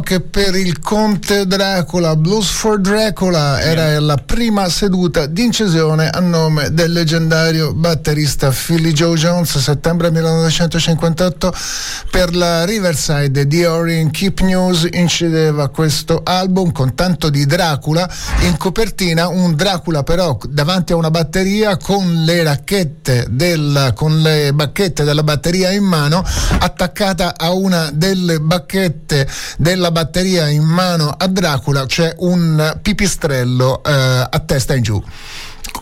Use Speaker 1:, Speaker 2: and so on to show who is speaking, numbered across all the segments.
Speaker 1: che per il Conte Dracula, Blues for Dracula, era la prima seduta di incisione a nome del leggendario batterista Philly Joe Jones, settembre 1958, per la Riverside di Orient. Keep News incideva questo album con tanto di Dracula, in copertina un Dracula però davanti a una batteria con le racchette del, con le bacchette della batteria in mano attaccata a una delle bacchette della batteria in mano a Dracula c'è un pipistrello eh, a testa in giù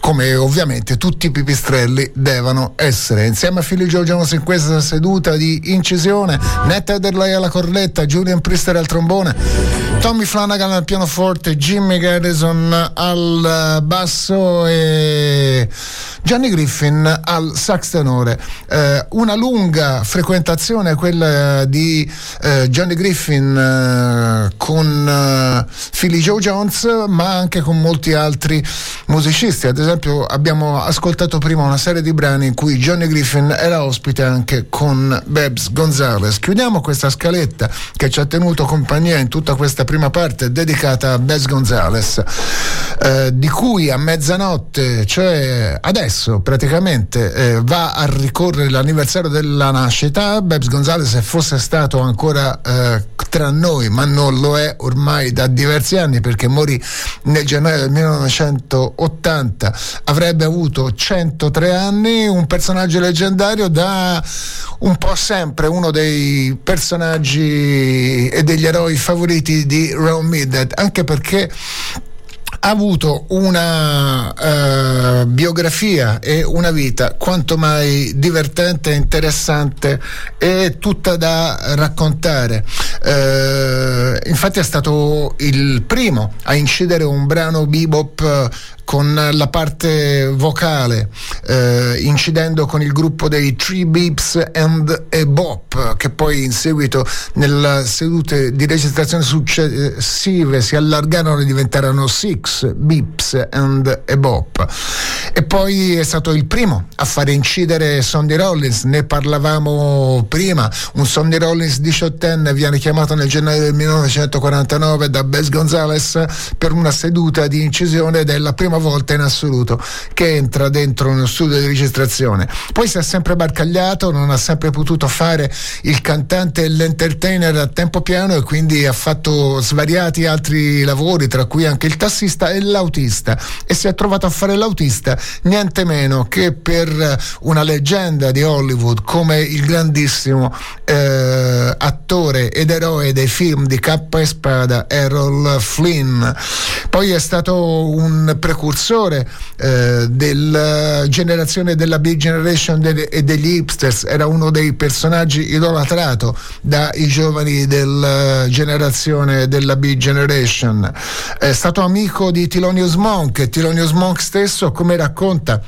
Speaker 1: come ovviamente tutti i pipistrelli devono essere. Insieme a Joe Jones in questa seduta di incisione, Ned Ederley alla cornetta, Julian Priester al trombone, Tommy Flanagan al pianoforte, Jimmy Garrison al basso e Johnny Griffin al sax tenore. Eh, una lunga frequentazione quella di eh, Johnny Griffin eh, con eh, Philly Joe Jones, ma anche con molti altri musicisti. Ad esempio abbiamo ascoltato prima una serie di brani in cui Johnny Griffin era ospite anche con Babs Gonzalez. Chiudiamo questa scaletta che ci ha tenuto compagnia in tutta questa prima parte dedicata a Babs Gonzalez, eh, di cui a mezzanotte, cioè adesso praticamente, eh, va a ricorrere l'anniversario della nascita. Babs Gonzalez, se fosse stato ancora eh, tra noi, ma non lo è ormai da diversi anni perché morì nel gennaio del 1980 avrebbe avuto 103 anni, un personaggio leggendario da un po' sempre uno dei personaggi e degli eroi favoriti di Round Midnight, anche perché ha avuto una uh, biografia e una vita quanto mai divertente, interessante e tutta da raccontare. Uh, infatti è stato il primo a incidere un brano bebop con la parte vocale, eh, incidendo con il gruppo dei Three Beeps and a Bop, che poi in seguito nelle sedute di registrazione successive si allargarono e diventarono Six Beeps and a Bop. E poi è stato il primo a fare incidere Sonny Rollins, ne parlavamo prima, un Sonny Rollins diciottenne viene chiamato nel gennaio del 1949 da Bess Gonzalez per una seduta di incisione ed è la prima volta in assoluto che entra dentro uno studio di registrazione. Poi si è sempre barcagliato, non ha sempre potuto fare il cantante e l'entertainer a tempo piano e quindi ha fatto svariati altri lavori, tra cui anche il tassista e l'autista e si è trovato a fare l'autista niente meno che per una leggenda di Hollywood come il grandissimo eh, attore ed eroe dei film di Cappa e Spada Errol Flynn. Poi è stato un precursore eh, della generazione della Big Generation de- e degli hipsters, era uno dei personaggi idolatrato dai giovani della generazione della Big Generation. È stato amico di Thelonious Monk, Thelonious Monk stesso come racconta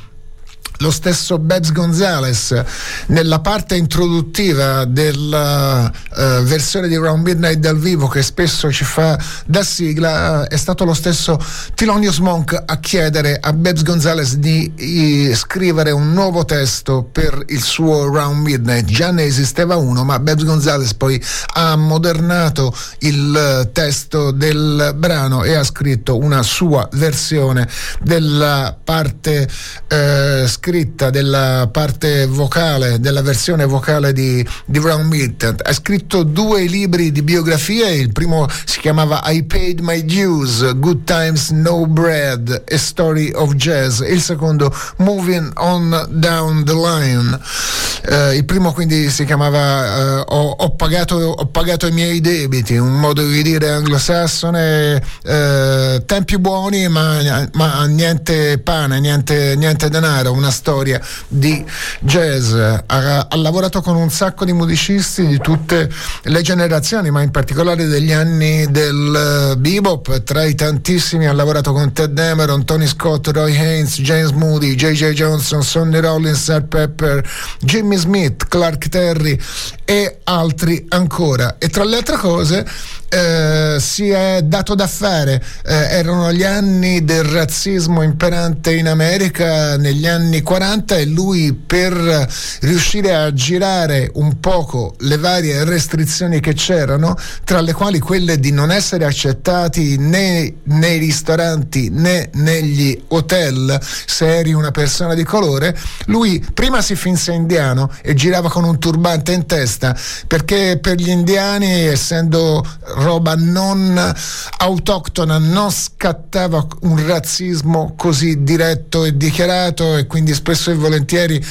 Speaker 1: lo stesso Babs Gonzalez nella parte introduttiva della uh, versione di Round Midnight dal vivo che spesso ci fa da sigla uh, è stato lo stesso Thelonious Monk a chiedere a Babs Gonzalez di, di scrivere un nuovo testo per il suo Round Midnight. Già ne esisteva uno ma Babs Gonzalez poi ha modernato il uh, testo del brano e ha scritto una sua versione della parte scritta scritta della parte vocale, della versione vocale di, di Brown Midnight. Ha scritto due libri di biografie, il primo si chiamava I Paid My Dues, Good Times No Bread, A Story of Jazz, il secondo Moving On Down the Line. Uh, il primo quindi si chiamava uh, ho, ho, pagato, ho, pagato, i miei debiti, un modo di dire anglosassone, uh, tempi buoni ma, ma, niente pane, niente, niente denaro, una storia di jazz. Ha, ha, lavorato con un sacco di musicisti di tutte le generazioni, ma in particolare degli anni del uh, bebop. Tra i tantissimi ha lavorato con Ted Dameron, Tony Scott, Roy Haynes, James Moody, J.J. Johnson, Sonny Rollins, Art Pepper, Jimmy Smith, Clark Terry e altri ancora. E tra le altre cose eh, si è dato da fare. Eh, erano gli anni del razzismo imperante in America negli anni 40 e lui per riuscire a girare un poco le varie restrizioni che c'erano, tra le quali quelle di non essere accettati né nei ristoranti né negli hotel se eri una persona di colore, lui prima si finse indiano e girava con un turbante in testa perché per gli indiani, essendo roba non autoctona, non scattava un razzismo così diretto e dichiarato e quindi spesso e volentieri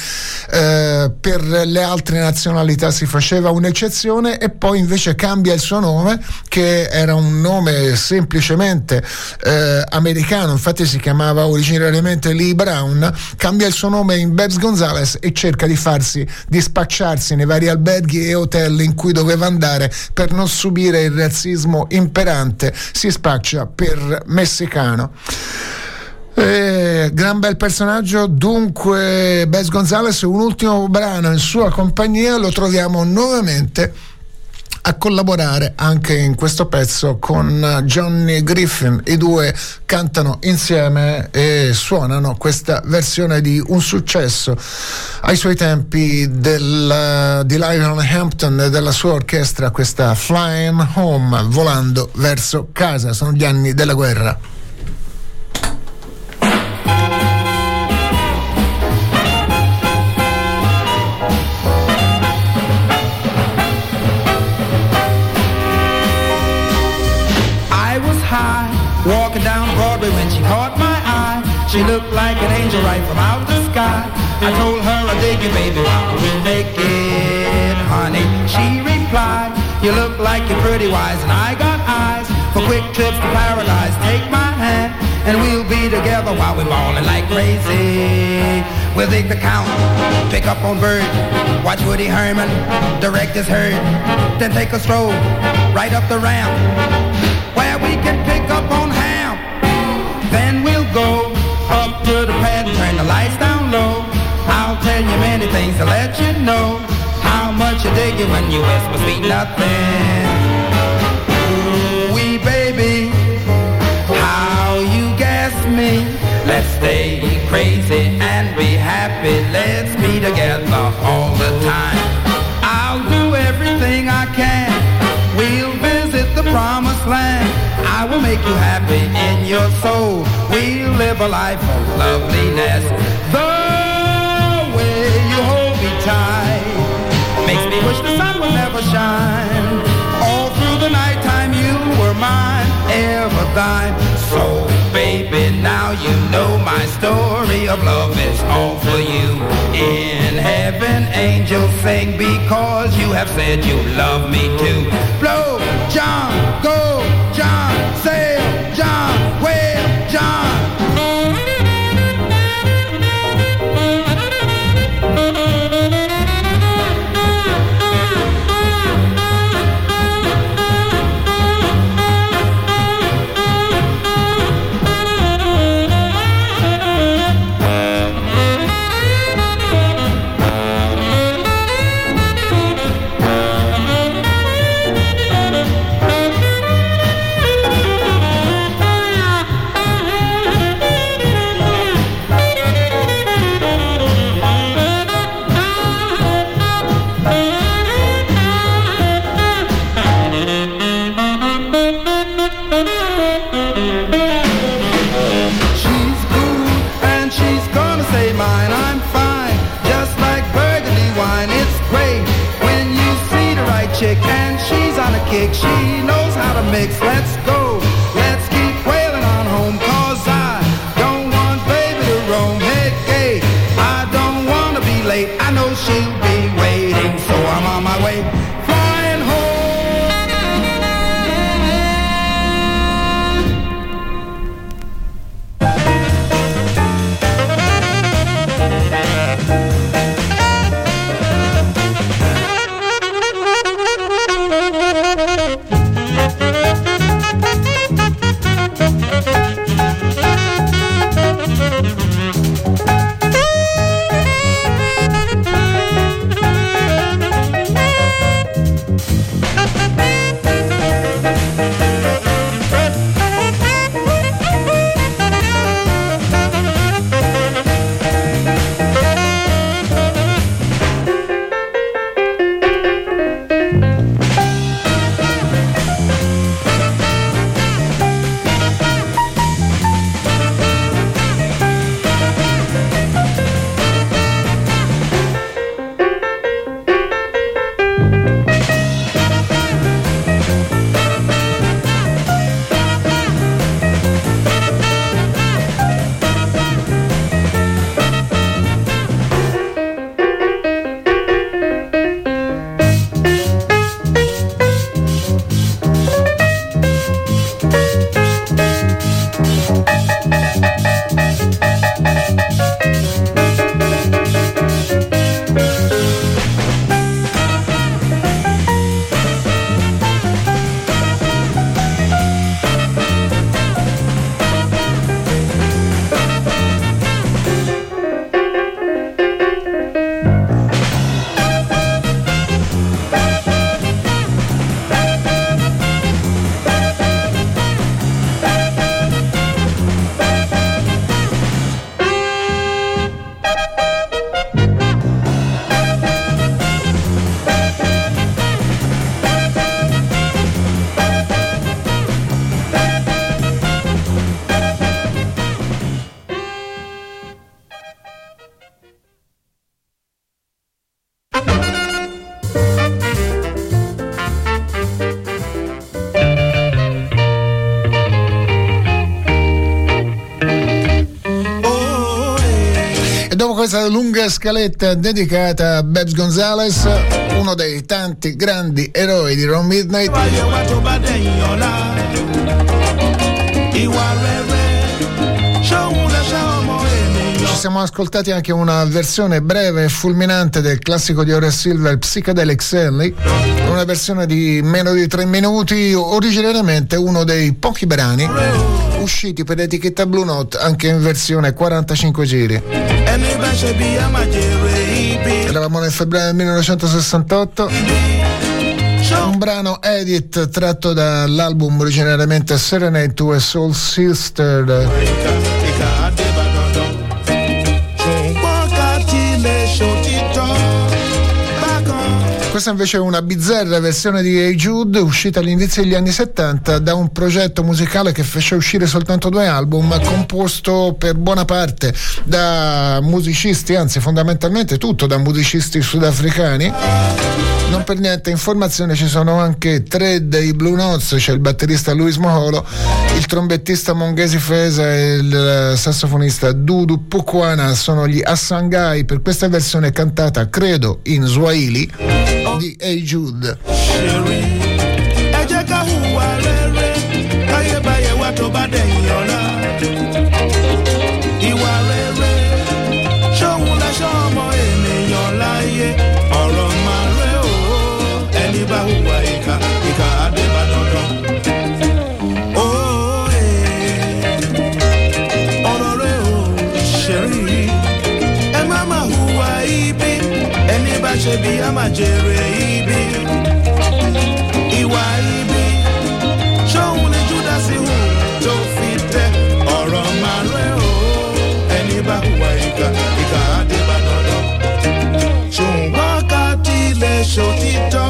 Speaker 1: eh, per le altre nazionalità si faceva un'eccezione e poi invece cambia il suo nome che era un nome semplicemente eh, americano, infatti si chiamava originariamente Lee Brown, cambia il suo nome in Babs Gonzales e cerca di farsi di spacciarsi nei vari alberghi e hotel in cui doveva andare per non subire il razzismo imperante, si spaccia per messicano. Eh, gran bel personaggio, dunque Bess Gonzales, un ultimo brano in sua compagnia, lo troviamo nuovamente a collaborare anche in questo pezzo con Johnny Griffin. I due cantano insieme e suonano questa versione di un successo ai suoi tempi del, di Lionel Hampton e della sua orchestra, questa Flying Home, volando verso casa. Sono gli anni della guerra.
Speaker 2: She caught my eye She looked like an angel right from out the sky. I told her I dig you, baby, we'll make it, honey. She replied, you look like you're pretty wise, and I got eyes for quick trips to paradise. Take my hand, and we'll be together while we're ballin' like crazy. We'll dig the count, pick up on Bird, watch Woody Herman, direct his herd, then take a stroll right up the ramp where we can pick up on. Then we'll go up to the pad and turn the lights down low. I'll tell you many things to let you know how much you dig it when you whisper sweet nothing. Ooh, wee baby, how you gas me. Let's stay crazy and be happy. Let's be together all the time. I'll do Will make you happy in your soul. We'll live a life of loveliness. The way you hold me tight makes me wish the sun would never shine. All through the nighttime you were mine, ever thine. So baby, now you know my story of love is all for you. In heaven, angels sing because you have said you love me too. Blow, John,
Speaker 1: questa lunga scaletta dedicata a Babs Gonzalez, uno dei tanti grandi eroi di Ron Midnight. Ci siamo ascoltati anche una versione breve e fulminante del classico di Ore Silver, Psychedelic Sally, una versione di meno di tre minuti, originariamente uno dei pochi brani usciti per etichetta Blue Note anche in versione 45 giri. Eravamo nel febbraio del 1968. Un brano edit tratto dall'album originariamente Serenade to a Soul Sister. Questa invece è una bizzarra versione di Hey Jude uscita all'inizio degli anni 70 da un progetto musicale che fece uscire soltanto due album, composto per buona parte da musicisti, anzi fondamentalmente tutto da musicisti sudafricani. Non per niente informazione ci sono anche tre dei Blue Notes, c'è il batterista Luis Moholo, il trombettista Monghesi Fesa e il sassofonista Dudu Pukwana sono gli Assangai. Per questa versione cantata credo in Swahili di Hey Jude.
Speaker 3: ẹ jẹ́ ká hùwà rere káyébáyé wa tó bá dẹ̀yìn ọ̀la. Ẹni bá ṣe a máa jèrè ibi ìwà ibi ṣóhun ni júdásì hù tó fi tẹ ọ̀rọ̀ máa o ẹni bá hùwà ìkà ìkà àdébà dandan ṣùgbọ́n ká tilẹ̀ ṣòtítọ́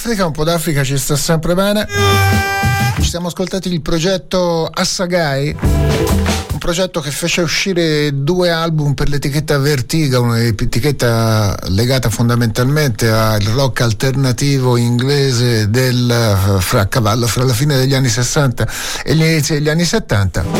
Speaker 1: d'Africa, un po' d'Africa ci sta sempre bene. Ci siamo ascoltati il progetto Assagai, un progetto che fece uscire due album per l'etichetta Vertiga, un'etichetta legata fondamentalmente al rock alternativo inglese del fra cavallo fra la fine degli anni 60 e gli inizi degli anni 70 che in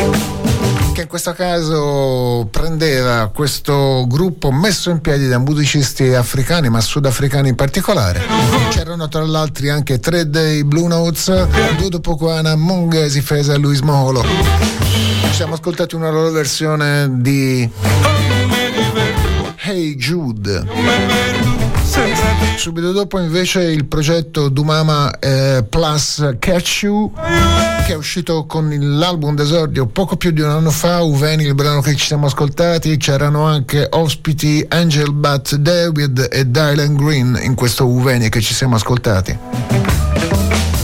Speaker 1: questo caso prendeva questo gruppo messo in piedi da musicisti africani, ma sudafricani in particolare. C'erano tra l'altro anche tre dei Blue Notes, Dudu Pokuana, Mungesi Fesa e Luis Moholo. Ci siamo ascoltati una loro versione di Hey Jude. Subito dopo invece il progetto Dumama eh, Plus Catch You che è uscito con l'album d'esordio poco più di un anno fa, Uveni, il brano che ci siamo ascoltati, c'erano anche ospiti Angel Bat David e Dylan Green in questo Uveni che ci siamo ascoltati.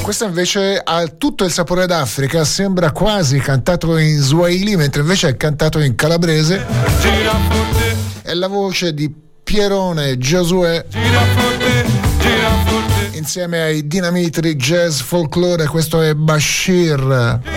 Speaker 1: Questo invece ha tutto il sapore d'Africa, sembra quasi cantato in Swahili, mentre invece è cantato in calabrese. È la voce di Pierone Giosuè insieme ai Dinamitri Jazz Folklore. Questo è Bashir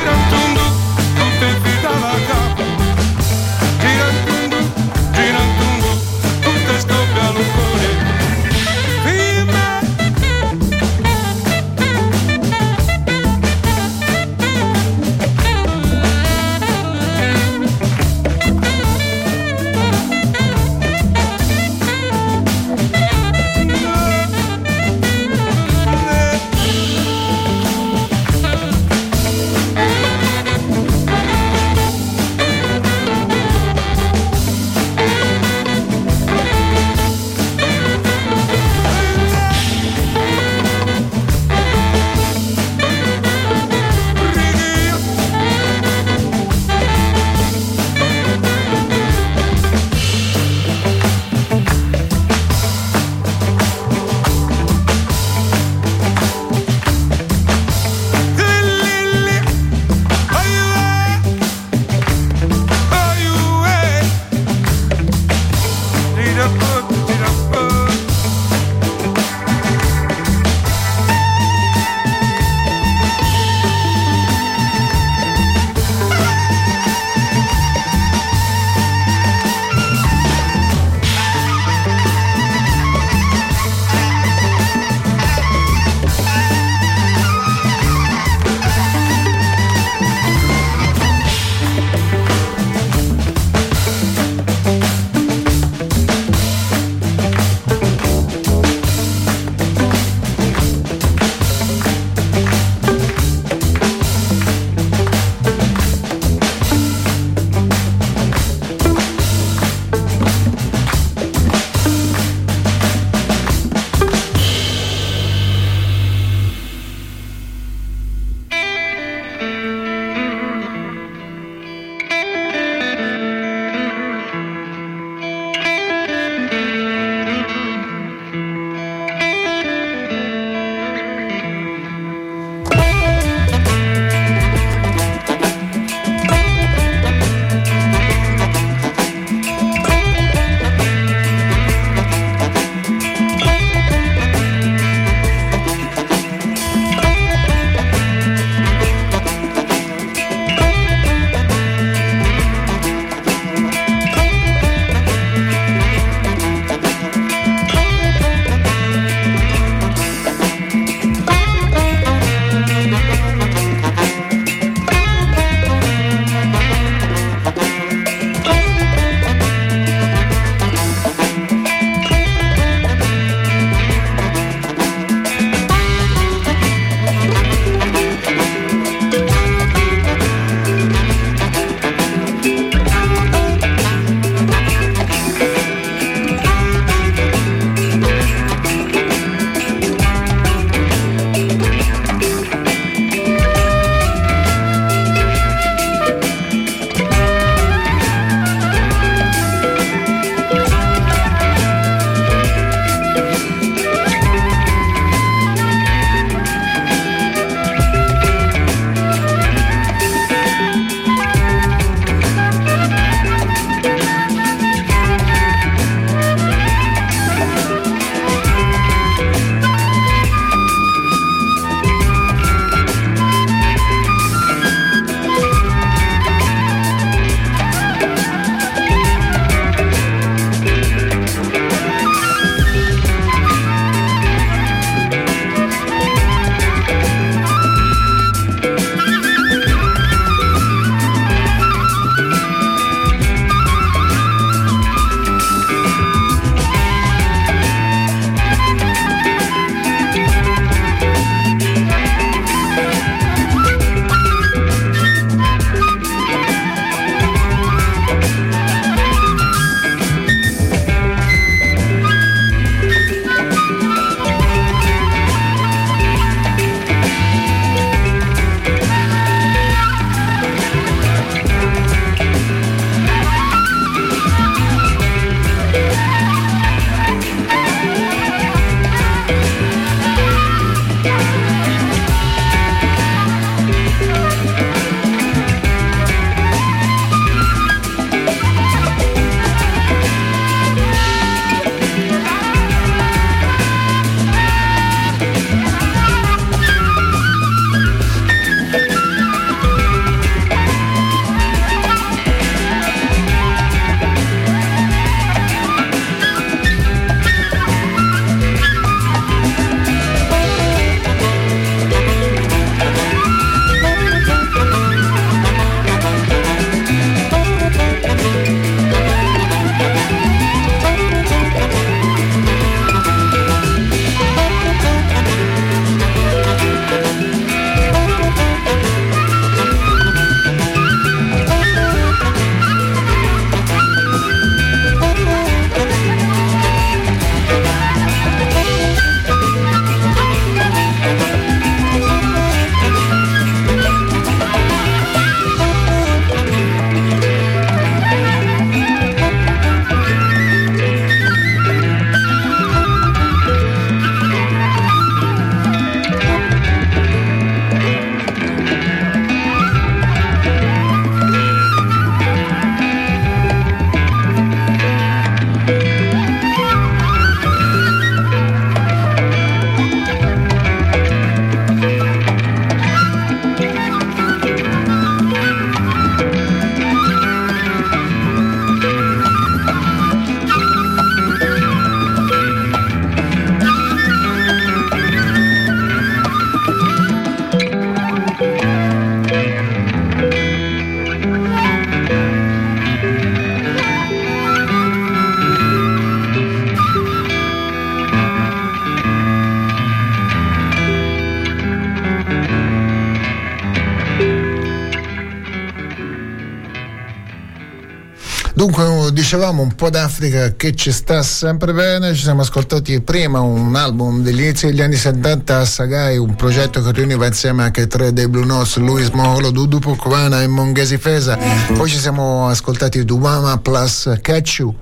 Speaker 1: dicevamo un po' d'Africa che ci sta sempre bene. Ci siamo ascoltati prima un album degli inizi degli anni 70 a Sagai, un progetto che riuniva insieme anche tre dei Blue Notes, Luis Moholo, Dudu Pocovana e Monghesi Fesa. Poi ci siamo ascoltati Duama plus Catch You.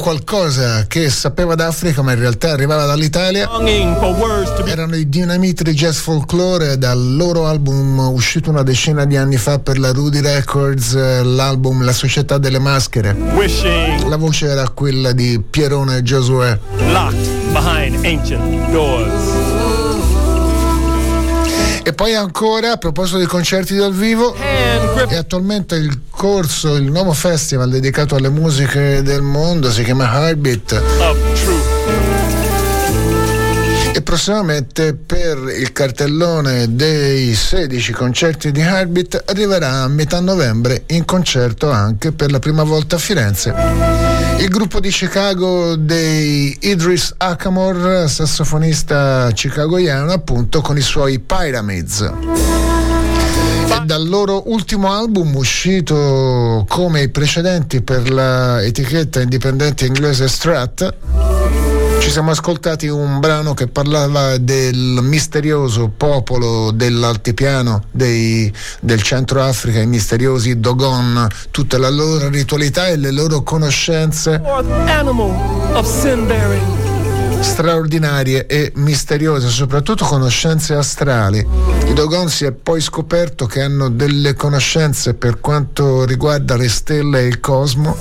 Speaker 1: Qualcosa che sapeva d'Africa ma in realtà arrivava dall'Italia. Erano i Dynamitri Jazz Folklore dal loro album uscito una decina di anni fa per la Rudy Records l'album La Società delle Maschere. La voce era quella di Pierone Giosuè. Locked behind ancient doors. E poi ancora, a proposito di concerti dal vivo, è attualmente il corso, il nuovo festival dedicato alle musiche del mondo, si chiama Heartbeat. E prossimamente per il cartellone dei 16 concerti di Heartbeat arriverà a metà novembre in concerto anche per la prima volta a Firenze il gruppo di Chicago dei Idris Akamor, sassofonista chicagoiano, appunto con i suoi Pyramids. Dal loro ultimo album uscito come i precedenti per l'etichetta indipendente inglese Strat. Ci siamo ascoltati un brano che parlava del misterioso popolo dell'altipiano dei, del centro Africa, i misteriosi Dogon, tutta la loro ritualità e le loro conoscenze straordinarie e misteriose, soprattutto conoscenze astrali. I Dogon si è poi scoperto che hanno delle conoscenze per quanto riguarda le stelle e il cosmo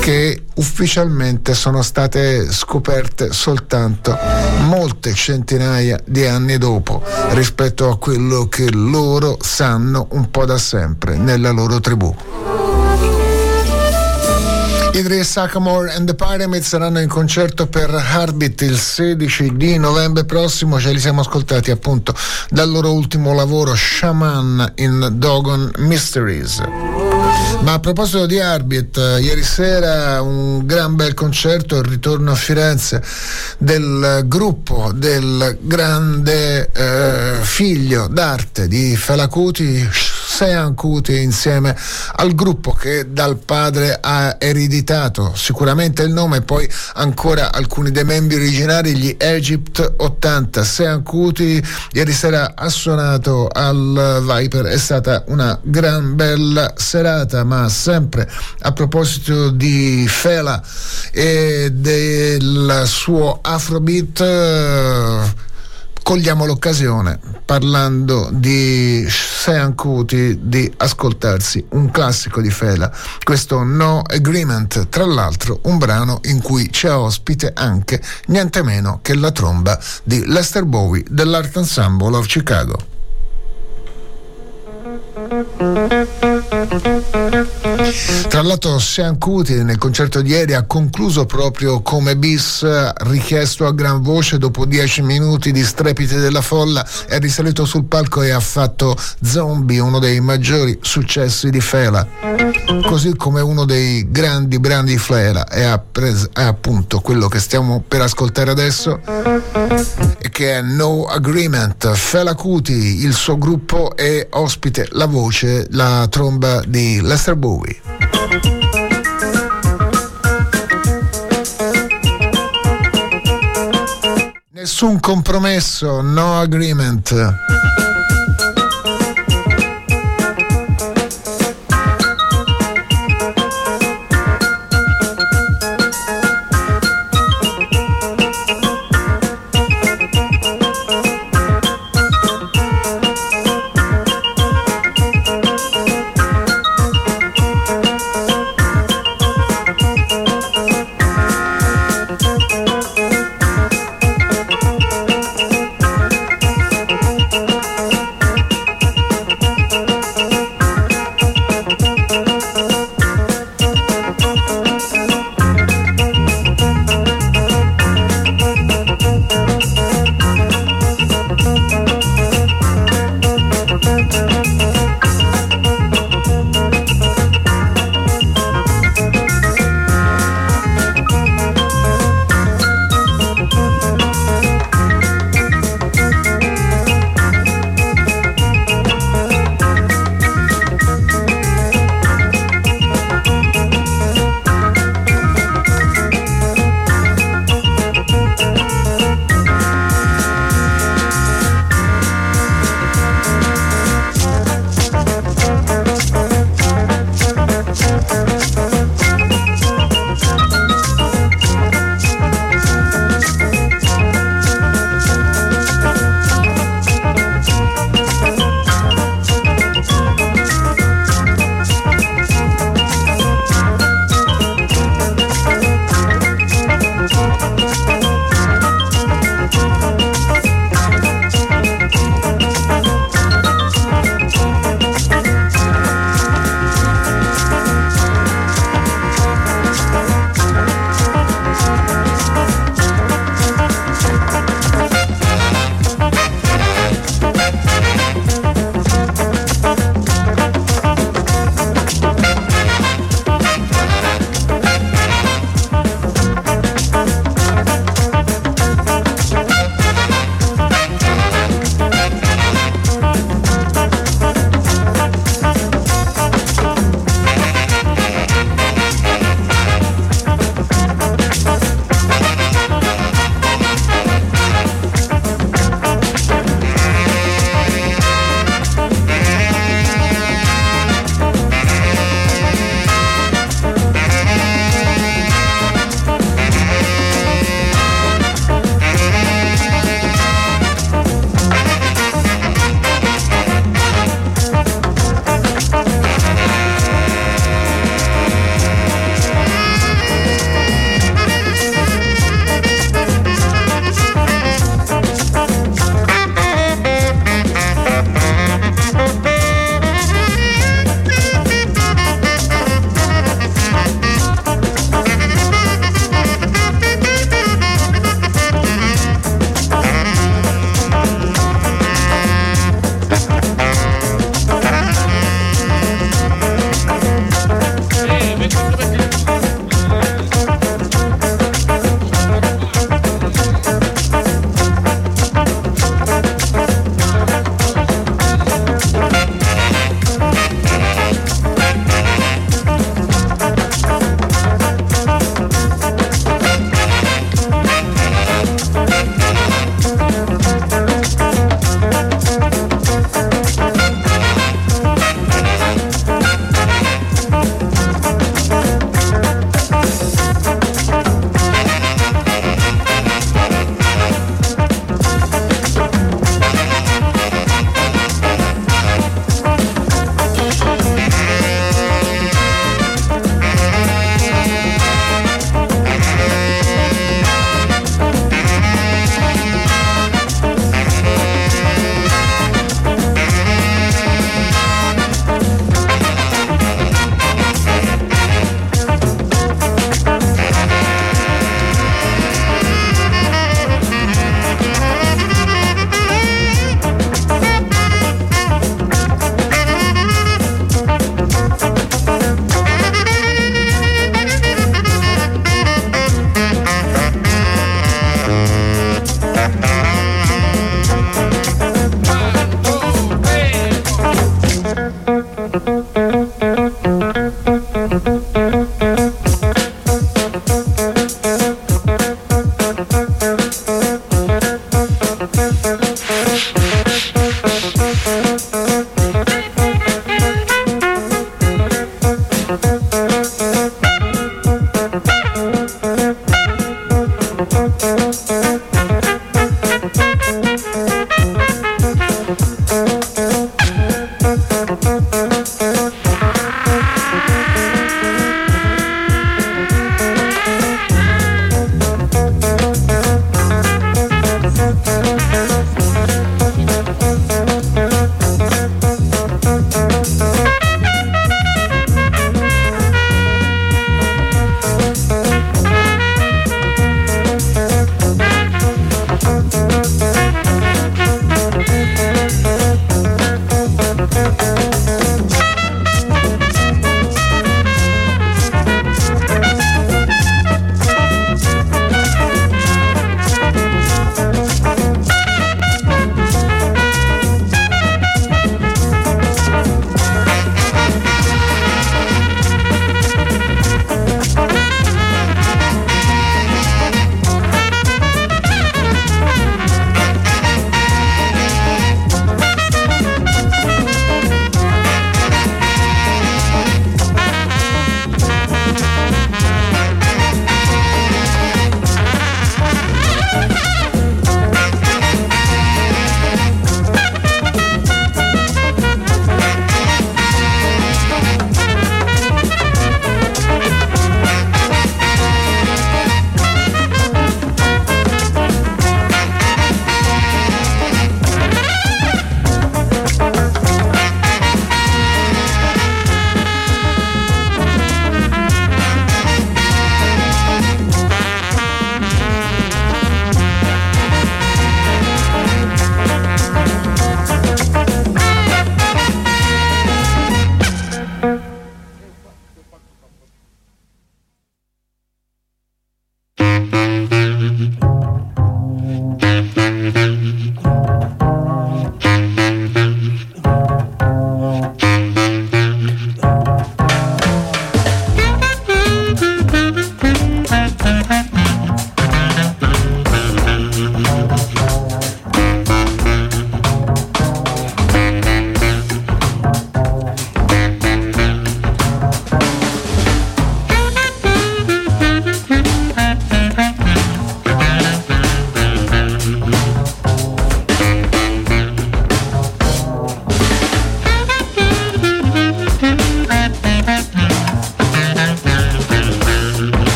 Speaker 1: che ufficialmente sono state scoperte soltanto molte centinaia di anni dopo rispetto a quello che loro sanno un po' da sempre nella loro tribù. Idris Sakamore and the Pyramids saranno in concerto per Heartbeat il 16 di novembre prossimo, ce li siamo ascoltati appunto dal loro ultimo lavoro Shaman in Dogon Mysteries. Ma a proposito di Arbit, ieri sera un gran bel concerto, il ritorno a Firenze del gruppo del grande eh, figlio d'arte di Felacuti, Sean Kuti, insieme al gruppo che dal padre ha ereditato sicuramente il nome e poi ancora alcuni dei membri originari, gli Egypt 80. Sean Kuti ieri sera ha suonato al Viper, è stata una gran bella serata, ma sempre a proposito di Fela e del suo Afrobeat cogliamo l'occasione parlando di Sean Kuti di ascoltarsi un classico di Fela questo No Agreement tra l'altro un brano in cui c'è ospite anche niente meno che la tromba di Lester Bowie dell'Art Ensemble of Chicago tra l'altro Sean Cuti nel concerto di ieri ha concluso proprio come bis richiesto a gran voce dopo dieci minuti di strepiti della folla è risalito sul palco e ha fatto Zombie uno dei maggiori successi di Fela. Così come uno dei grandi brani di Fela è, appres- è appunto quello che stiamo per ascoltare adesso e che è No Agreement. Fela Cuti il suo gruppo è ospite la voce la tromba di Lester Bowie Nessun compromesso, no agreement.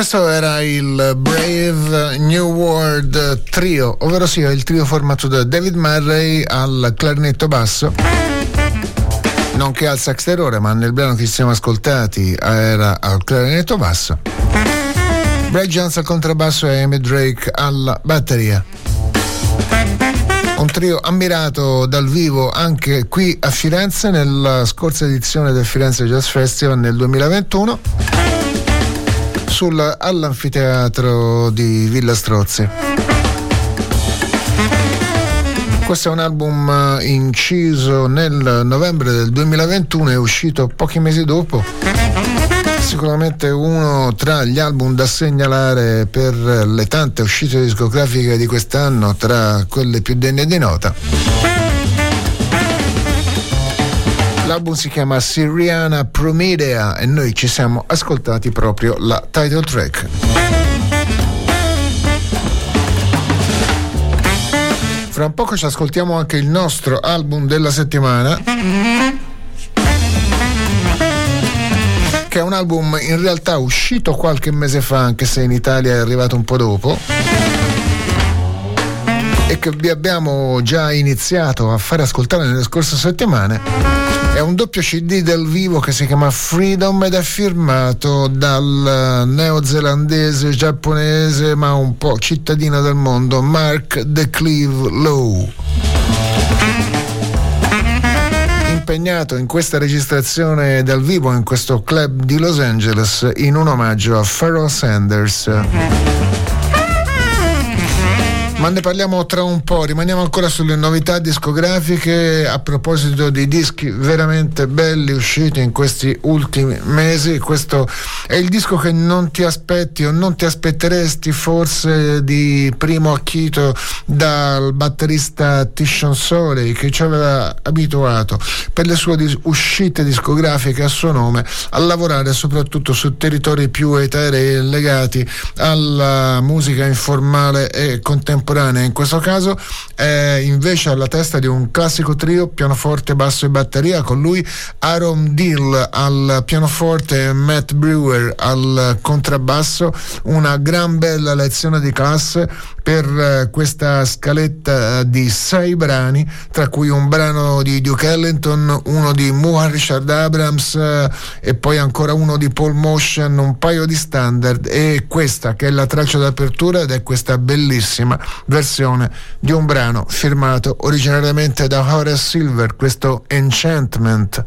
Speaker 1: Questo era il Brave New World Trio, ovvero sia il trio formato da David Murray al clarinetto basso, nonché al sax terrore, ma nel brano che ci siamo ascoltati era al clarinetto basso. Brad Jones al contrabbasso e Amy Drake alla batteria. Un trio ammirato dal vivo anche qui a Firenze nella scorsa edizione del Firenze Jazz Festival nel 2021 sul, all'anfiteatro di Villa Strozzi. Questo è un album eh, inciso nel novembre del 2021 e uscito pochi mesi dopo. Sicuramente uno tra gli album da segnalare per le tante uscite discografiche di quest'anno, tra quelle più degne di nota. L'album si chiama Siriana Promedea e noi ci siamo ascoltati proprio la title track. Fra un poco ci ascoltiamo anche il nostro album della settimana. Che è un album in realtà uscito qualche mese fa, anche se in Italia è arrivato un po' dopo e che vi abbiamo già iniziato a fare ascoltare nelle scorse settimane è un doppio CD del vivo che si chiama Freedom ed è firmato dal neozelandese, giapponese, ma un po' cittadino del mondo, Mark De Cleve Lowe impegnato in questa registrazione dal vivo in questo club di Los Angeles in un omaggio a Pharoah Sanders. Ma ne parliamo tra un po', rimaniamo ancora sulle novità discografiche a proposito di dischi veramente belli usciti in questi ultimi mesi. Questo è il disco che non ti aspetti o non ti aspetteresti forse di primo acchito dal batterista Tishon Soley che ci aveva abituato per le sue dis- uscite discografiche a suo nome a lavorare soprattutto su territori più eterei legati alla musica informale e contemporanea contemporanea, in questo caso è invece alla testa di un classico trio pianoforte, basso e batteria, con lui Aaron Dill al pianoforte e Matt Brewer al contrabbasso, una gran bella lezione di classe per eh, questa scaletta di sei brani, tra cui un brano di Duke Ellington, uno di Mohan Richard Abrams eh, e poi ancora uno di Paul Motion, un paio di standard e questa che è la traccia d'apertura ed è questa bellissima versione di un brano firmato originariamente da Horace Silver, questo Enchantment.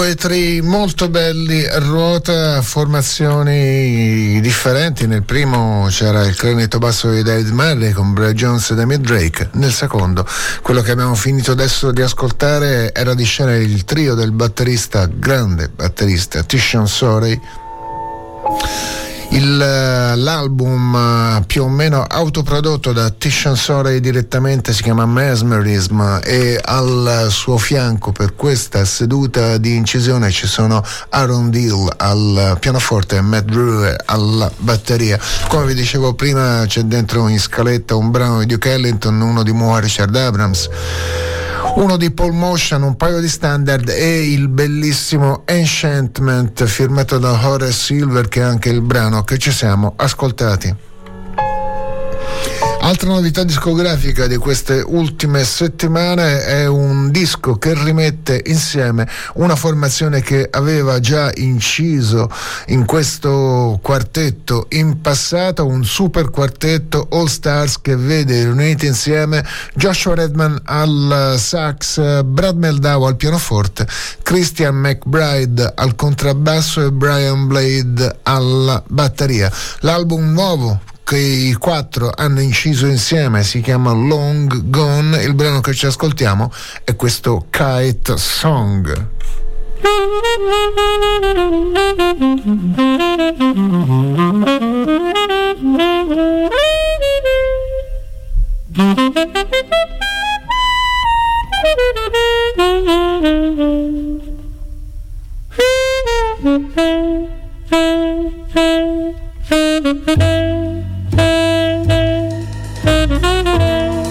Speaker 1: Due tri molto belli ruota, formazioni differenti. Nel primo c'era il clarinetto basso di David Murray con Brad Jones e David Drake. Nel secondo, quello che abbiamo finito adesso di ascoltare era di scena il trio del batterista, grande batterista Tishon Sorey il, l'album eh, più o meno autoprodotto da Tishon Sorey direttamente si chiama Mesmerism e al suo fianco per questa seduta di incisione ci sono Aaron Deal al pianoforte e Matt Brewer alla batteria. Come vi dicevo prima c'è dentro in scaletta un brano di Duke Ellington, uno di Moore Richard Abrams uno di Paul Motion, un paio di standard e il bellissimo Enchantment firmato da Horace Silver che è anche il brano che ci siamo ascoltati. Altra novità discografica di queste ultime settimane è un disco che rimette insieme una formazione che aveva già inciso in questo quartetto in passato, un super quartetto All Stars che vede riuniti insieme Joshua Redman al sax, Brad Meldau al pianoforte, Christian McBride al contrabbasso e Brian Blade alla batteria. L'album nuovo che i quattro hanno inciso insieme si chiama Long Gone, il brano che ci ascoltiamo è questo Kite Song. Thank you. Thank you.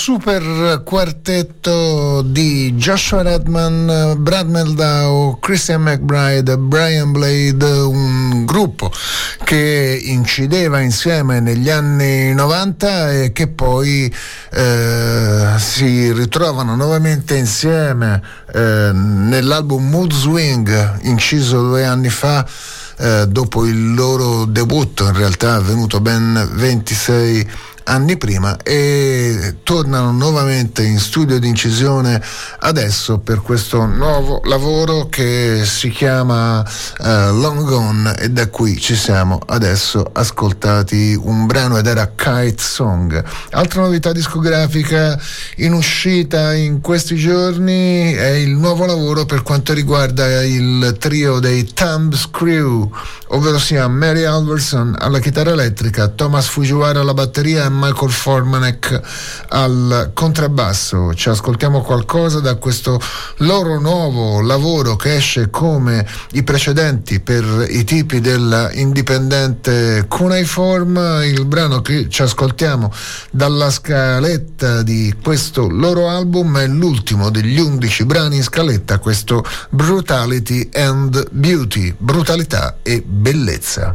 Speaker 1: Super quartetto di Joshua Redman, Brad Meldau, Christian McBride, Brian Blade, un gruppo che incideva insieme negli anni 90 e che poi eh, si ritrovano nuovamente insieme eh, nell'album Mood Swing, inciso due anni fa. Eh, dopo il loro debutto, in realtà avvenuto ben 26 anni prima e tornano nuovamente in studio di incisione adesso per questo nuovo lavoro che si chiama uh, Long Gone e da qui ci siamo adesso ascoltati un brano ed era Kite Song. Altra novità discografica in uscita in questi giorni è il nuovo lavoro per quanto riguarda il trio dei Thumb Screw, ovvero sia Mary Alverson alla chitarra elettrica, Thomas Fujiwara alla batteria e Michael Formanek al contrabbasso. Ci ascoltiamo qualcosa da questo loro nuovo lavoro che esce come i precedenti per i tipi dell'indipendente Cuneiform. Il brano che ci ascoltiamo dalla scaletta di questo loro album è l'ultimo degli undici brani in scaletta, questo Brutality and Beauty, brutalità e bellezza.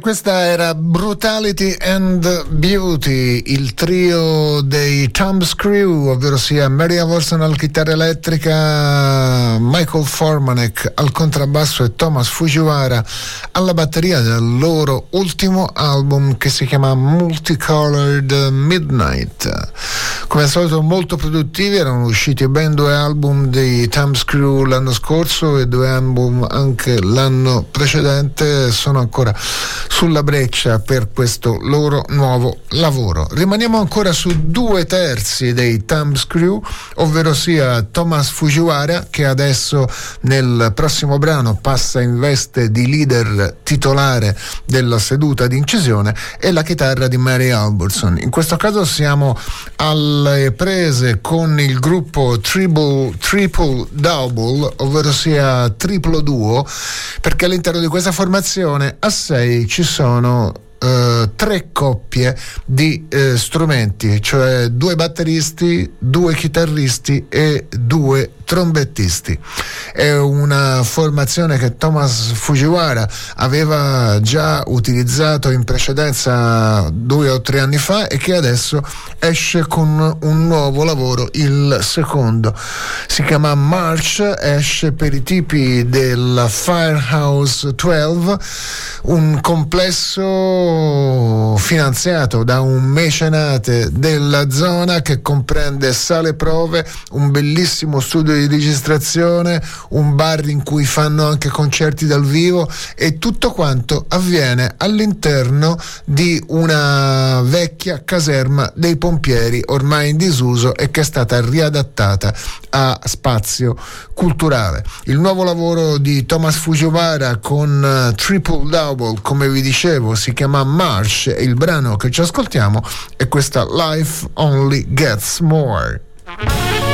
Speaker 1: Questa era Brutality and Beauty, il trio dei Tom's Crew, ovvero sia Maria Wilson alla chitarra elettrica, Michael Formanek al contrabbasso e Thomas Fujiwara alla batteria del loro ultimo album che si chiama Multicolored Midnight. Come al solito molto produttivi, erano usciti ben due album dei Tom's Crew l'anno scorso e due album anche l'anno precedente, sono ancora sulla breccia per questo loro nuovo lavoro. Rimaniamo ancora su due terzi dei Thumbs Crew, ovvero sia Thomas Fujiwara che adesso nel prossimo brano passa in veste di leader titolare della seduta di incisione e la chitarra di Mary Albertson. In questo caso siamo alle prese con il gruppo Triple, Triple Double, ovvero sia triplo duo, perché all'interno di questa formazione a 6 ci sono Uh, tre coppie di uh, strumenti, cioè due batteristi, due chitarristi e due trombettisti. È una formazione che Thomas Fujiwara aveva già utilizzato in precedenza due o tre anni fa e che adesso esce con un nuovo lavoro, il secondo. Si chiama March, esce per i tipi del Firehouse 12, un complesso finanziato da un mecenate della zona che comprende sale prove, un bellissimo studio di di registrazione, un bar in cui fanno anche concerti dal vivo e tutto quanto avviene all'interno di una vecchia caserma dei pompieri ormai in disuso e che è stata riadattata a spazio culturale. Il nuovo lavoro di Thomas Fujiwara con uh, Triple Double, come vi dicevo, si chiama March e il brano che ci ascoltiamo è questa Life Only Gets More.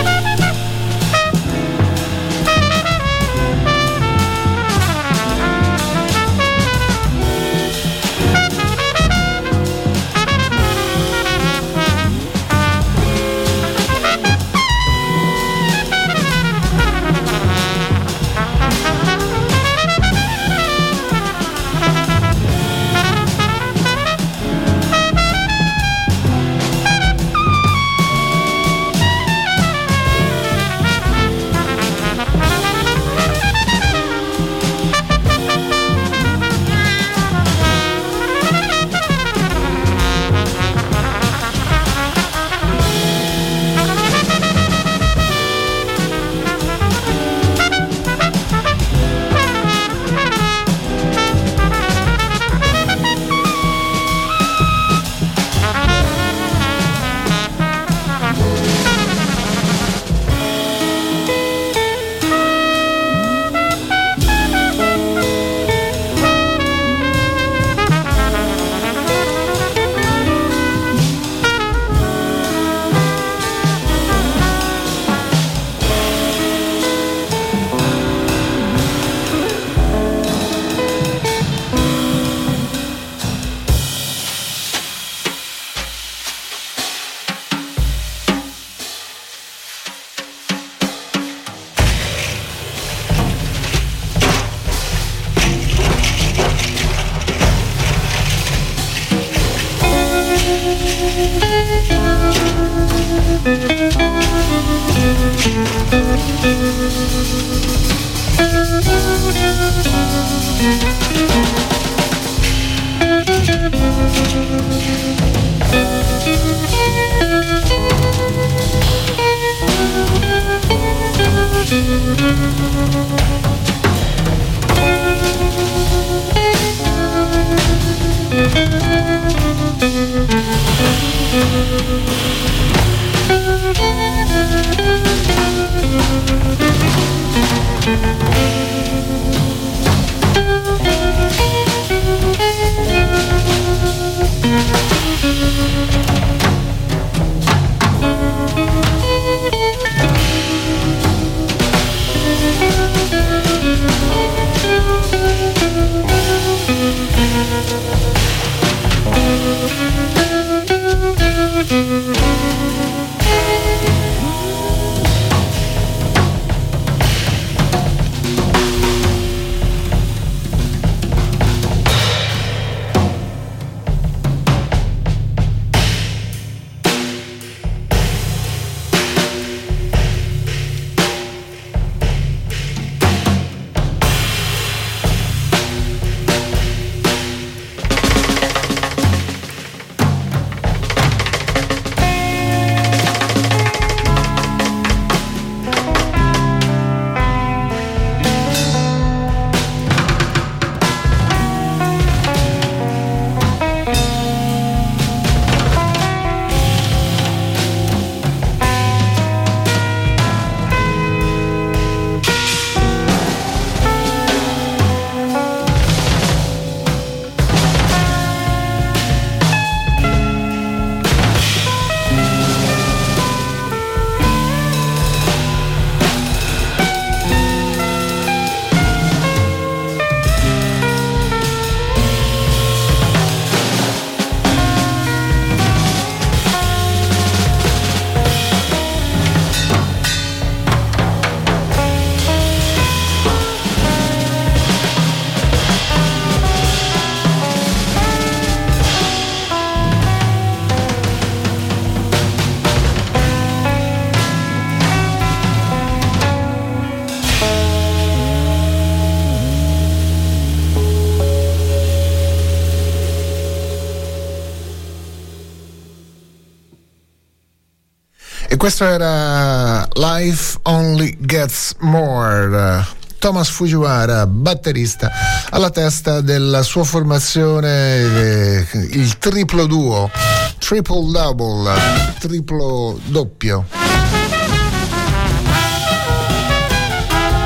Speaker 1: Questo era Life Only Gets More. Thomas Fujiwara, batterista, alla testa della sua formazione eh, il triplo duo, triple double, triplo doppio.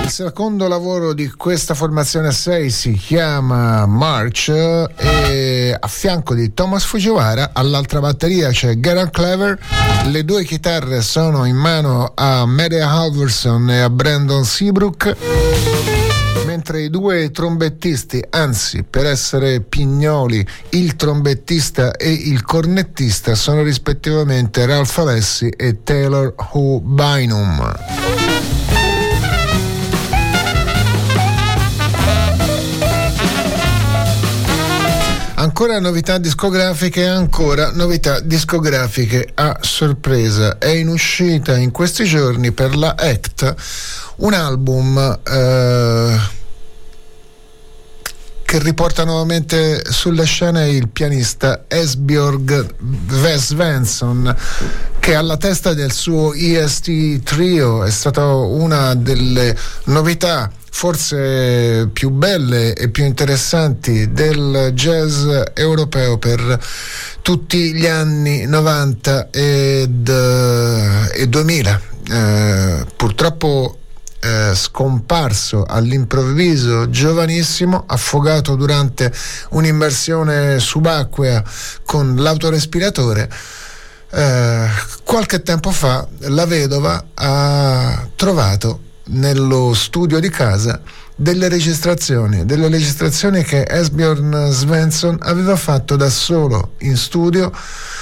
Speaker 1: Il secondo lavoro di questa formazione a 6 si chiama March e a fianco di Thomas Fujiwara all'altra batteria c'è Gerard Clever, le due chitarre sono in mano a Media Halverson e a Brandon Seabrook mentre i due trombettisti, anzi per essere pignoli, il trombettista e il cornettista sono rispettivamente Ralph Alessi e Taylor Hu Bynum. Ancora novità discografiche, ancora novità discografiche a sorpresa. È in uscita in questi giorni per la ACT un album eh, che riporta nuovamente sulla scena il pianista Esbjörg Svensson che alla testa del suo EST Trio è stata una delle novità forse più belle e più interessanti del jazz europeo per tutti gli anni 90 ed, uh, e 2000. Eh, purtroppo eh, scomparso all'improvviso, giovanissimo, affogato durante un'immersione subacquea con l'autorespiratore. Eh, qualche tempo fa la vedova ha trovato nello studio di casa delle registrazioni, delle registrazioni che Esbjorn Svensson aveva fatto da solo in studio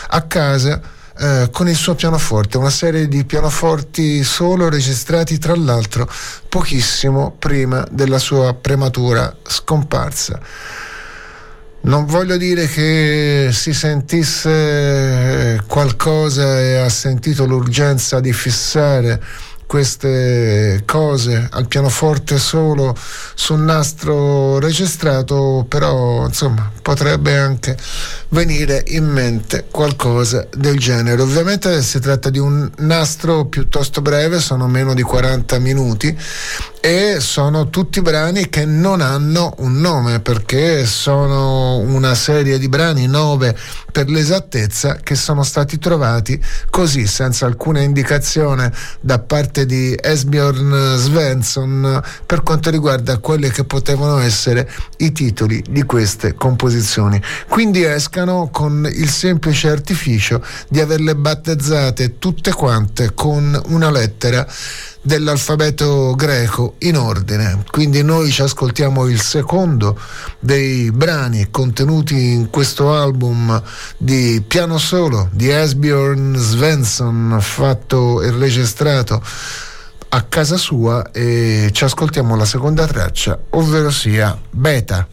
Speaker 1: a casa eh, con il suo pianoforte, una serie di pianoforti solo registrati tra l'altro pochissimo prima della sua prematura scomparsa. Non voglio dire che si sentisse qualcosa e ha sentito l'urgenza di fissare queste cose al pianoforte solo su un nastro registrato, però insomma potrebbe anche venire in mente qualcosa del genere. Ovviamente si tratta di un nastro piuttosto breve, sono meno di 40 minuti e sono tutti brani che non hanno un nome perché sono una serie di brani, nove per l'esattezza, che sono stati trovati così senza alcuna indicazione da parte di Esbjorn Svensson per quanto riguarda quelli che potevano essere i titoli di queste composizioni. Quindi escano con il semplice artificio di averle battezzate tutte quante con una lettera dell'alfabeto greco in ordine. Quindi noi ci ascoltiamo il secondo dei brani contenuti in questo album di piano solo di Esbjorn Svensson fatto e registrato a casa sua e ci ascoltiamo la seconda traccia, ovvero sia Beta.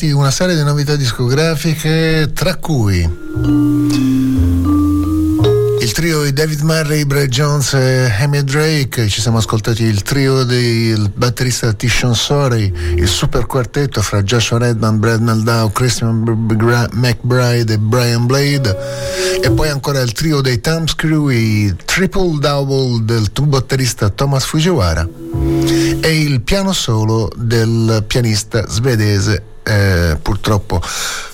Speaker 1: Ascoltati una serie di novità discografiche, tra cui il trio di David Murray, Brad Jones e Amy Drake, ci siamo ascoltati il trio del batterista Tishon Sorey, il super quartetto fra Joshua Redman, Brad Meldau, Christian McBride e Brian Blade. E poi ancora il trio dei Thumbs Crew, i triple double del batterista Thomas Fujiwara e il piano solo del pianista svedese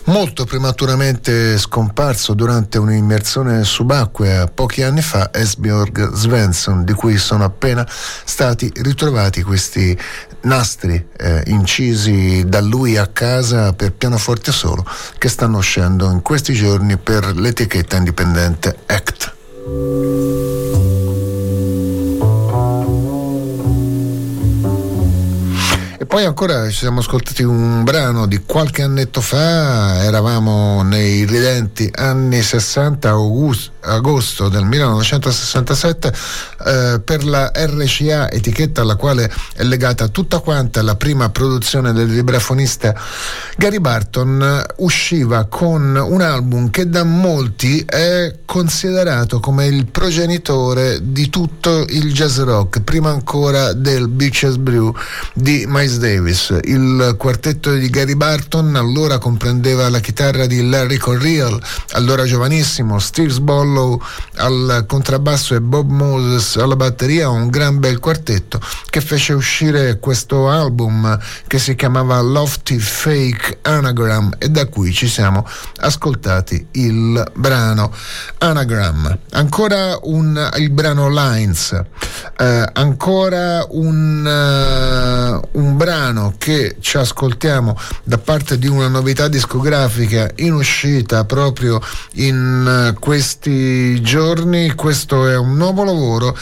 Speaker 1: molto prematuramente scomparso durante un'immersione subacquea pochi anni fa, Esbjörg Svensson, di cui sono appena stati ritrovati questi nastri eh, incisi da lui a casa per pianoforte solo che stanno uscendo in questi giorni per l'etichetta indipendente ancora ci siamo ascoltati un brano di qualche annetto fa, eravamo nei ridenti anni 60, august, agosto del 1967, eh, per la RCA, etichetta alla quale è legata tutta quanta la prima produzione del vibrafonista Gary Barton, usciva con un album che da molti è considerato come il progenitore di tutto il jazz rock, prima ancora del Beaches Brew di Miles Davis. Il quartetto di Gary Barton allora comprendeva la chitarra di Larry Correal, allora giovanissimo, Steve Sbollow al contrabbasso e Bob Moses alla batteria, un gran bel quartetto che fece uscire questo album che si chiamava Lofty Fake Anagram e da cui ci siamo ascoltati il brano Anagram. Ancora un, il brano Lines, eh, ancora un, uh, un brano che ci ascoltiamo da parte di una novità discografica in uscita proprio in uh, questi giorni. Questo è un nuovo lavoro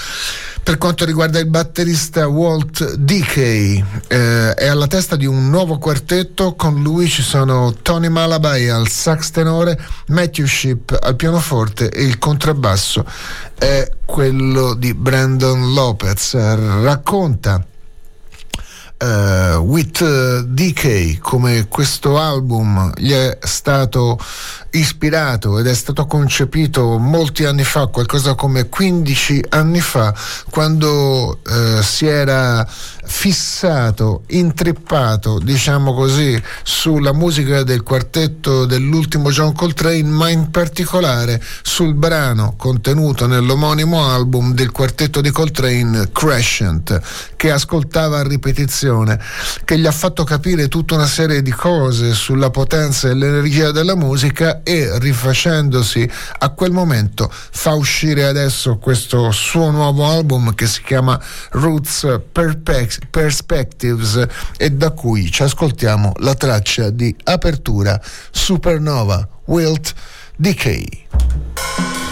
Speaker 1: per quanto riguarda il batterista Walt Dickey, eh, è alla testa di un nuovo quartetto, con lui ci sono Tony Malabai al sax tenore, Matthew Ship al pianoforte e il contrabbasso è quello di Brandon Lopez. Racconta uh, With Decay, come questo album gli è stato ispirato ed è stato concepito molti anni fa, qualcosa come 15 anni fa, quando uh, si era fissato, intrippato, diciamo così, sulla musica del quartetto dell'ultimo John Coltrane, ma in particolare sul brano contenuto nell'omonimo album del quartetto di Coltrane, Crescent, che ascoltava a ripetizione, che gli ha fatto capire tutta una serie di cose sulla potenza e l'energia della musica e rifacendosi a quel momento fa uscire adesso questo suo nuovo album che si chiama Roots Perplex Perspectives e da cui ci ascoltiamo la traccia di apertura Supernova Wilt Decay.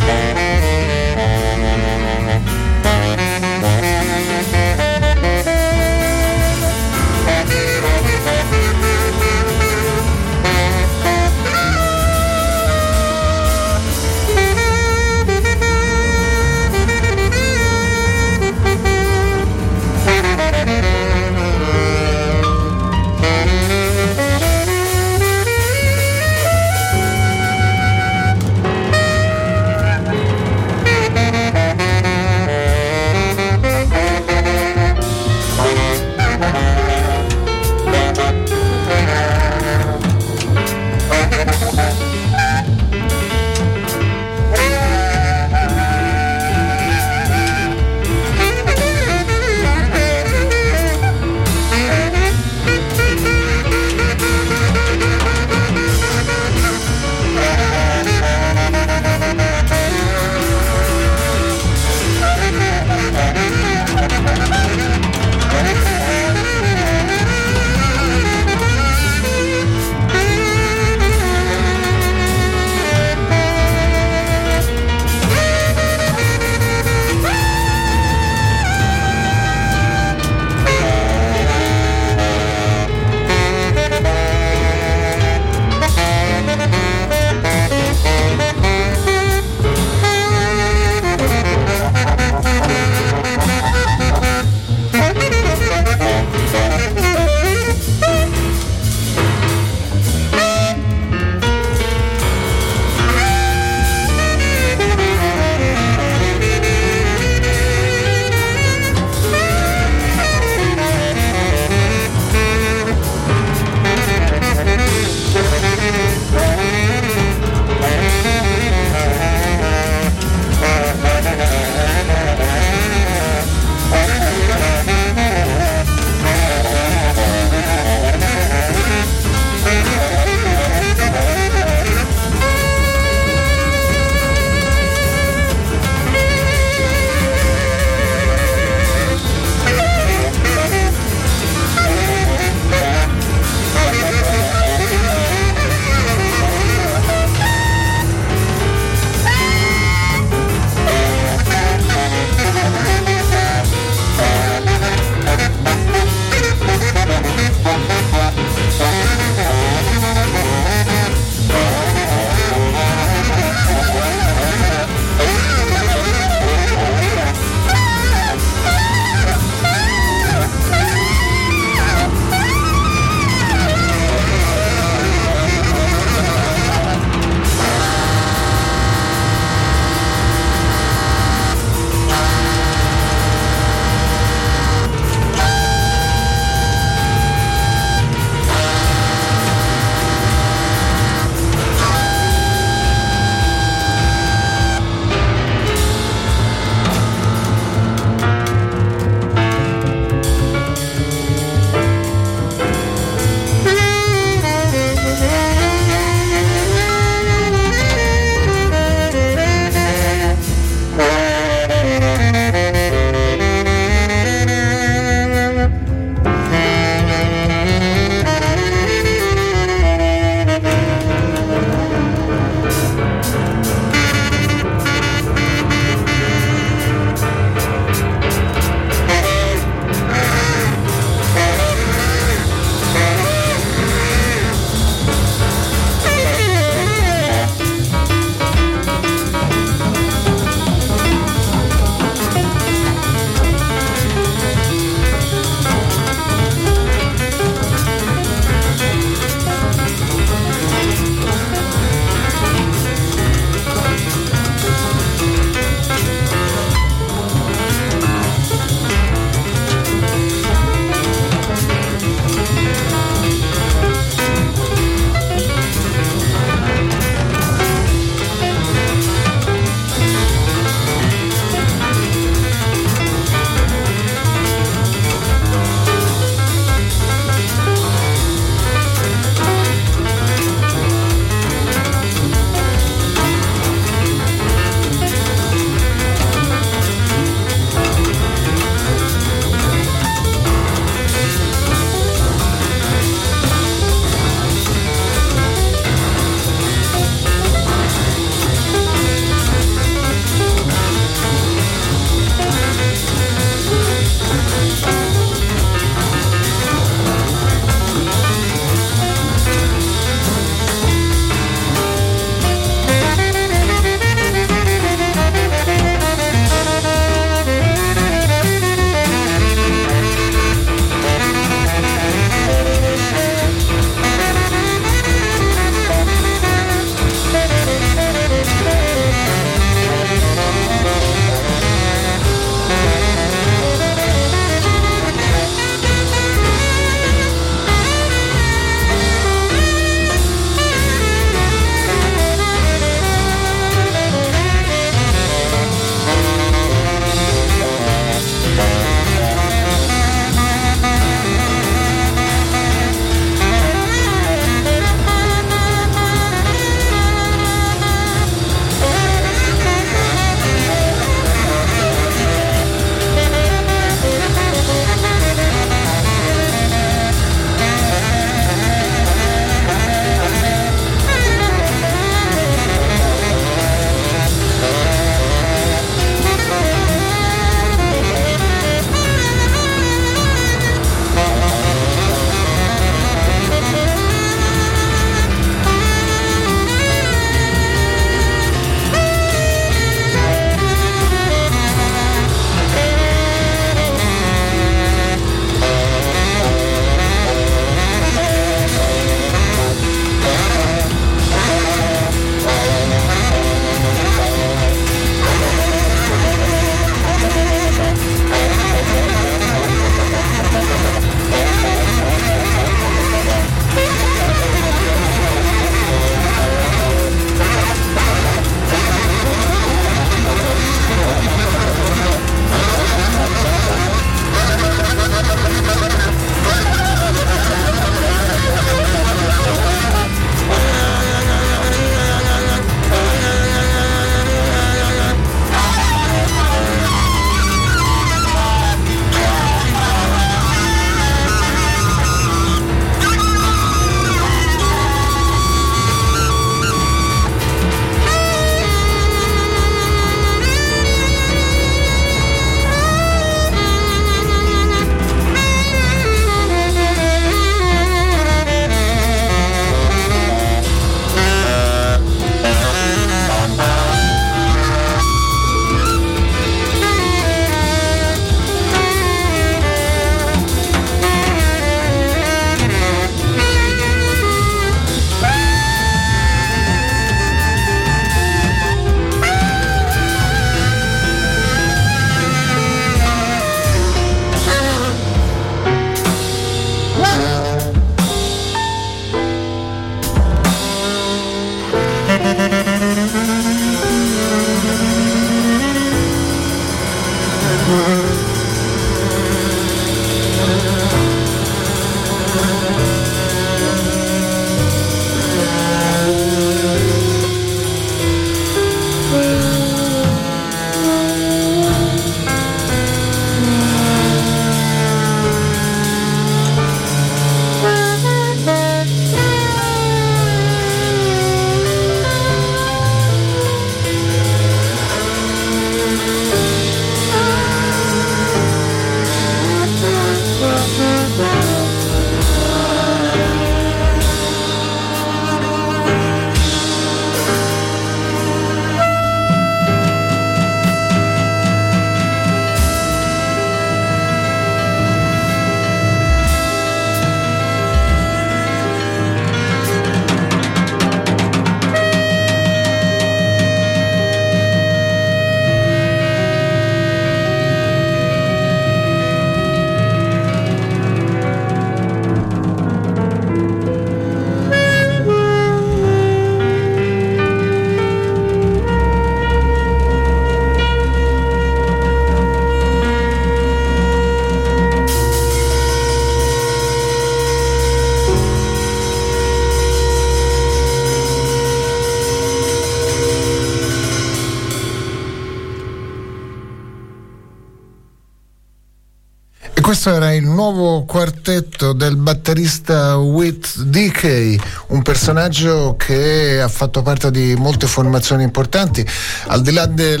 Speaker 1: Questo era il nuovo quartetto del batterista Whit DK, un personaggio che ha fatto parte di molte formazioni importanti, al di là del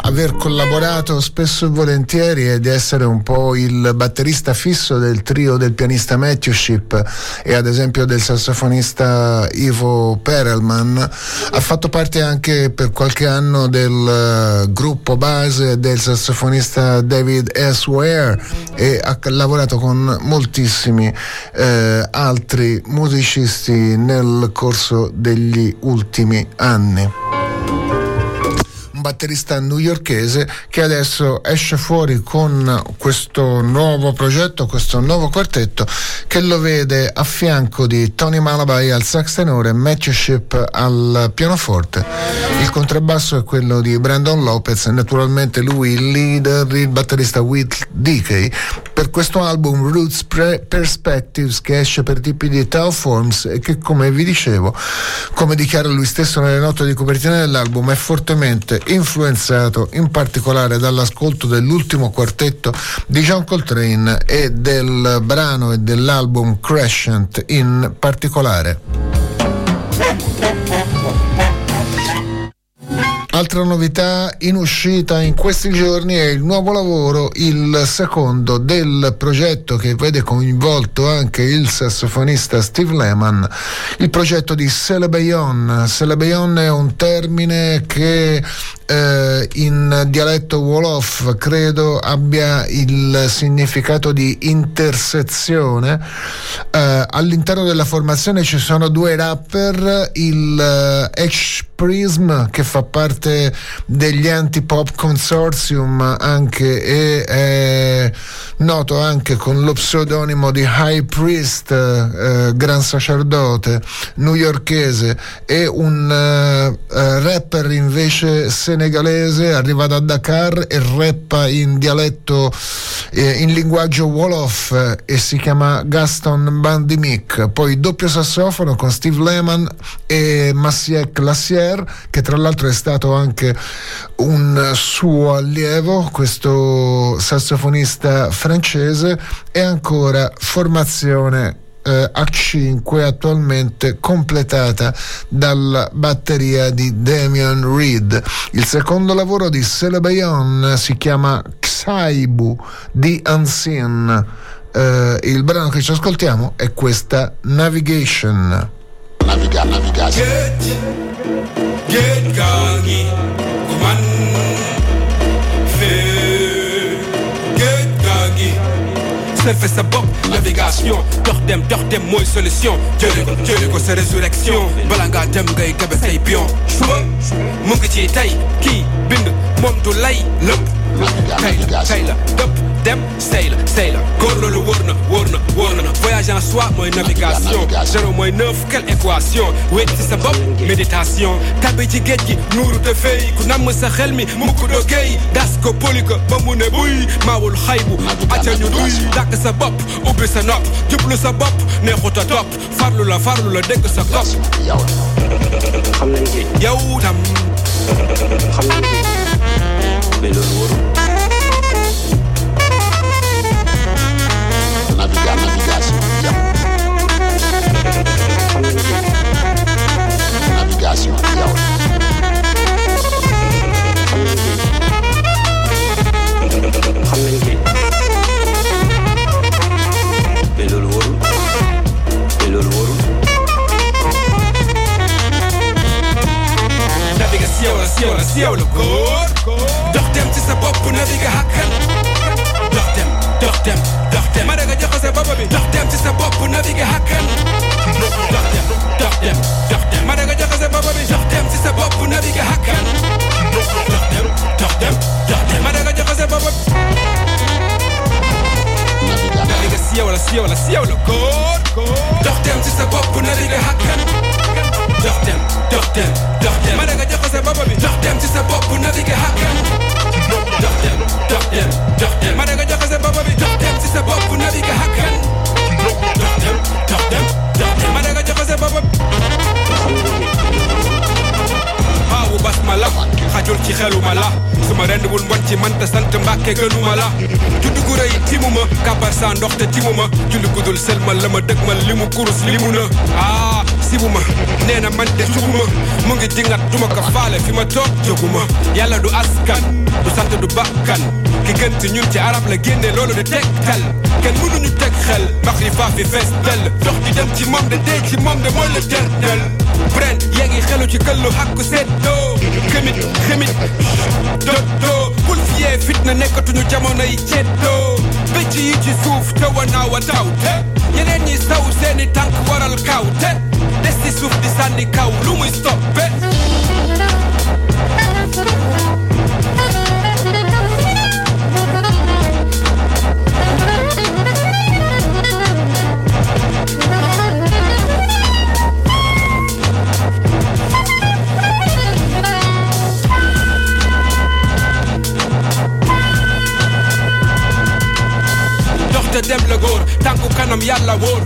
Speaker 1: uh, aver collaborato spesso e volentieri e di essere un po' il batterista fisso del trio del pianista Matthew Ship e ad esempio del sassofonista Ivo Perelman, ha fatto parte anche per qualche anno del uh, gruppo base del sassofonista David S. Ware e ha lavorato con moltissimi eh, altri musicisti nel corso degli ultimi anni batterista newyorchese che adesso esce fuori con questo nuovo progetto, questo nuovo quartetto che lo vede a fianco di Tony Malabai al sax tenore Matthew Ship al pianoforte. Il contrabbasso è quello di Brandon Lopez naturalmente lui il leader, il batterista Whit Dickey per questo album Roots Perspectives che esce per tipi di Tau Forms e che come vi dicevo, come dichiara lui stesso nelle note di copertina dell'album, è fortemente influenzato in particolare dall'ascolto dell'ultimo quartetto di John Coltrane e del brano e dell'album Crescent in particolare. Altra novità in uscita in questi giorni è il nuovo lavoro, il secondo del progetto che vede coinvolto anche il sassofonista Steve Lehman, il progetto di Celebayon. Celebayon è un termine che eh, in dialetto Wolof credo abbia il significato di intersezione. Eh, all'interno della formazione ci sono due rapper, il eh, H Prism che fa parte degli Anti-Pop Consortium anche e è noto anche con lo pseudonimo di High Priest, eh, gran sacerdote newyorchese e un eh, rapper invece senegalese arriva da Dakar e rappa in dialetto eh, in linguaggio Wolof e si chiama Gaston Bandimic. Poi doppio sassofono con Steve Lehman e Massiek Lassier che tra l'altro è stato anche un suo allievo, questo sassofonista francese, e ancora formazione eh, a 5 attualmente completata dalla batteria di Damian Reed. Il secondo lavoro di Celebayon si chiama Xaibu di Unseen. Eh, il brano che ci ascoltiamo è questa Navigation.
Speaker 4: Naviga, navigation. Get gangi, Surfer sa bopp, navigation. Dox dem dox dem mooy solution. Jële ko jële ko sa résurrection. Bala ngaa dem say pion dem stay la góor loolu wóor na wóor na wóor na voyage en soi mooy navigation. Zéro mooy neuf quelle équation? Wéet ci sa bopp méditation. Tabi ci géej gi nuuru te fey. Ku namm sa xel mi mukk doo géey das ko poli ko ba mu ne buy. Maawul xaybu acca ñu duy. Dàkk sa bopp ubbi sa nopp. Jublu sa bopp neexut a topp. Farlu la farlu la dégg sa kopp
Speaker 5: xam nañ ci.
Speaker 4: Yow tam.
Speaker 5: Xam nañ ci. Mais loolu wóorul
Speaker 4: Navigation yow
Speaker 5: xam nañ ci mais loolu wóorul mais loolu wóorul
Speaker 4: Navigation la sion la sion la góor dox dem ci sa bopp naviga hakkan dox dem dox dem dox dem. Ma daga joxe sa bopp bi dox dem ci sa bopp naviga hakkan dox dem dox dem dox dem ma daga joxe sa bopp bi dox dem ci sa bopp naviga hakkan dox dem dox dem dox dem ma daga joxe sa bopp Navigation la sion la sion la góor dox dem ci sa bopp naviga hakkan dox dem dox dem dox dem ma daga joxe sa bopp bi dox dem ci sa bopp naviga hakkan dox dem dox dem dox dem ma daga joxe sa bopp bi dox dem ci sa bopp naviga hakkan dox dem dox dem dox dem up,
Speaker 5: up, up. Ci
Speaker 4: la ma rendiwul mbon ci man mbàkke gënuma la. Gu sa ndox te timuma julli gudul selmal la ma dëgmal li mu kurus na. Ah sibuma nee na man de suguma mu ngi dingat duma ko faale fi ma toog jóguma yàlla du askan du sant du bakkan. Ki gën ci ñun ci arab la génne loolu di tegtal. Kenn mënuñu teg xel faa fi dox di dem ci de dee ci de mooy la xelu ci ximit ximit. Do do. Bul fiyee fitna nekkatuñu jamono yi ceddoo bëcc yi ci suuf te wanaaw a taw te ñeneen ñi tànk waral kaw te des ci suuf di sànni kaw lu muy stoppe dem la góor tànku kanam yàlla wóor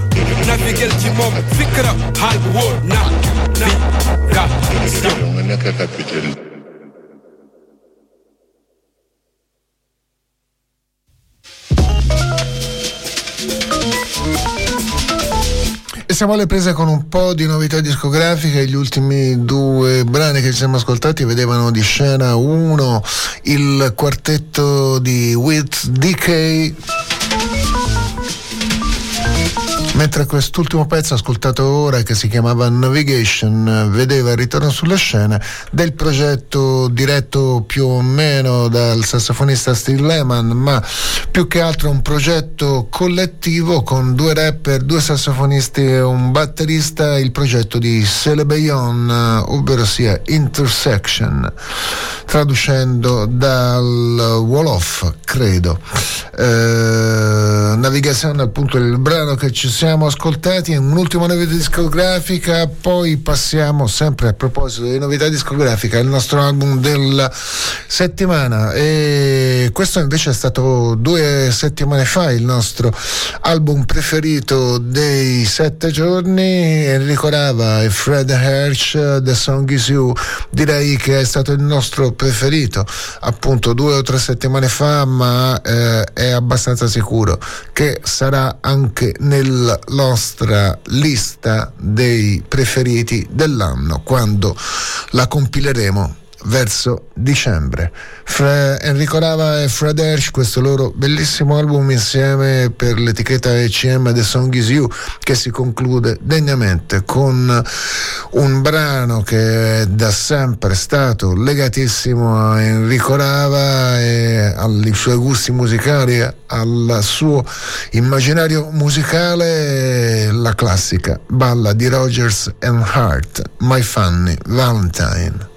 Speaker 4: navigel ci moom fikra xaal bu wóor na navigation
Speaker 1: E siamo alle prese con un po' di novità discografiche. Gli ultimi due brani che ci siamo ascoltati vedevano di scena uno il quartetto di With DK. Mentre quest'ultimo pezzo ascoltato ora, che si chiamava Navigation, vedeva il ritorno sulla scena del progetto diretto più o meno dal sassofonista Steve Lehman, ma più che altro un progetto collettivo con due rapper, due sassofonisti e un batterista, il progetto di Celebayon, ovvero sia Intersection, traducendo dal Wolof, credo. Eh, Navigazione appunto il brano che ci siamo ascoltati, un'ultima novità discografica, poi passiamo sempre a proposito di novità discografiche al nostro album della settimana. E questo invece è stato due settimane fa il nostro album preferito dei sette giorni, Enrico Rava e Fred Hersch, The Song Is You, direi che è stato il nostro preferito appunto due o tre settimane fa ma eh, è abbastanza sicuro che sarà anche nostra lista dei preferiti dell'anno quando la compileremo verso dicembre. Fra Enrico Rava e Fred Hersch, questo loro bellissimo album insieme per l'etichetta ECM The Song Is You, che si conclude degnamente con un brano che è da sempre stato legatissimo a Enrico Rava e ai suoi gusti musicali, al suo immaginario musicale, la classica balla di Rogers and Hart, My Funny Valentine.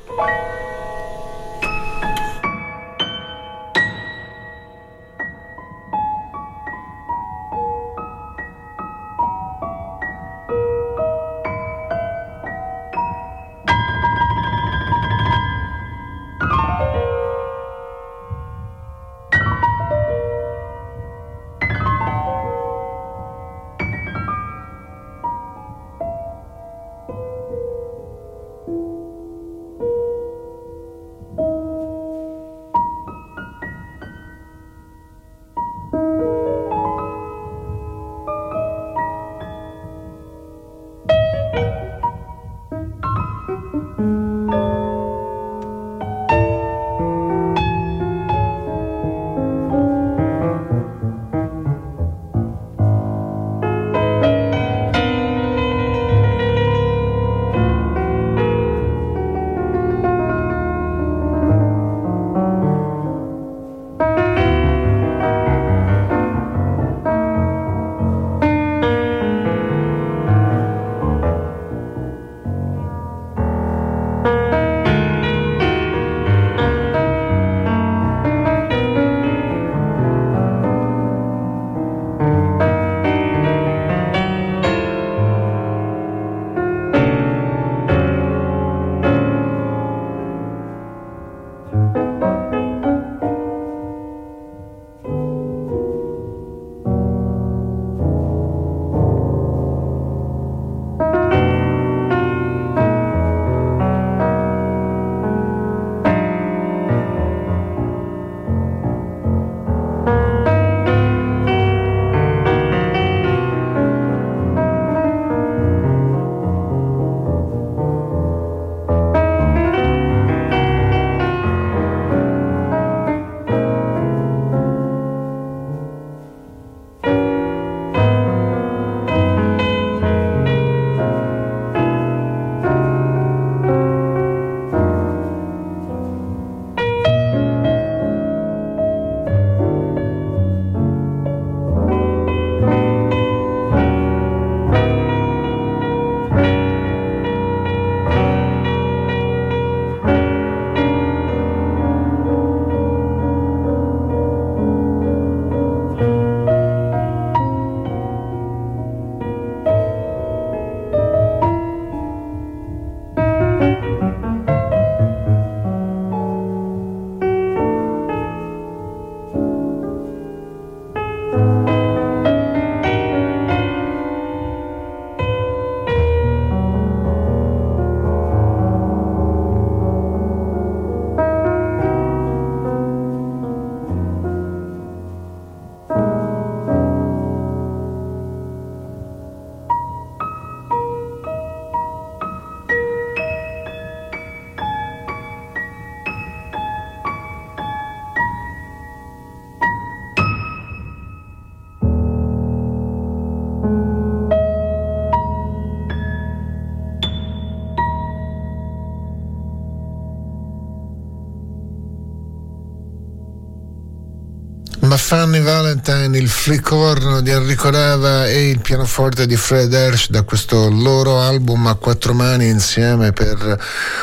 Speaker 1: Fanny Valentine, il flicorno di Enrico Rava e il pianoforte di Fred Hersch da questo loro album a quattro mani insieme per,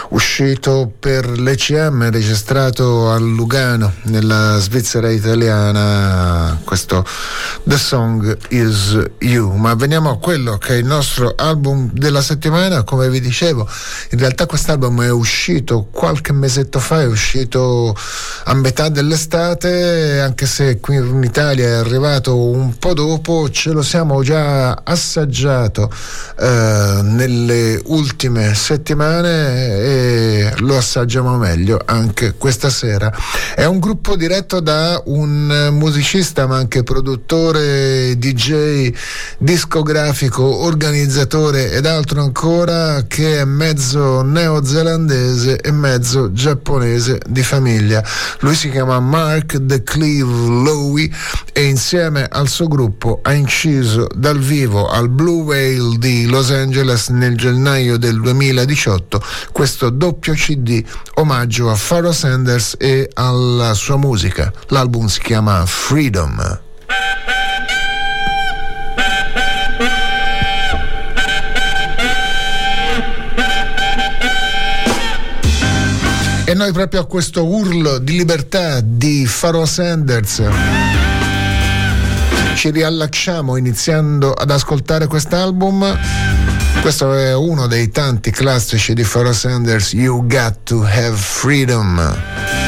Speaker 1: uscito per l'ECM registrato a Lugano nella Svizzera italiana. Questo The Song Is You. Ma veniamo a quello che è il nostro album della settimana. Come vi dicevo in realtà quest'album è uscito qualche mesetto fa è uscito a metà dell'estate anche se qui in Italia è arrivato un po' dopo, ce lo siamo già assaggiato eh, nelle ultime settimane e lo assaggiamo meglio anche questa sera. È un gruppo diretto da un musicista ma anche produttore, DJ, discografico, organizzatore ed altro ancora che è mezzo neozelandese e mezzo giapponese di famiglia. Lui si chiama Mark The Cleve Lowy e insieme al suo gruppo ha inciso dal vivo al Blue Whale di Los Angeles nel gennaio del 2018 questo doppio CD omaggio a Pharoah Sanders e alla sua musica. L'album si chiama Freedom. E noi proprio a questo urlo di libertà di Pharoah Sanders ci riallacciamo iniziando ad ascoltare quest'album. Questo è uno dei tanti classici di Pharoah Sanders, You Got to Have Freedom.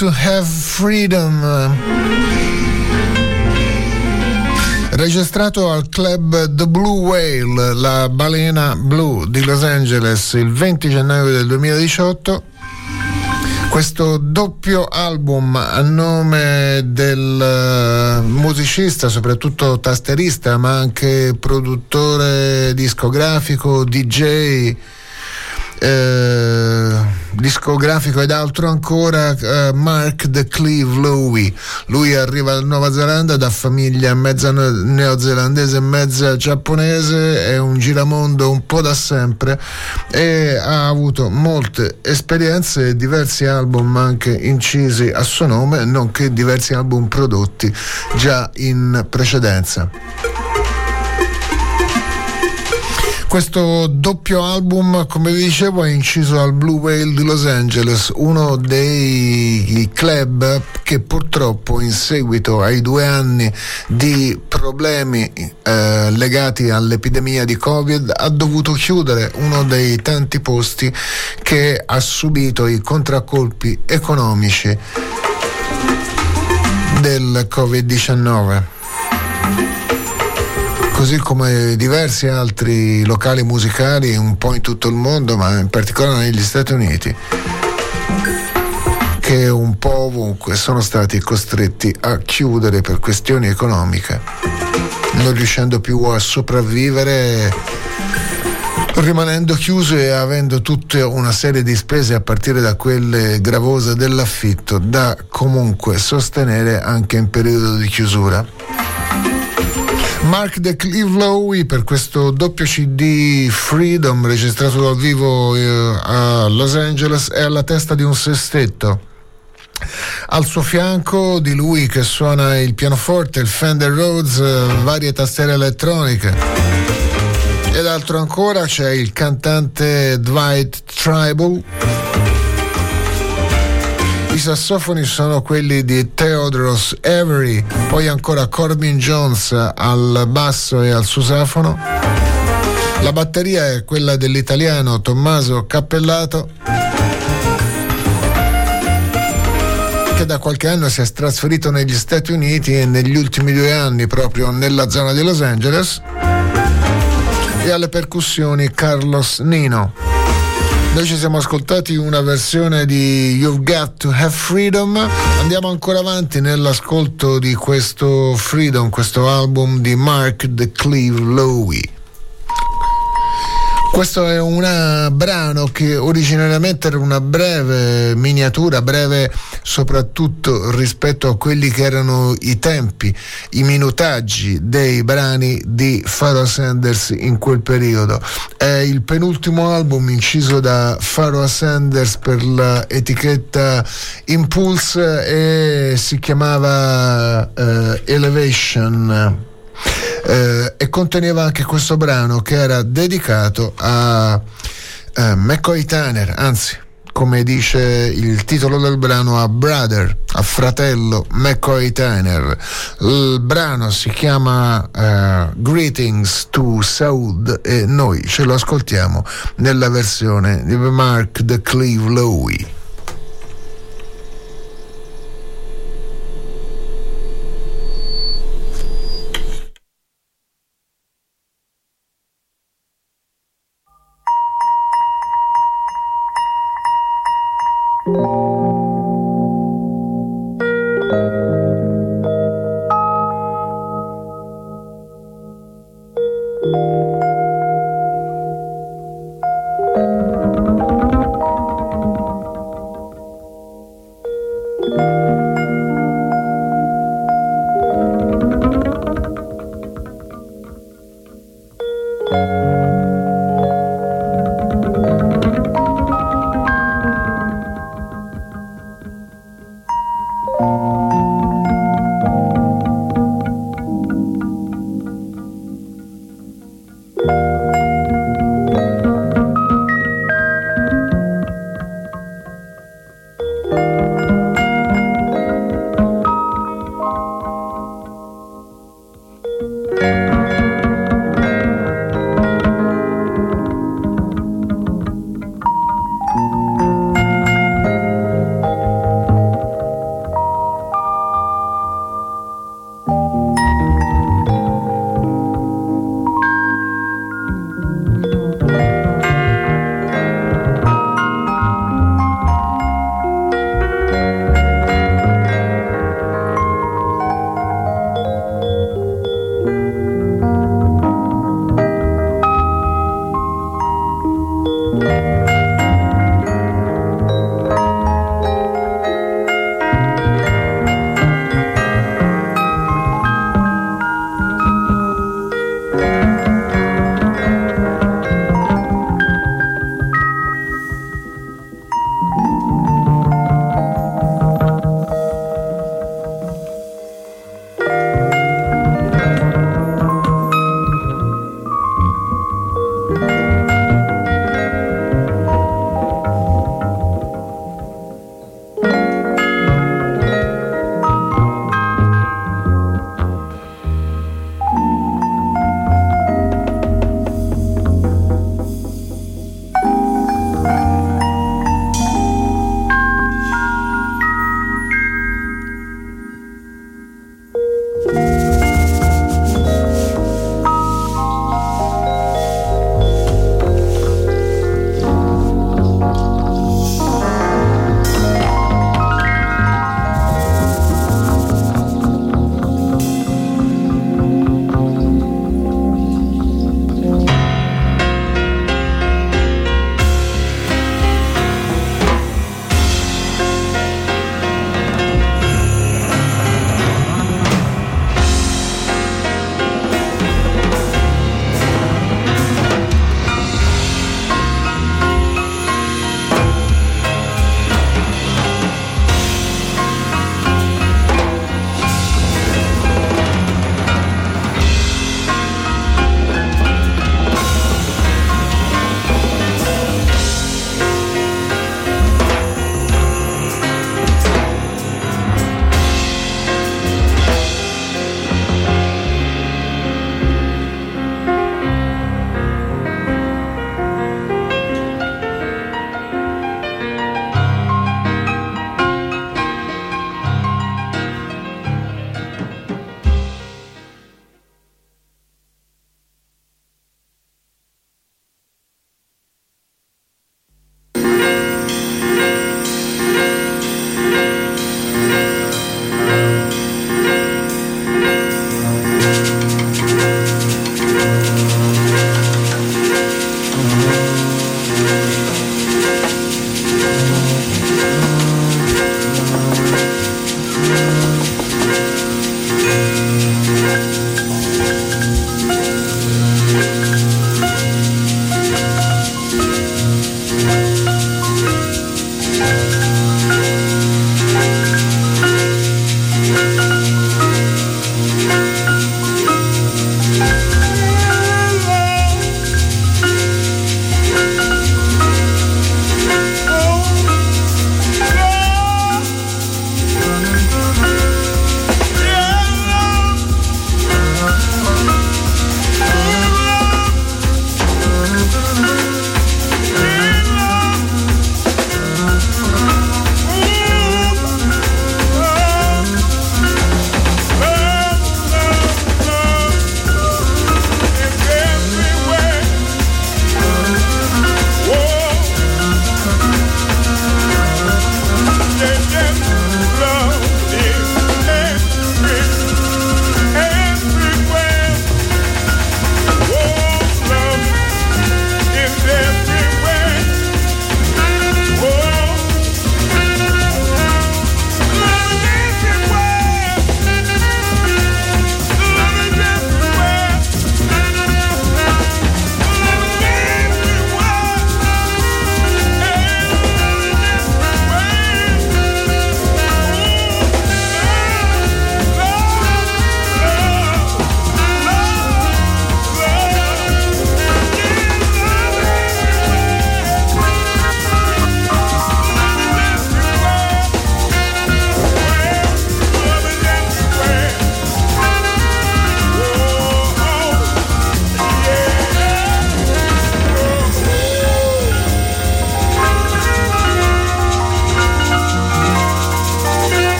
Speaker 1: To Have Freedom. Registrato al club The Blue Whale, la balena blu di Los Angeles il 20 gennaio del 2018 questo doppio album a nome del musicista, soprattutto tasterista, ma anche produttore discografico, DJ eh, discografico ed altro ancora eh, Mark the Cleve Lowy lui arriva dalla Nuova Zelanda da famiglia mezza neozelandese e mezza giapponese è un giramondo un po' da sempre e ha avuto molte esperienze e diversi album anche incisi a suo nome nonché diversi album prodotti già in precedenza questo doppio album, come vi dicevo, è inciso al Blue Whale di Los Angeles, uno dei club che purtroppo in seguito ai due anni di problemi eh, legati all'epidemia di Covid ha dovuto chiudere uno dei tanti posti che ha subito i contraccolpi economici del Covid-19 così come diversi altri locali musicali un po' in tutto il mondo, ma in particolare negli Stati Uniti, che un po' ovunque sono stati costretti a chiudere per questioni economiche, non riuscendo più a sopravvivere rimanendo chiuso e avendo tutta una serie di spese a partire da quelle gravose dell'affitto da comunque sostenere anche in periodo di chiusura. Mark De Cleve Lowy per questo doppio CD Freedom registrato dal vivo eh, a Los Angeles è alla testa di un sestetto. Al suo fianco di lui che suona il pianoforte, il Fender Rhodes, eh, varie tastiere elettroniche. Ed altro ancora c'è il cantante Dwight Tribal sassofoni sono quelli di Theodoros Avery, poi ancora Corbin Jones al basso e al susafono. La batteria è quella dell'italiano Tommaso Cappellato che da qualche anno si è trasferito negli Stati Uniti e negli ultimi due anni proprio nella zona di Los Angeles e alle percussioni Carlos Nino. Noi ci siamo ascoltati una versione di You've Got to Have Freedom. Andiamo ancora avanti nell'ascolto di questo Freedom, questo album di Mark the Cleve Lowy. Questo è un brano che originariamente era una breve miniatura, breve soprattutto rispetto a quelli che erano i tempi, i minutaggi dei brani di Pharoah Sanders in quel periodo. È il penultimo album inciso da Pharoah Sanders per l'etichetta Impulse e si chiamava uh, Elevation eh, e conteneva anche questo brano che era dedicato a eh, McCoy Tanner, anzi come dice il titolo del brano a Brother, a fratello McCoy Tanner. Il brano si chiama uh, Greetings to Saud e noi ce lo ascoltiamo nella versione di Mark the Cleve Lowy.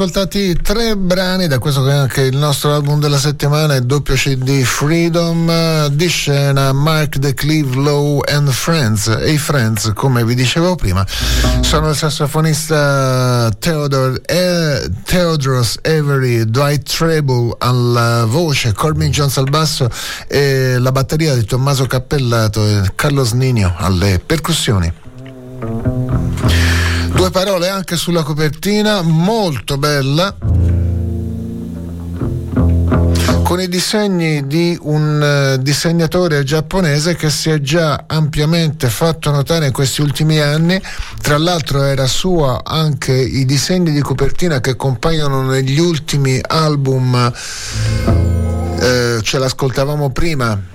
Speaker 1: Ascoltati tre brani da questo che è il nostro album della settimana, il doppio CD Freedom, di scena Mark the Cleve Low and Friends. E i Friends, come vi dicevo prima, sono il sassofonista Theodore, eh, Theodros Avery, Dwight Treble alla voce, Corbin Jones al basso e la batteria di Tommaso Cappellato e Carlos Nino alle percussioni. Due parole anche sulla copertina, molto bella con i disegni di un uh, disegnatore giapponese che si è già ampiamente fatto notare in questi ultimi anni. Tra l'altro era suo anche i disegni di copertina che compaiono negli ultimi album, uh, ce l'ascoltavamo prima.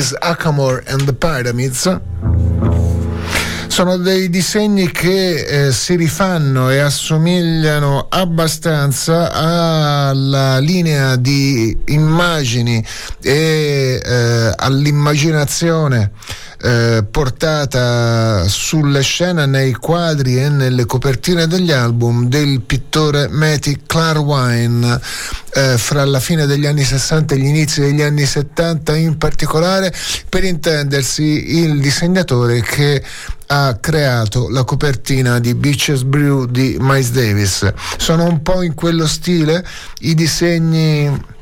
Speaker 1: Idris Akamor and the Pyramids. Sono dei disegni che eh, si rifanno e assomigliano abbastanza alla linea di immagini e eh, all'immaginazione eh, portata sulle scene nei quadri e nelle copertine degli album del pittore Matty Clarwine eh, fra la fine degli anni 60 e gli inizi degli anni 70 in particolare per intendersi il disegnatore che ha creato la copertina di Beaches Brew di Miles Davis. Sono un po' in quello stile i disegni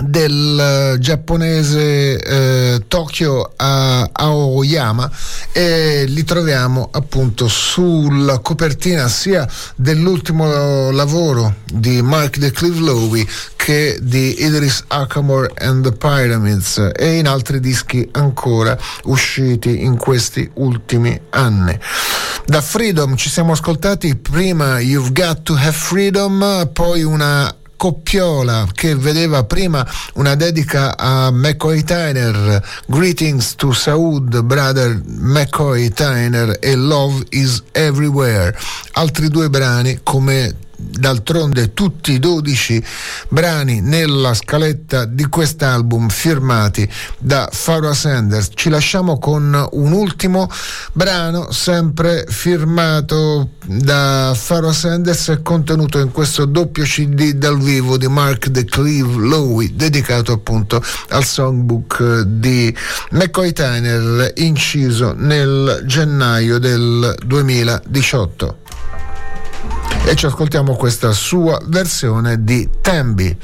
Speaker 1: del uh, giapponese eh, Tokyo a Aoyama e li troviamo appunto sulla copertina sia dell'ultimo lavoro di Mark de Lowy che di Idris Akamor and the Pyramids e in altri dischi ancora usciti in questi ultimi anni. Da Freedom ci siamo ascoltati prima You've Got to Have Freedom, poi una coppiola che vedeva prima una dedica a McCoy Tyner, Greetings to Saud, brother McCoy Tyner e Love is Everywhere. Altri due brani come d'altronde tutti i 12 brani nella scaletta di quest'album firmati da Farah Sanders. Ci lasciamo con un ultimo brano sempre firmato da Farah Sanders e contenuto in questo doppio CD dal vivo di Mark de Cleve Lowy dedicato appunto al songbook di McCoy Tyner inciso nel gennaio del 2018 e ci ascoltiamo questa sua versione di Tembi.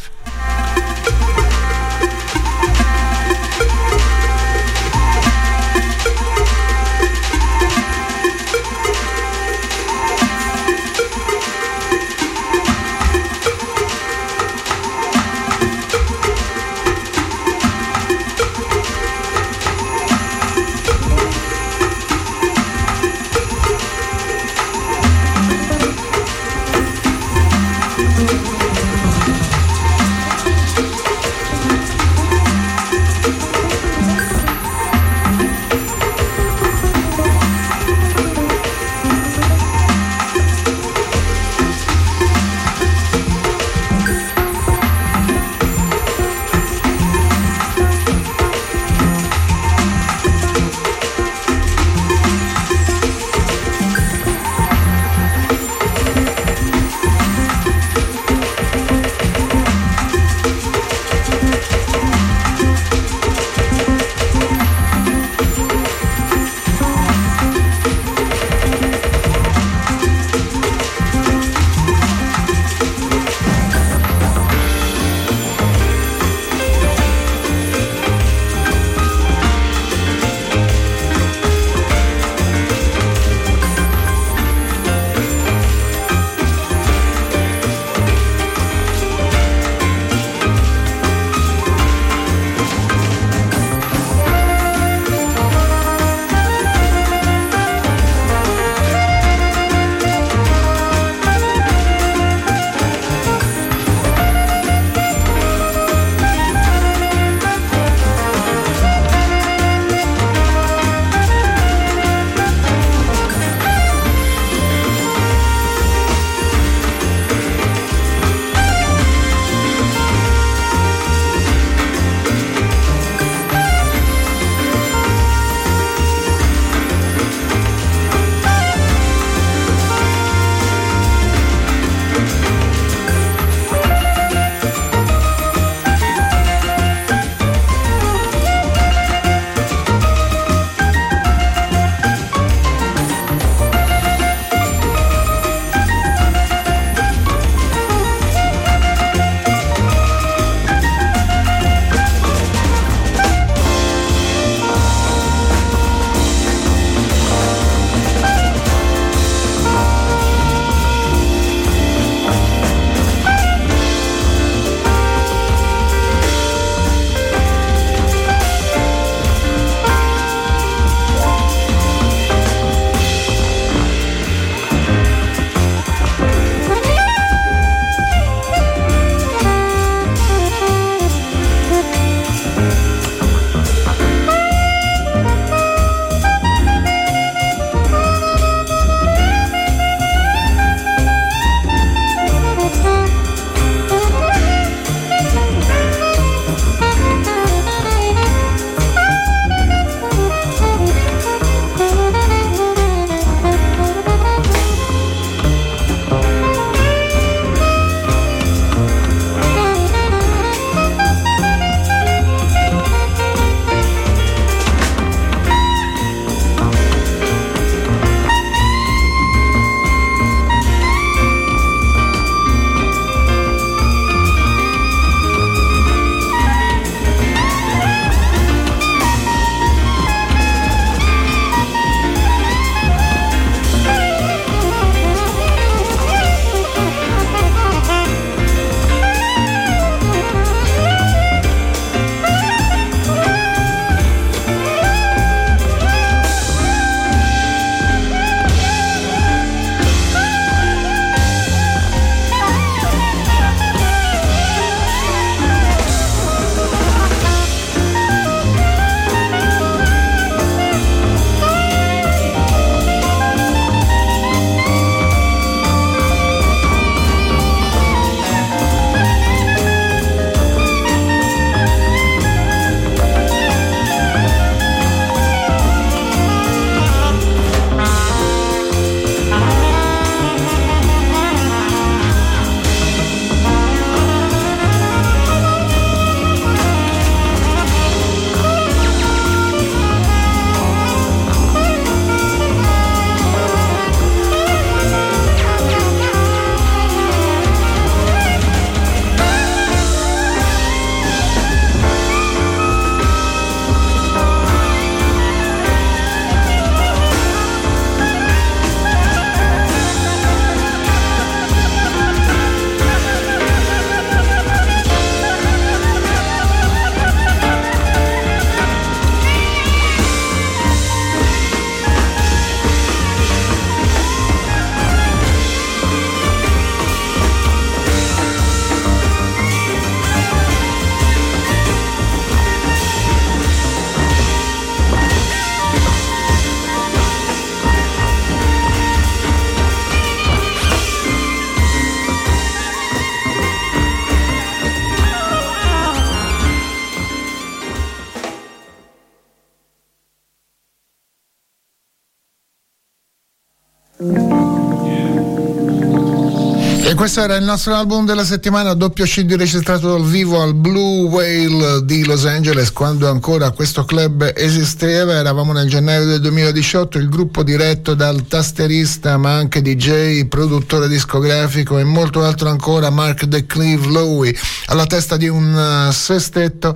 Speaker 1: Questo era il nostro album della settimana, doppio CD registrato dal vivo al Blue Whale di Los Angeles, quando ancora questo club esisteva. Eravamo nel gennaio del 2018, il gruppo diretto dal tasterista, ma anche DJ, produttore discografico e molto altro ancora, Mark DeCleve Lowy, alla testa di un uh, sestetto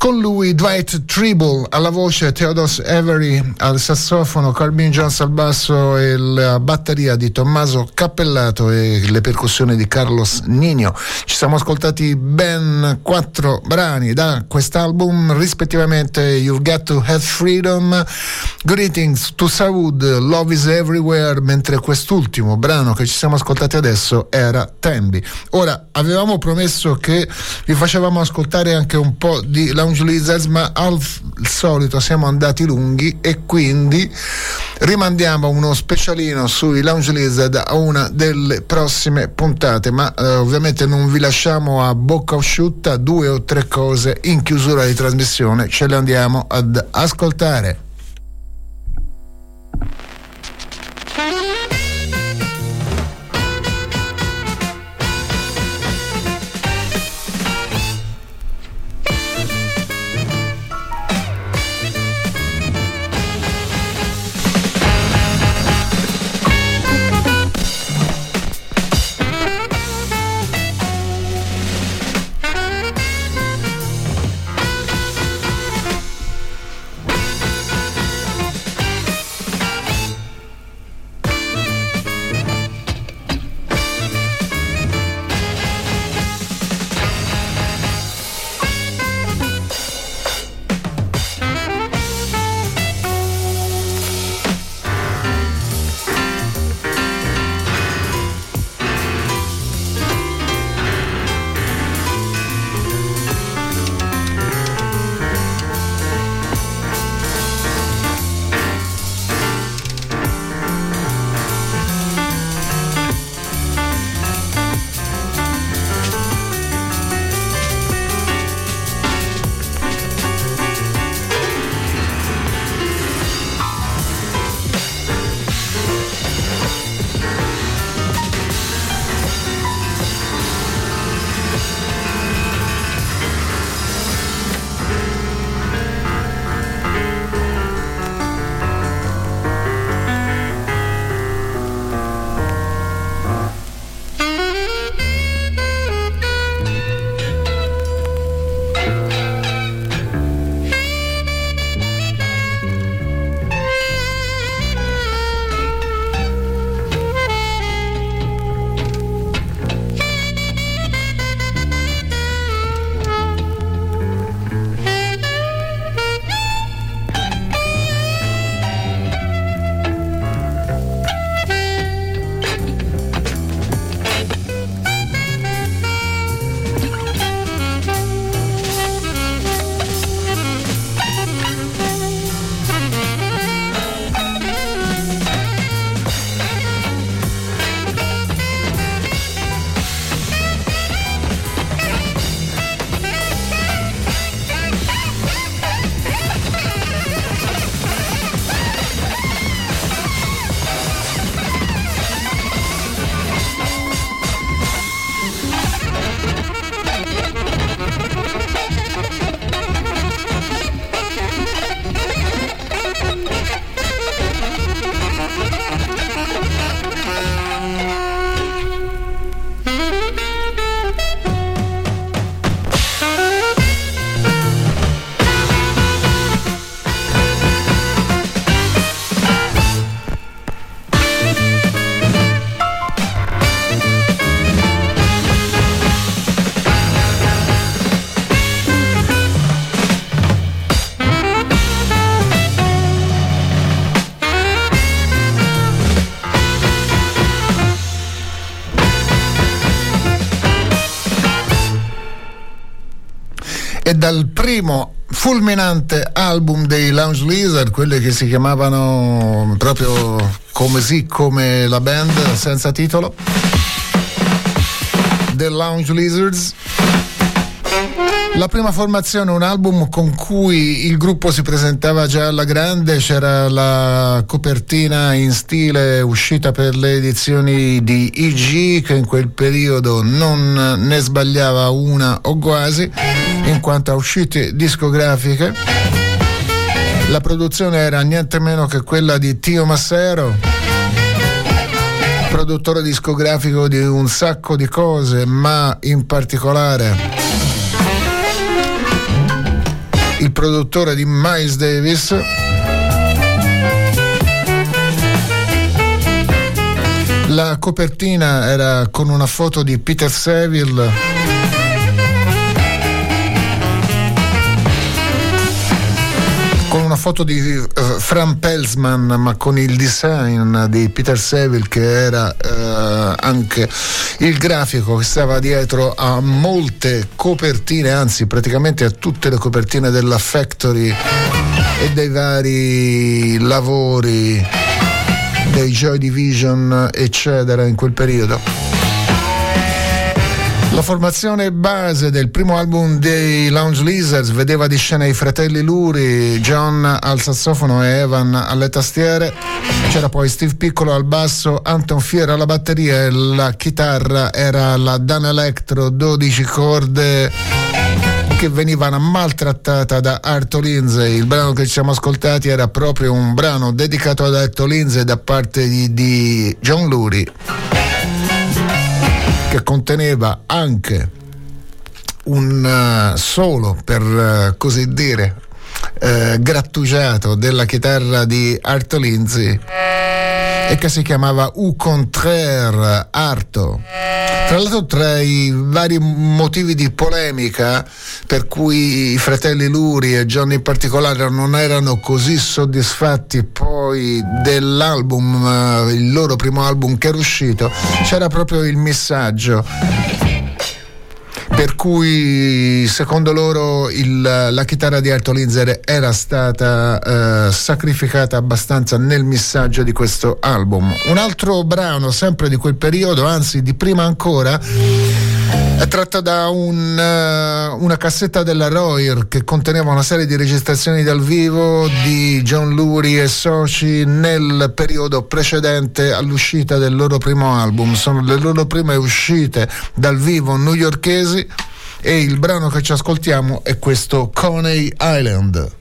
Speaker 1: con lui Dwight Tribble alla voce, Theodos Avery al sassofono, Corbin Jones al basso e la batteria di Tommaso Cappellato e le percussioni di Carlos Nino. Ci siamo ascoltati ben quattro brani da quest'album, rispettivamente You've Got to Have Freedom, Greetings to Saud, Love is Everywhere, mentre quest'ultimo brano che ci siamo ascoltati adesso era Tembi. Ora, avevamo promesso che vi facevamo ascoltare anche un po' di Lounge Lizards, ma al solito siamo andati lunghi e quindi rimandiamo uno specialino sui Lounge Lizard a una delle prossime puntate, ma eh, ovviamente non vi lasciamo a bocca asciutta, due o tre cose in chiusura di trasmissione ce le andiamo ad ascoltare. Primo fulminante album dei Lounge Lizard, quelli che si chiamavano proprio come sì, come la band senza titolo, The Lounge Lizards. La prima formazione, un album con cui il gruppo si presentava già alla grande, c'era la copertina in stile uscita per le edizioni di IG che in quel periodo non ne sbagliava una o quasi in quanto a uscite discografiche. La produzione era niente meno che quella di Tio Massero, produttore discografico di un sacco di cose, ma in particolare il produttore di Miles Davis. La copertina era con una foto di Peter Seville. Foto di uh, Fran Pelsman ma con il design di Peter Seville che era uh, anche il grafico che stava dietro a molte copertine anzi praticamente a tutte le copertine della Factory e dei vari lavori dei Joy Division eccetera in quel periodo la formazione base del primo album dei Lounge Lizards vedeva di scena i fratelli Luri, John al sassofono e Evan alle tastiere. C'era poi Steve Piccolo al basso, Anton Fiera alla batteria e la chitarra era la Dan Electro 12 corde che venivano maltrattata da Arto Lindsay. Il brano che ci siamo ascoltati era proprio un brano dedicato ad Arto Lindsay da parte di, di John Lurie che conteneva anche un uh, solo, per uh, così dire, uh, grattugiato della chitarra di Arto Lindsay e che si chiamava U Contraire Arto. Tra l'altro tra i vari motivi di polemica per cui i fratelli Luri e Johnny in particolare non erano così soddisfatti poi dell'album, il loro primo album che era uscito, c'era proprio il messaggio per cui secondo loro il, la chitarra di Alto Linzer era stata eh, sacrificata abbastanza nel missaggio di questo album. Un altro brano sempre di quel periodo, anzi di prima ancora, è tratto da un, uh, una cassetta della Royer che conteneva una serie di registrazioni dal vivo di John Lurie e soci nel periodo precedente all'uscita del loro primo album. Sono le loro prime uscite dal vivo newyorkesi e il brano che ci ascoltiamo è questo Coney Island.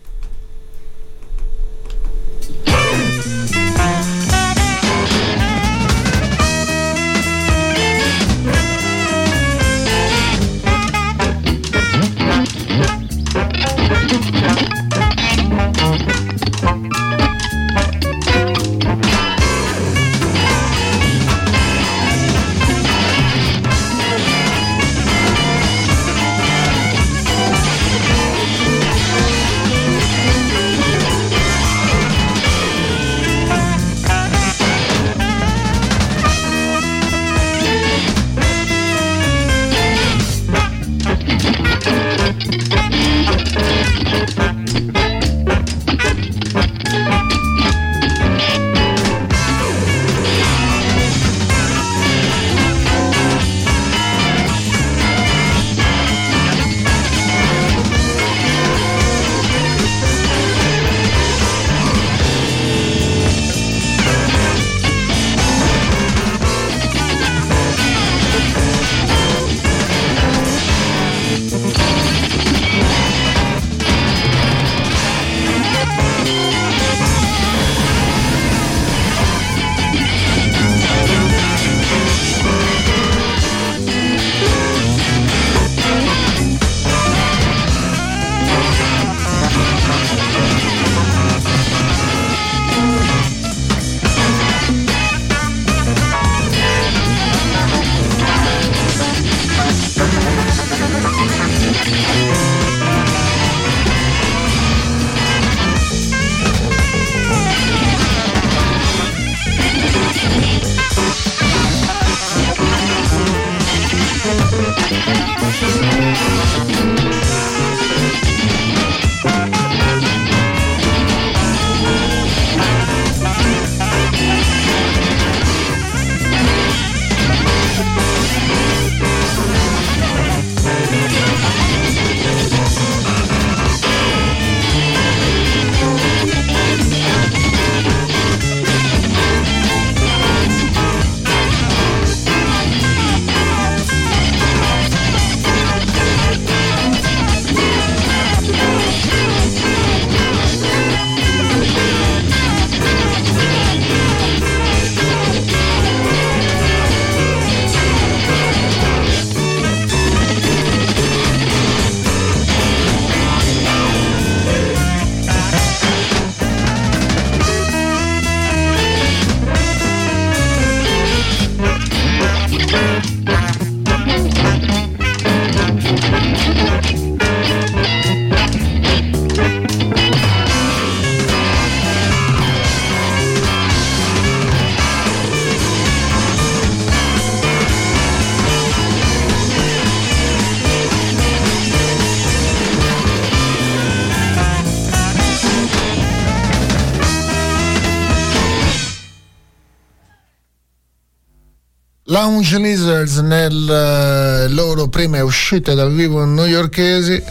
Speaker 1: Lounge Lizards nelle loro prime uscite dal vivo newyorkesi.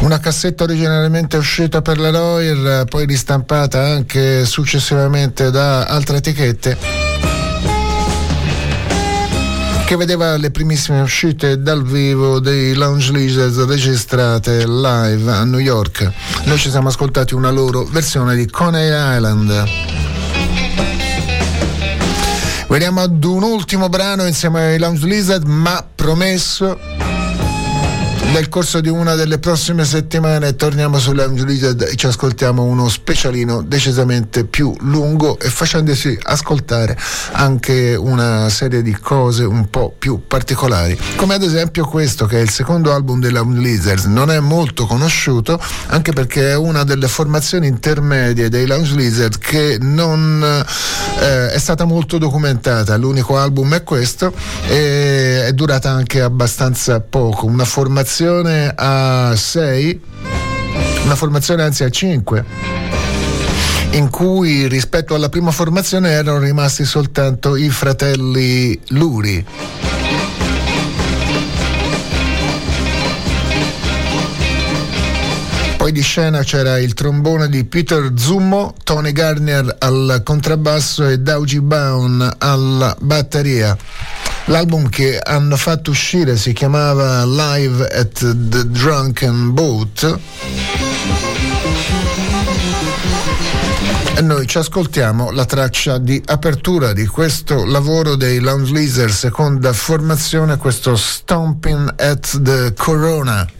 Speaker 1: Una cassetta originariamente uscita per la Royer, poi ristampata anche successivamente da altre etichette che vedeva le primissime uscite dal vivo dei Lounge Lizards registrate live a New York. Noi ci siamo ascoltati una loro versione di Coney Island. Veniamo ad un ultimo brano insieme ai Lounge Lizard, ma promesso nel corso di una delle prossime settimane torniamo su Lounge Lizard e ci ascoltiamo uno specialino decisamente più lungo e facendosi ascoltare anche una serie di cose un po' più particolari come ad esempio questo che è il secondo album Lounge Lizards. Non è molto conosciuto anche perché è una delle formazioni intermedie dei Lounge Lizard che non eh, è stata molto documentata. L'unico album è questo e è durata anche abbastanza poco una formazione a 6, una formazione anzi a 5 in cui rispetto alla prima formazione erano rimasti soltanto i fratelli Luri. Poi di scena c'era il trombone di Peter Zummo, Tony Garnier al contrabbasso e Dauji Baun alla batteria. L'album che hanno fatto uscire si chiamava Live at the Drunken Boat. E noi ci ascoltiamo la traccia di apertura di questo lavoro dei Lounge Lizard, seconda formazione, questo Stomping at the Corona.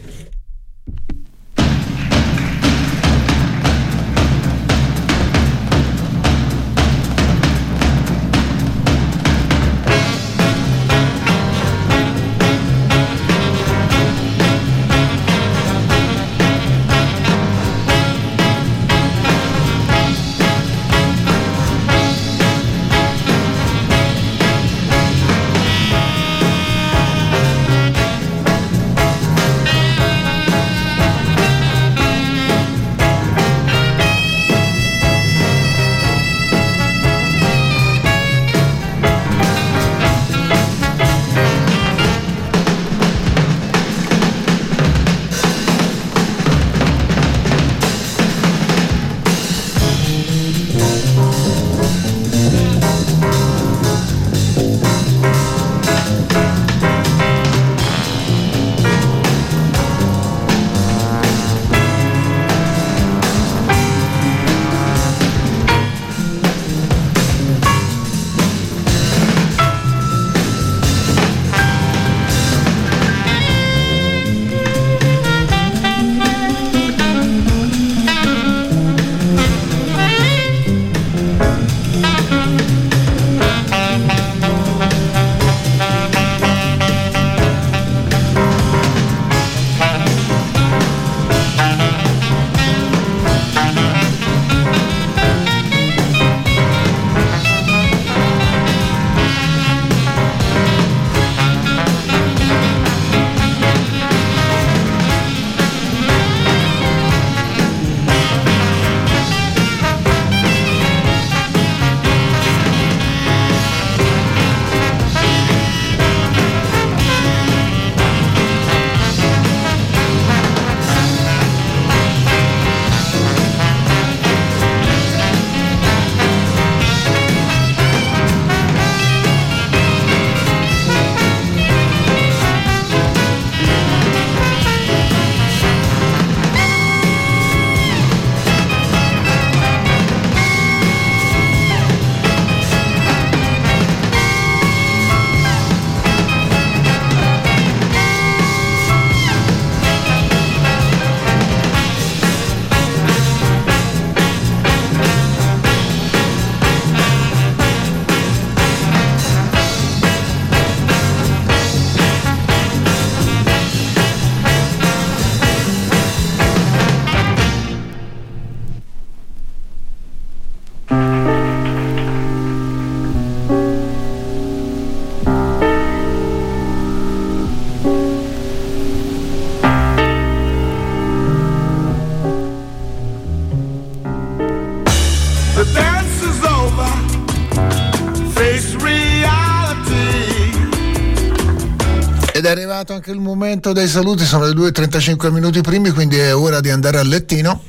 Speaker 1: Momento dei saluti, sono le 2.35 minuti primi, quindi è ora di andare a lettino.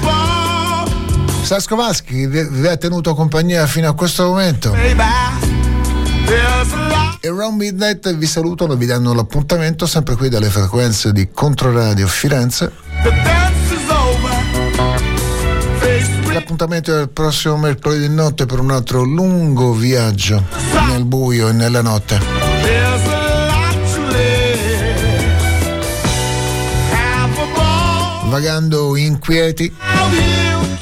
Speaker 6: Ball,
Speaker 1: Saskovaschi vi ha tenuto compagnia fino a questo momento. E Round Midnight vi salutano, vi danno l'appuntamento sempre qui dalle frequenze di Controradio Firenze. L'appuntamento è il prossimo mercoledì notte per un altro lungo viaggio nel buio e nella notte. Vagando inquieti,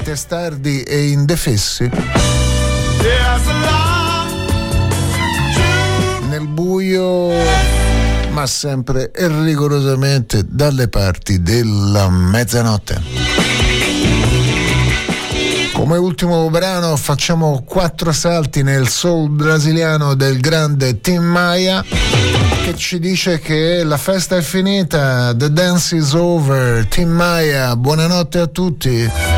Speaker 1: testardi e indefessi nel buio, ma sempre e rigorosamente dalle parti della mezzanotte. Come ultimo brano facciamo quattro salti nel soul brasiliano del grande Tim Maia che ci dice che la festa è finita, the dance is over. Tim Maia, buonanotte a tutti.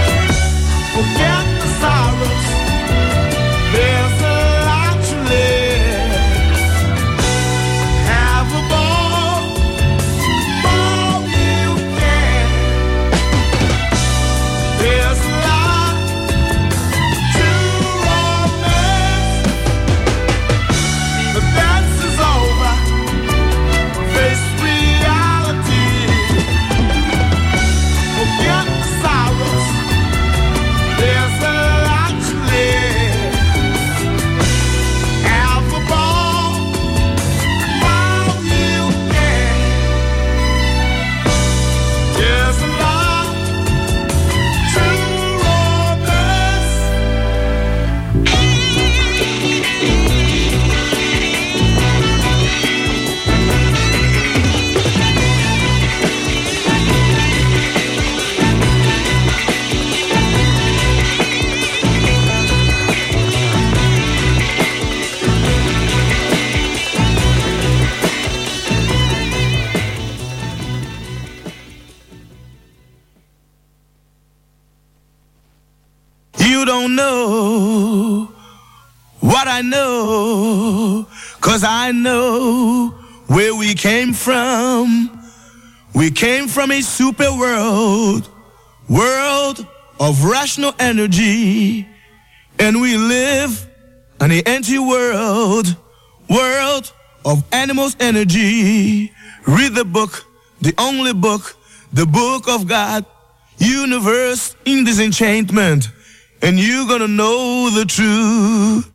Speaker 6: Came from. We came from a super world, world of rational energy, and we live in an empty world, world of animals' energy. Read the book, the only book, the book of God, universe in disenchantment, and you're gonna know the truth.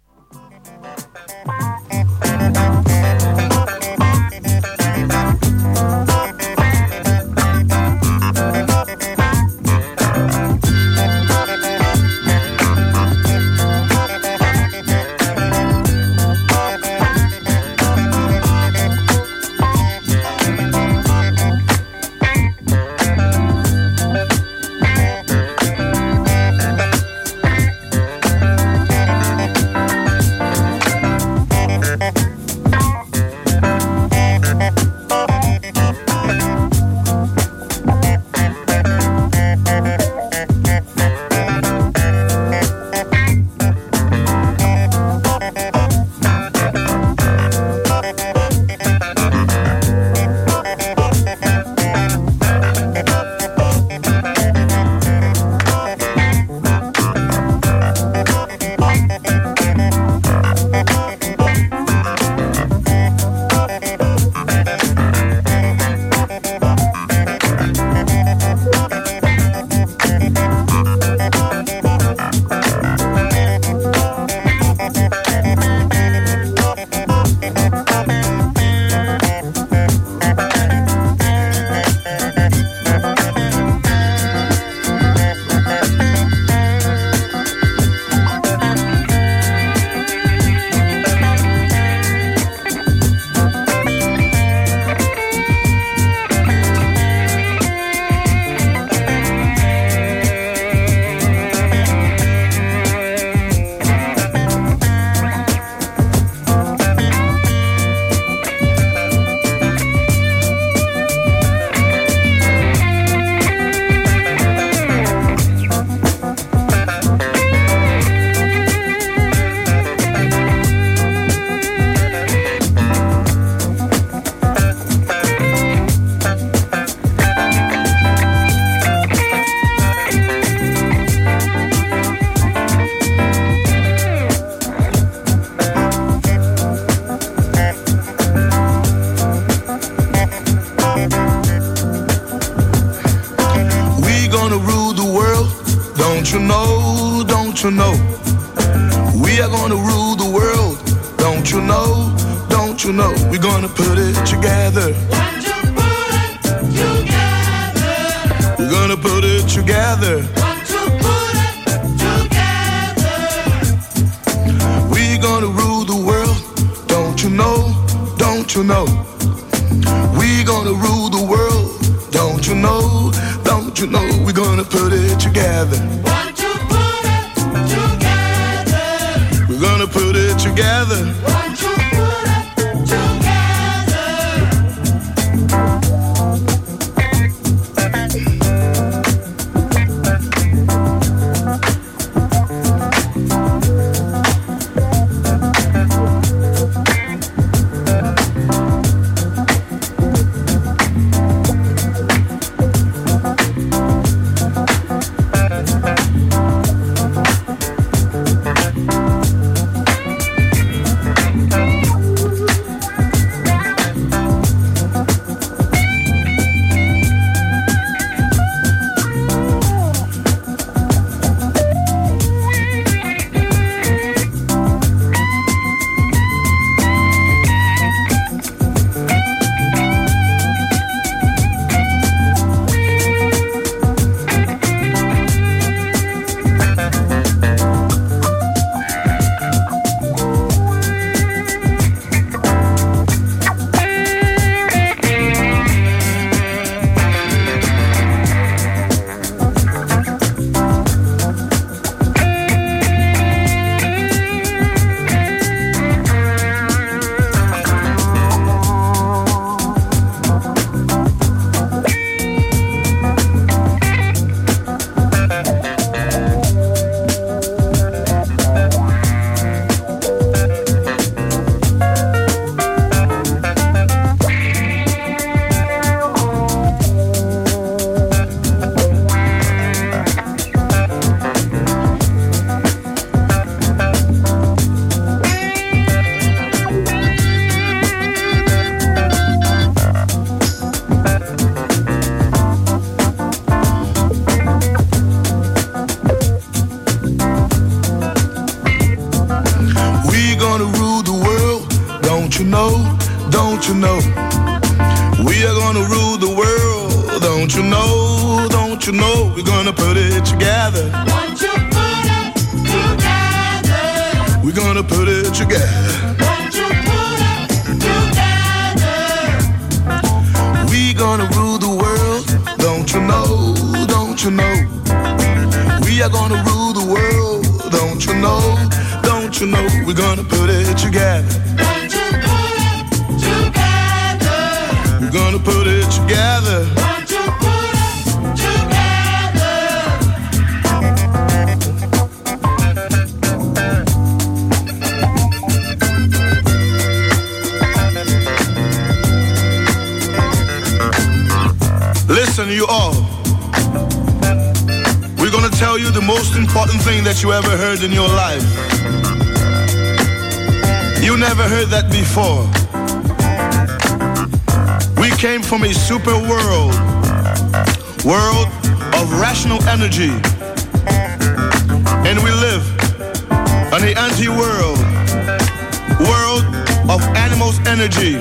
Speaker 6: energy.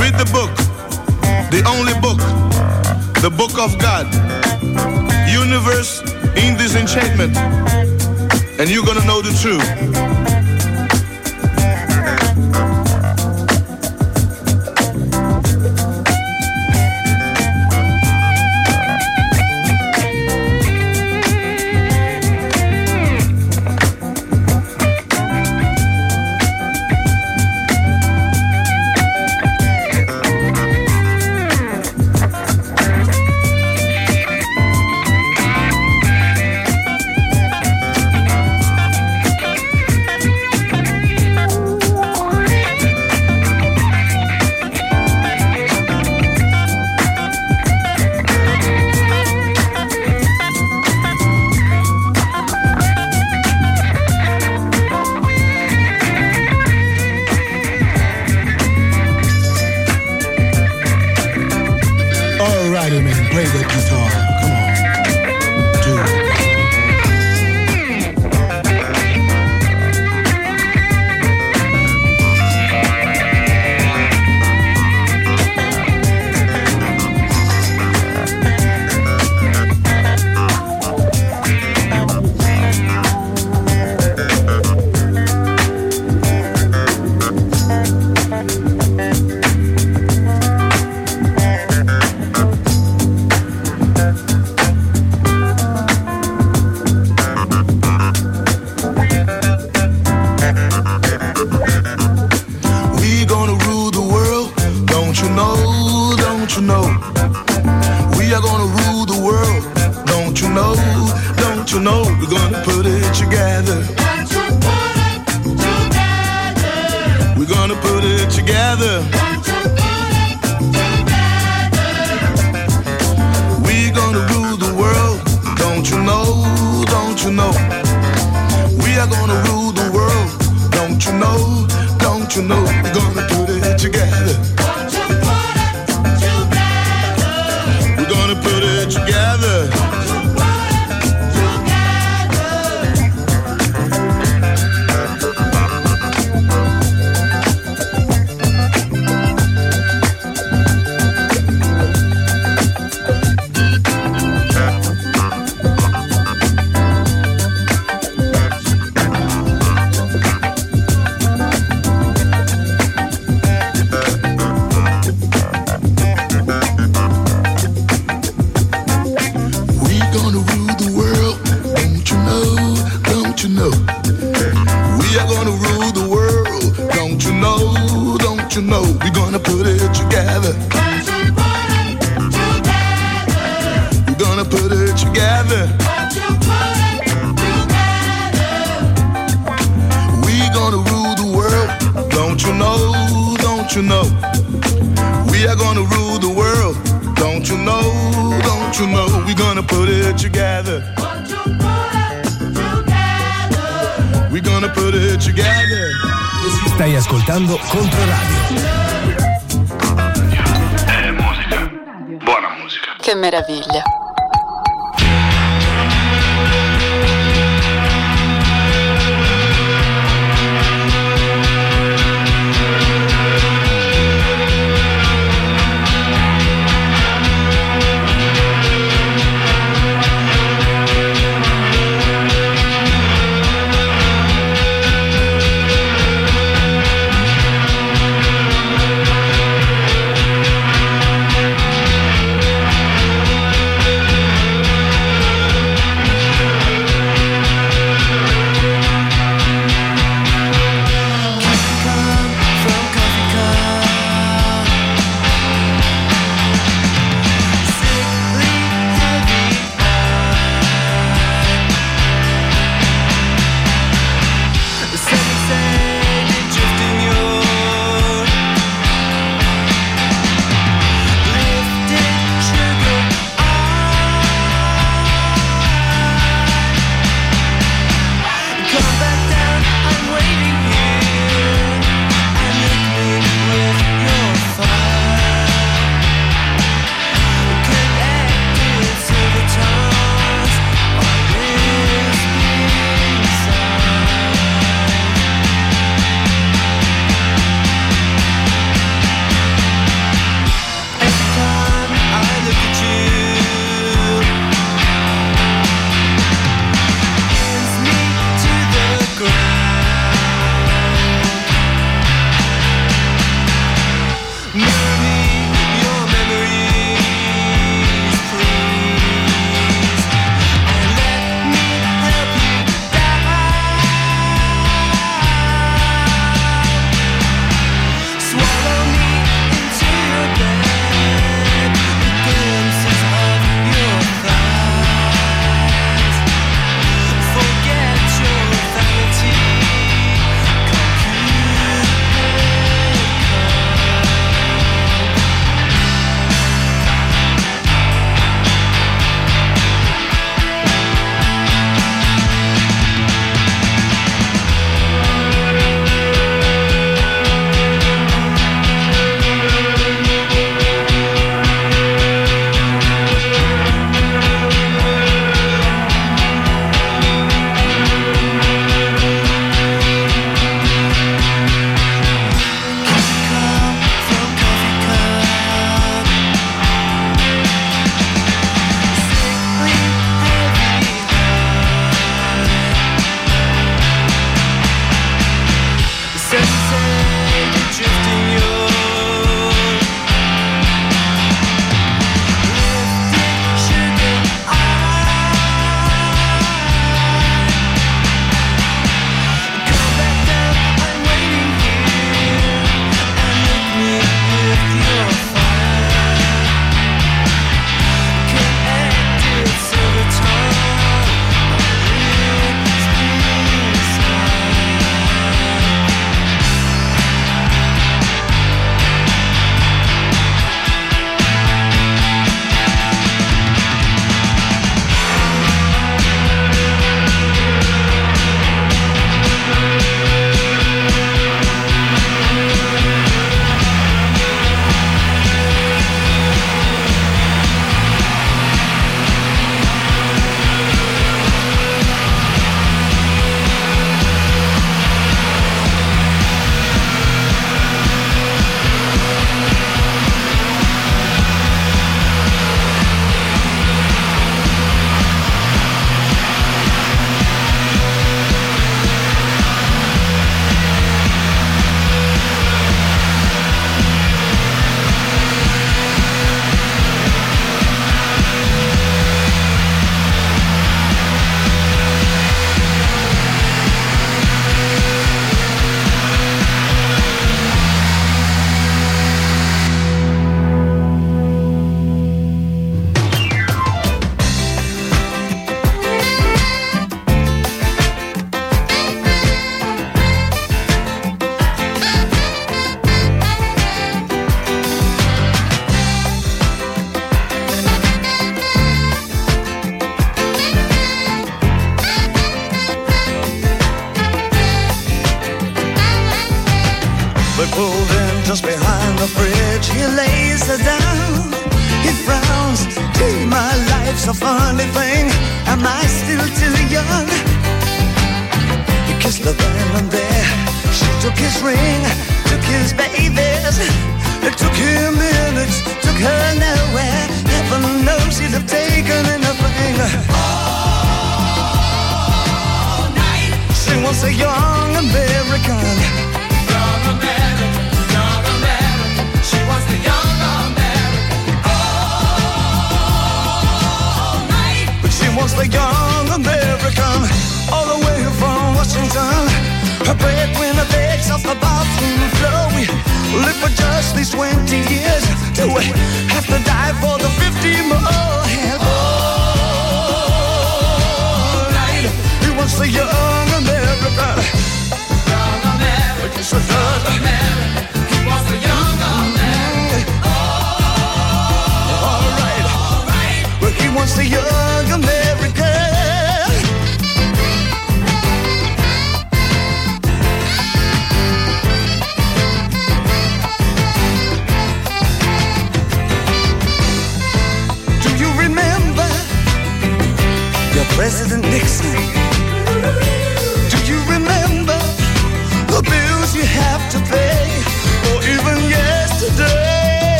Speaker 6: Read the book, the only book, the book of God. Universe in this enchantment, and you're gonna know the truth.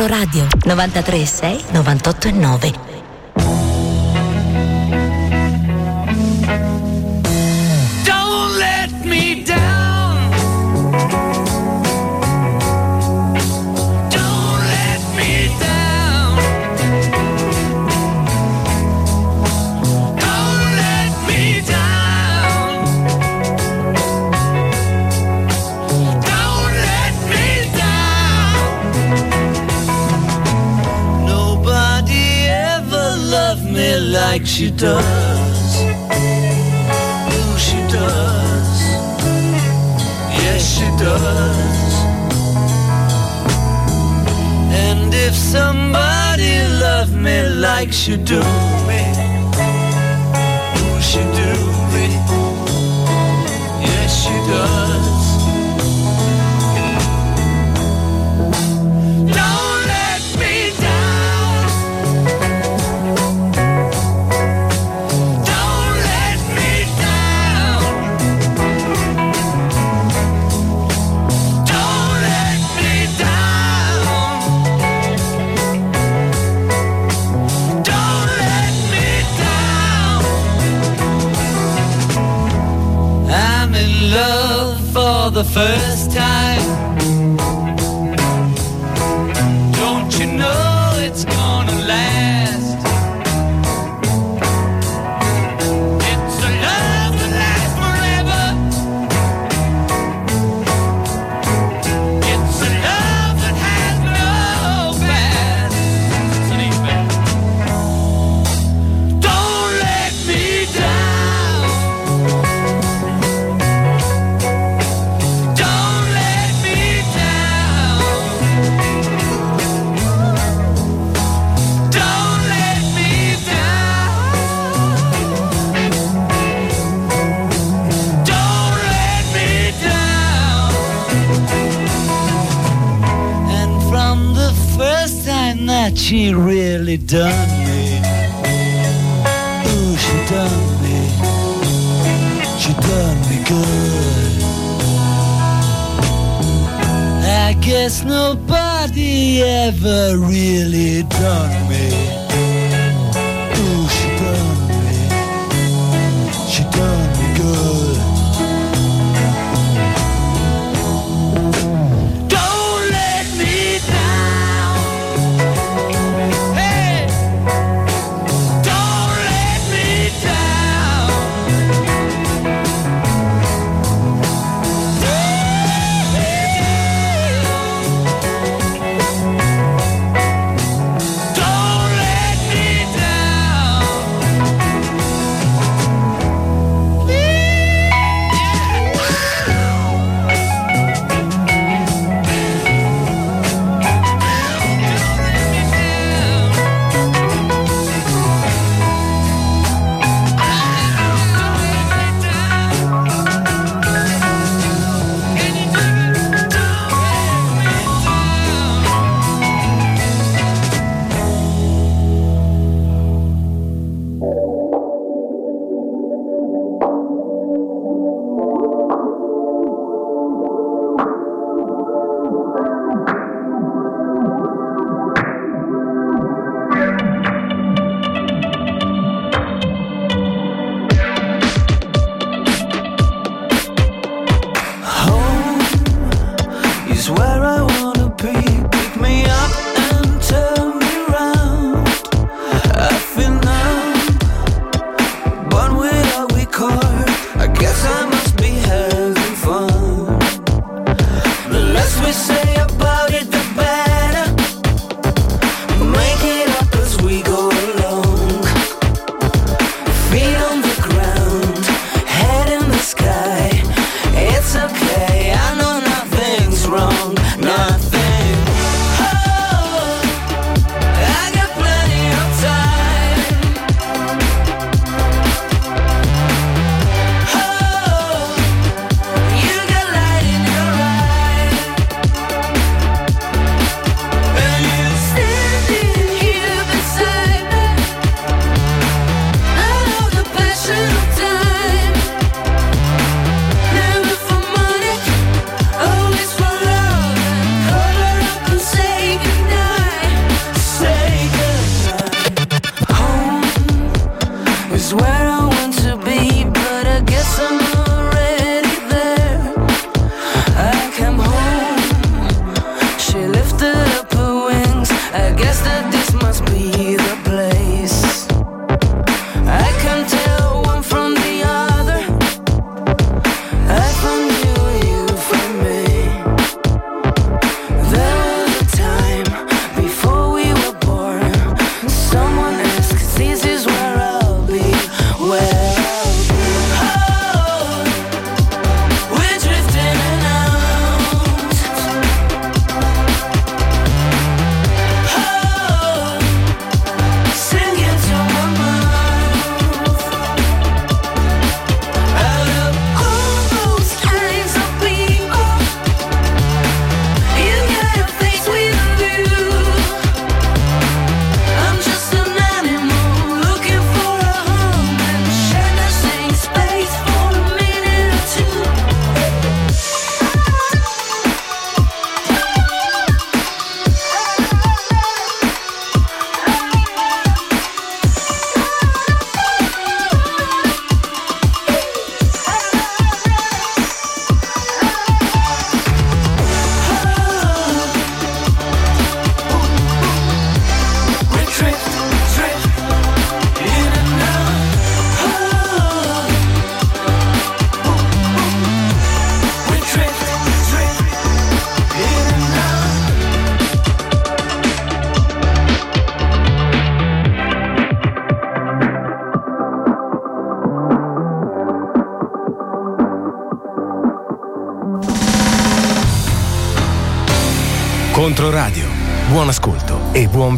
Speaker 7: Terzo Radio. 936
Speaker 8: 98 e 9 she does. Ooh, she does. Yes, she does. And if somebody loved me like she do.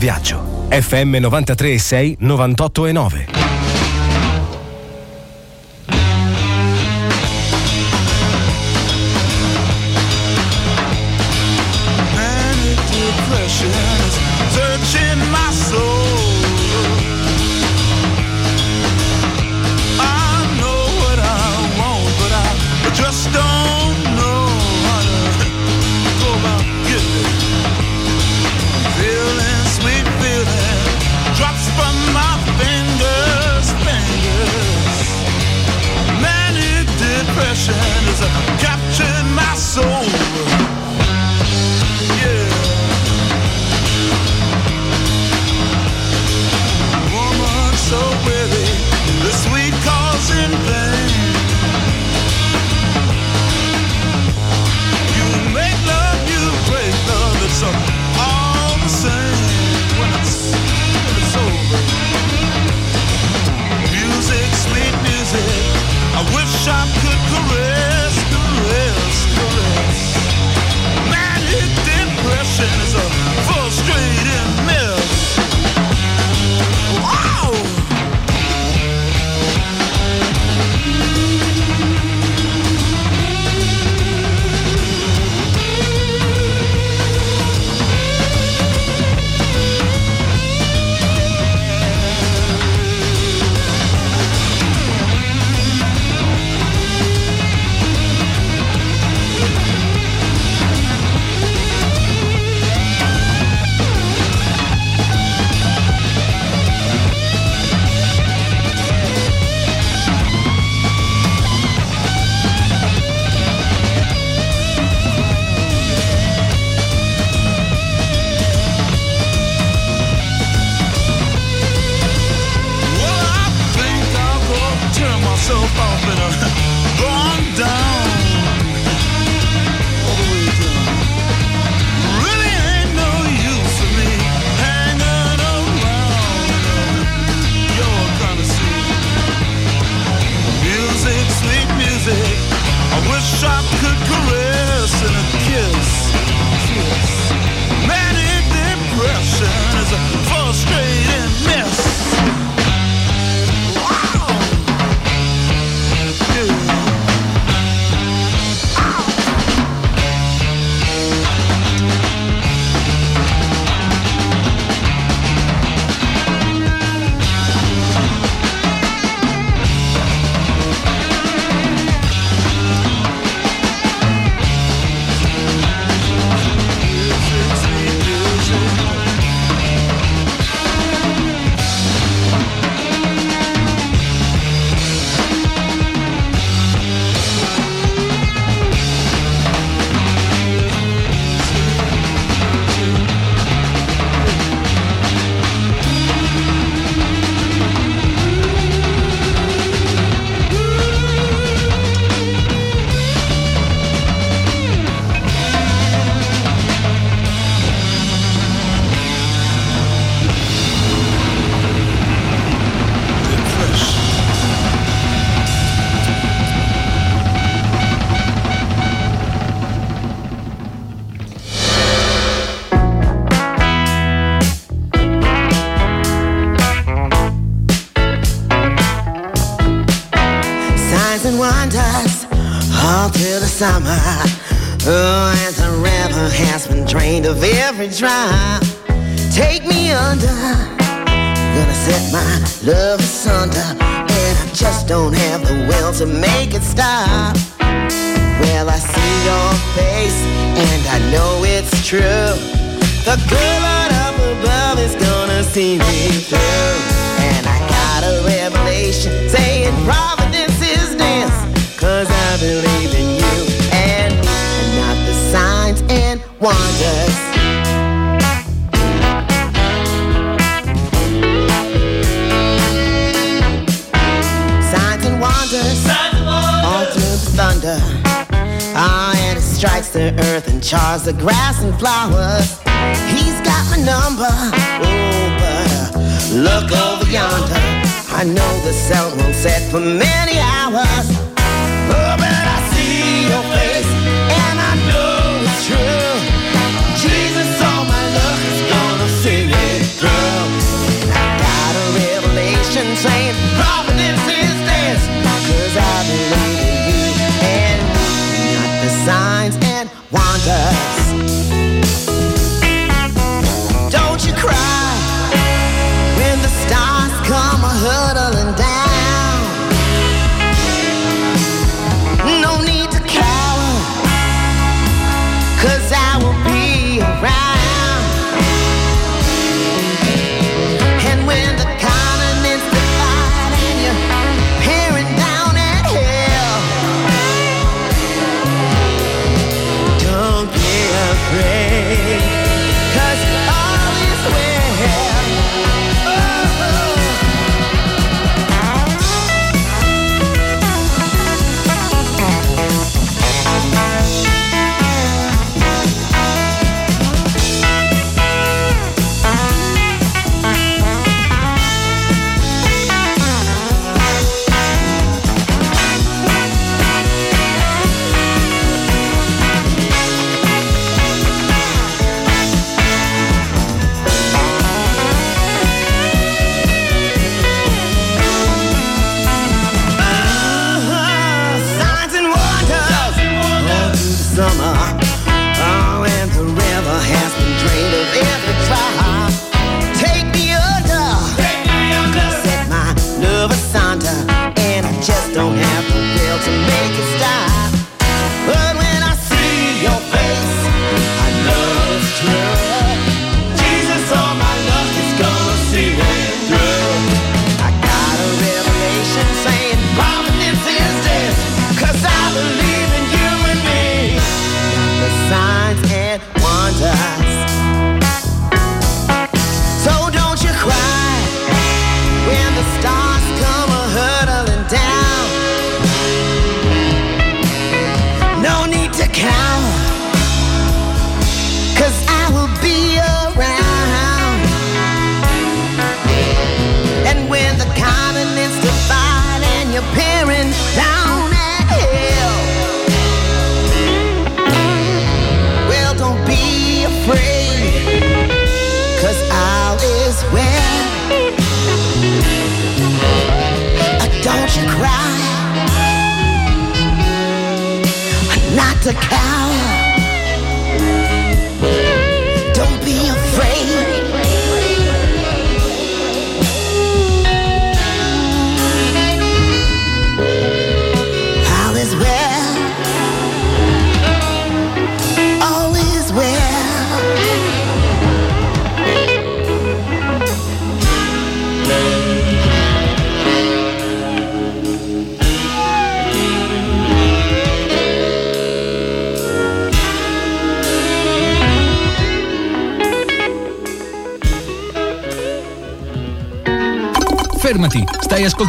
Speaker 9: viaggio. FM
Speaker 3: 93
Speaker 10: 6 98 e 9. jars the grass and flowers. He's got my number. Oh, but uh, look over yonder. I know the sun won't set for many hours.
Speaker 11: paradise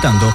Speaker 11: stai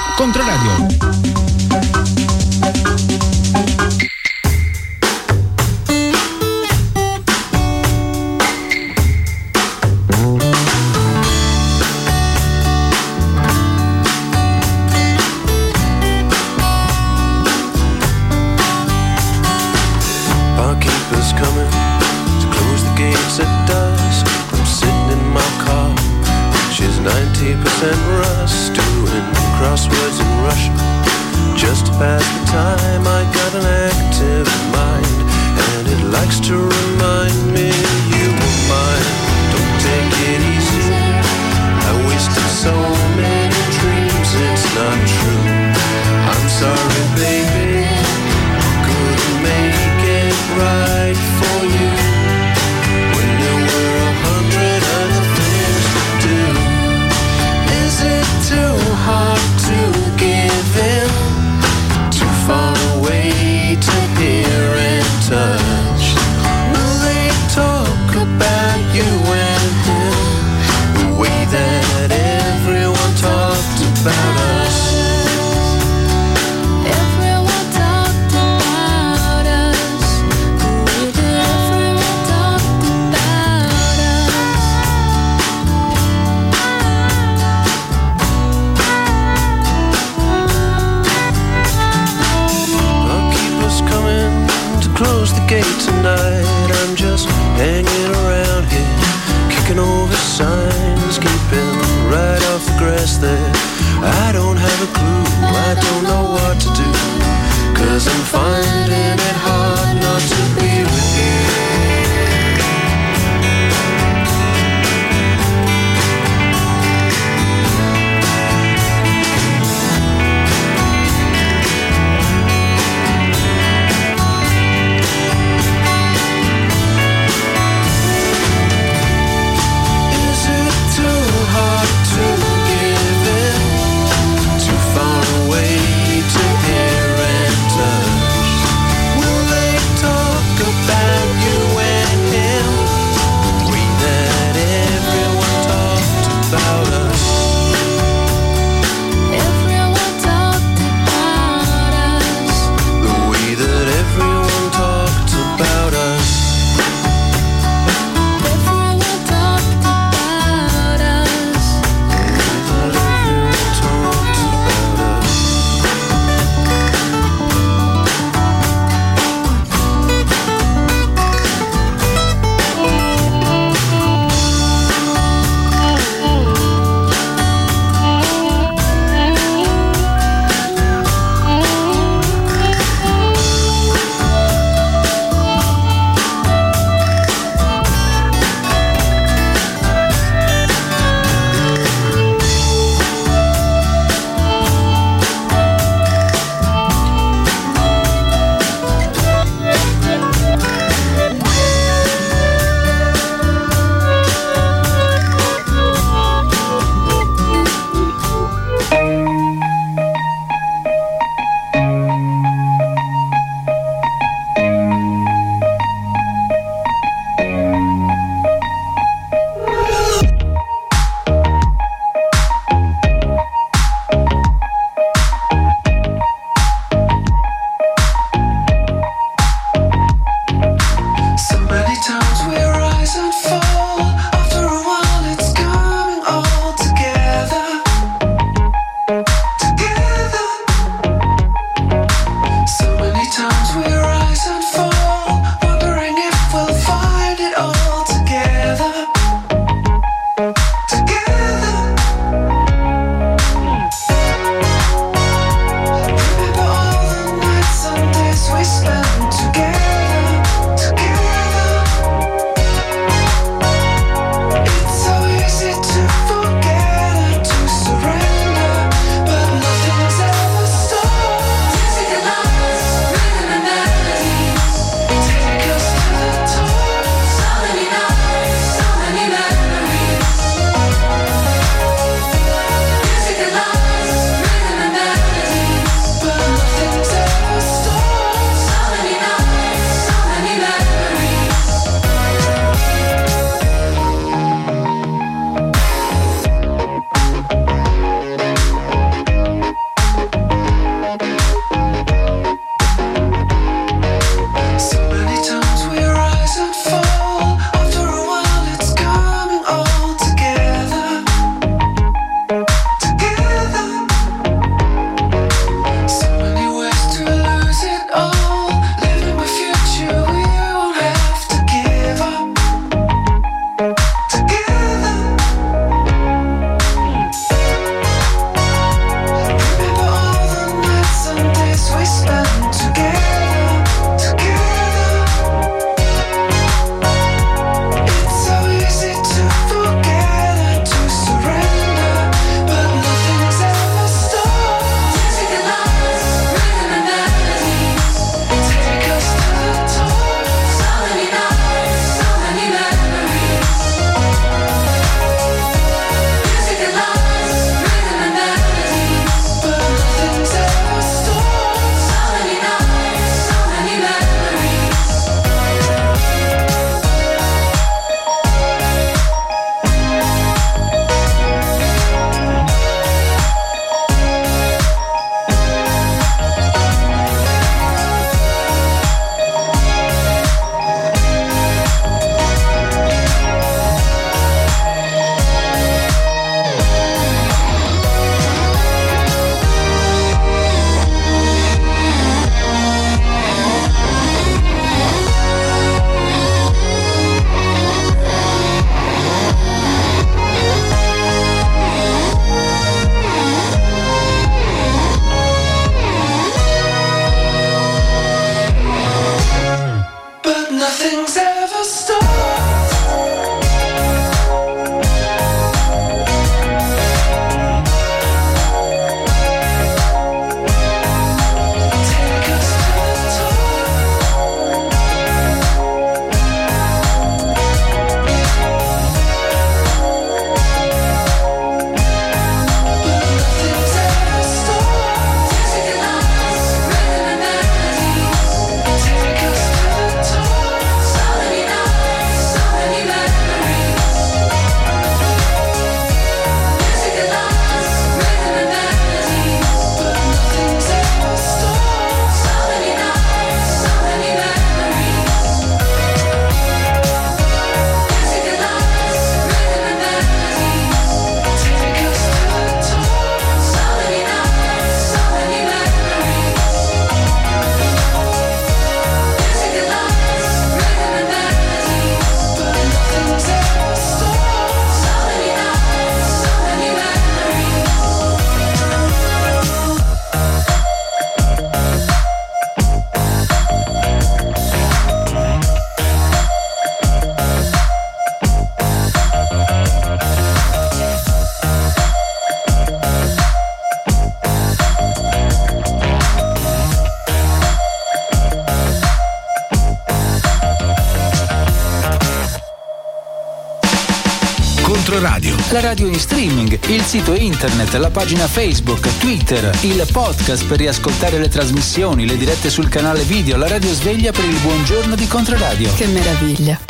Speaker 11: sito internet, la pagina Facebook, Twitter, il podcast per riascoltare le trasmissioni, le dirette sul canale video, la radio sveglia per il buongiorno di Contraradio.
Speaker 12: Che meraviglia!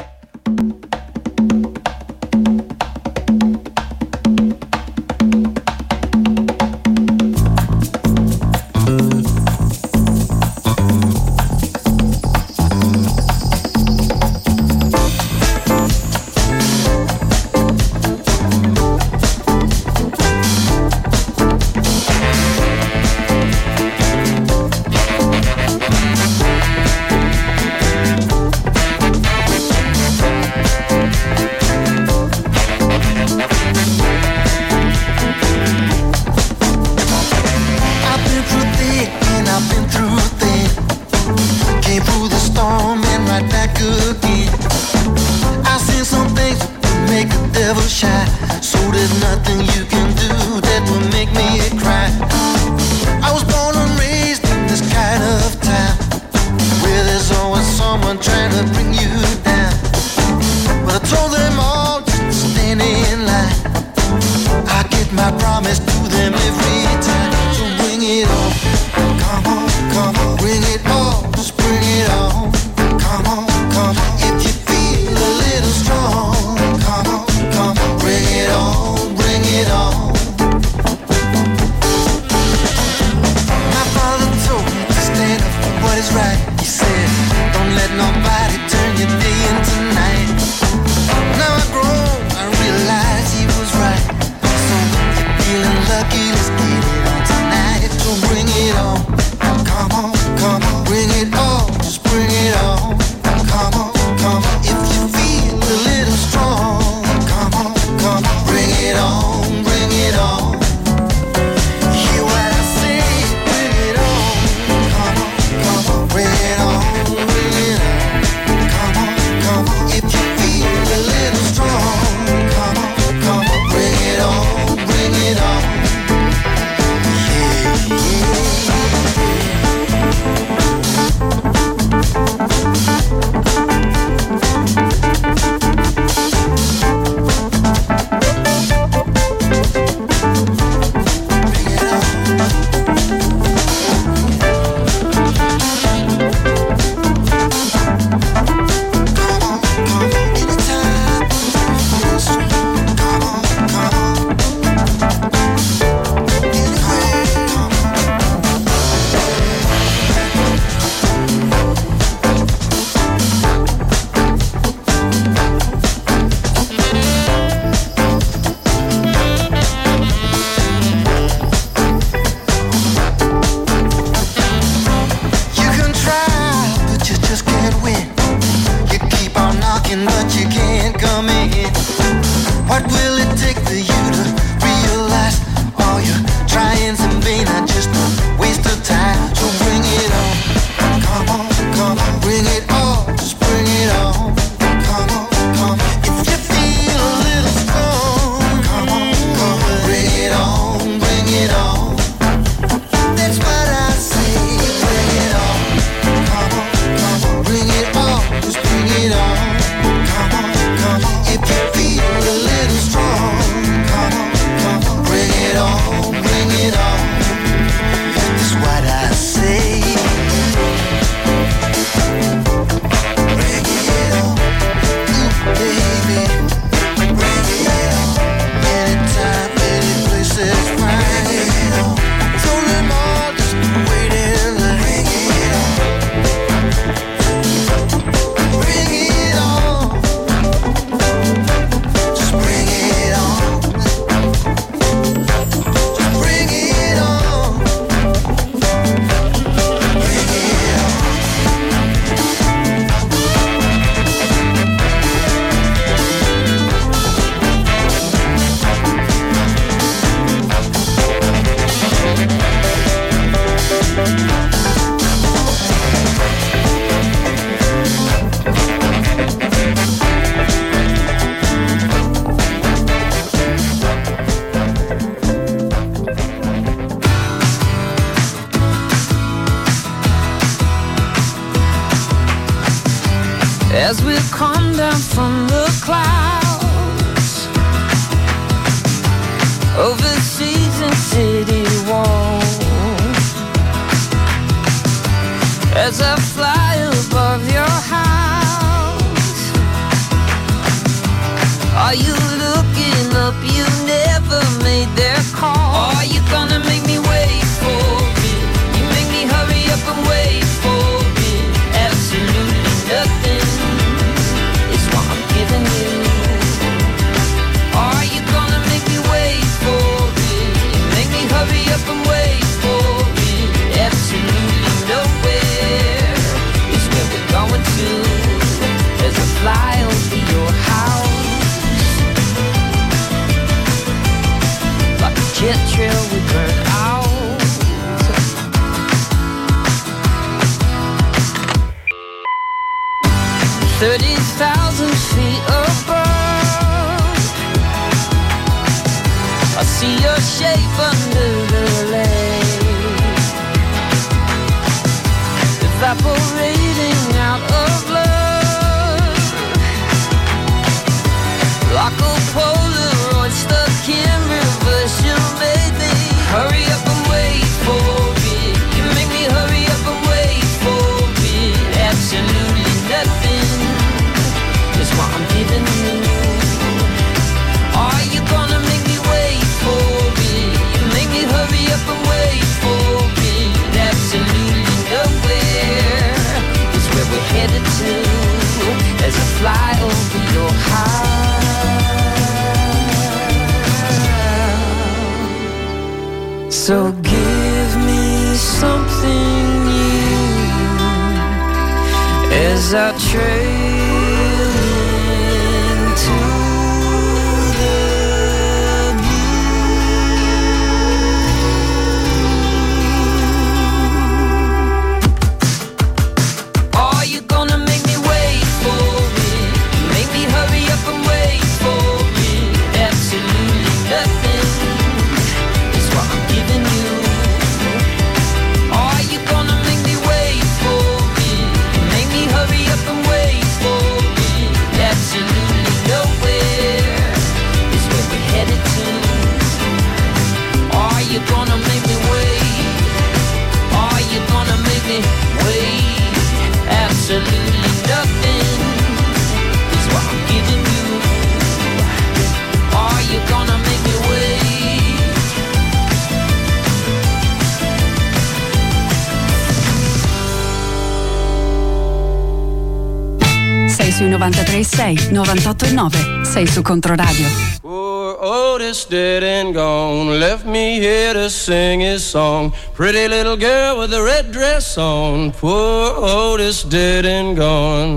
Speaker 12: 06 98 9. Su Controradio.
Speaker 13: Poor Otis dead and gone, left me here to sing his song. Pretty little girl with a red dress on. Poor Otis dead and gone.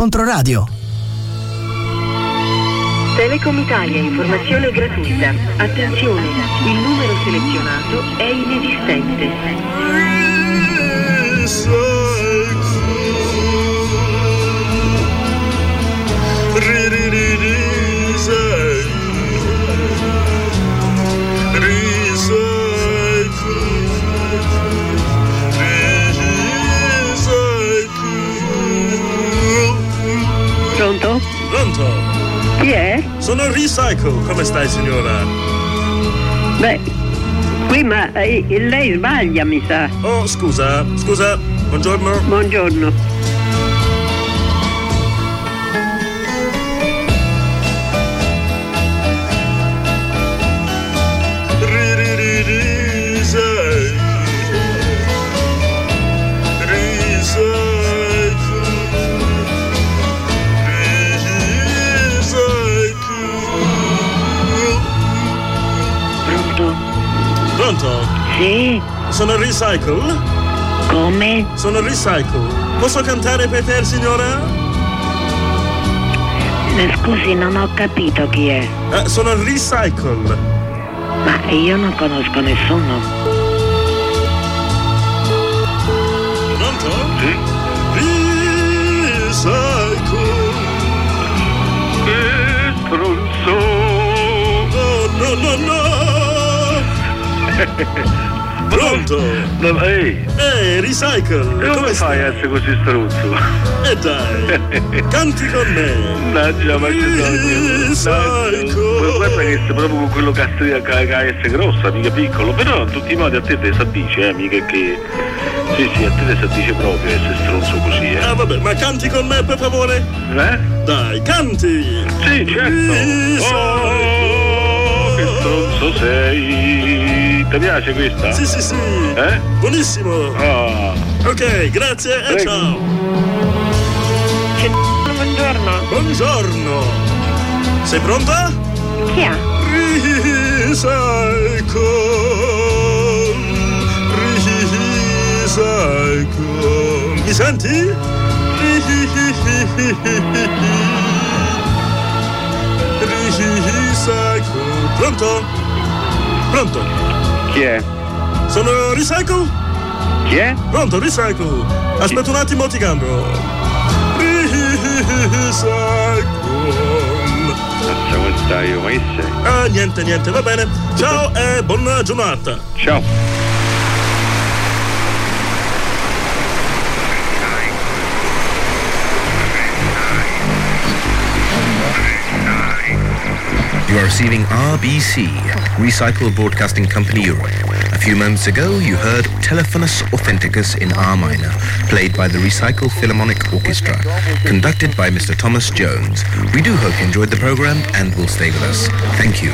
Speaker 14: Controradio.
Speaker 15: Telecom Italia, informazione gratuita. Attenzione.
Speaker 16: Oh, scusa, scusa. Buongiorno.
Speaker 15: Buongiorno.
Speaker 16: Recycle?
Speaker 15: Come?
Speaker 16: Sono Recycle. Posso cantare per te, signora?
Speaker 15: Eh, scusi, non ho capito chi è.
Speaker 16: Eh, sono Recycle.
Speaker 15: Ma io non conosco nessuno.
Speaker 16: Pronto? Sì? Recycle. Che stronzo. Oh, no, no, no, no. Pronto?
Speaker 17: No, ehi!
Speaker 16: Ehi, recycle!
Speaker 17: E come fai a essere così struzzo?
Speaker 16: E dai! Canti con me!
Speaker 17: Mannaggia, ma che Recycle! Poi venisse proprio con quello castria KS grossa, mica piccolo, però in tutti i modi a te te sa dice, eh, mica che. Sì, sì, a te te sa dice proprio essere stronzo così, eh.
Speaker 16: Ah vabbè, ma canti con me per favore?
Speaker 17: Eh?
Speaker 16: Dai, canti!
Speaker 17: Sì, certo! Oh! Stronzo sei. Ti piace questa?
Speaker 15: Sì, sì, sì.
Speaker 17: Eh?
Speaker 15: Buonissimo.
Speaker 17: Ah.
Speaker 15: Ok, grazie e
Speaker 17: Prego.
Speaker 15: ciao.
Speaker 18: Buongiorno.
Speaker 15: Buongiorno. Sei pronta?
Speaker 18: Chi è?
Speaker 15: Recycle. Recycle. Mi senti? Recycle. Pronto? Pronto?
Speaker 17: Chi è?
Speaker 15: Sono Recycle?
Speaker 17: Chi è?
Speaker 15: Pronto, Recycle. Aspetta un attimo, ti cambio. Recycle.
Speaker 17: Cazzo, questa io, ma chi sei?
Speaker 15: Ah, niente, niente, va bene. Ciao e buona giornata.
Speaker 17: Ciao.
Speaker 19: You are receiving RBC, Recycle Broadcasting Company Europe. A few moments ago, you heard Telephonus Authenticus in R minor, played by the Recycle Philharmonic Orchestra, conducted by Mr. Thomas Jones. We do hope you enjoyed the program and will stay with us. Thank you.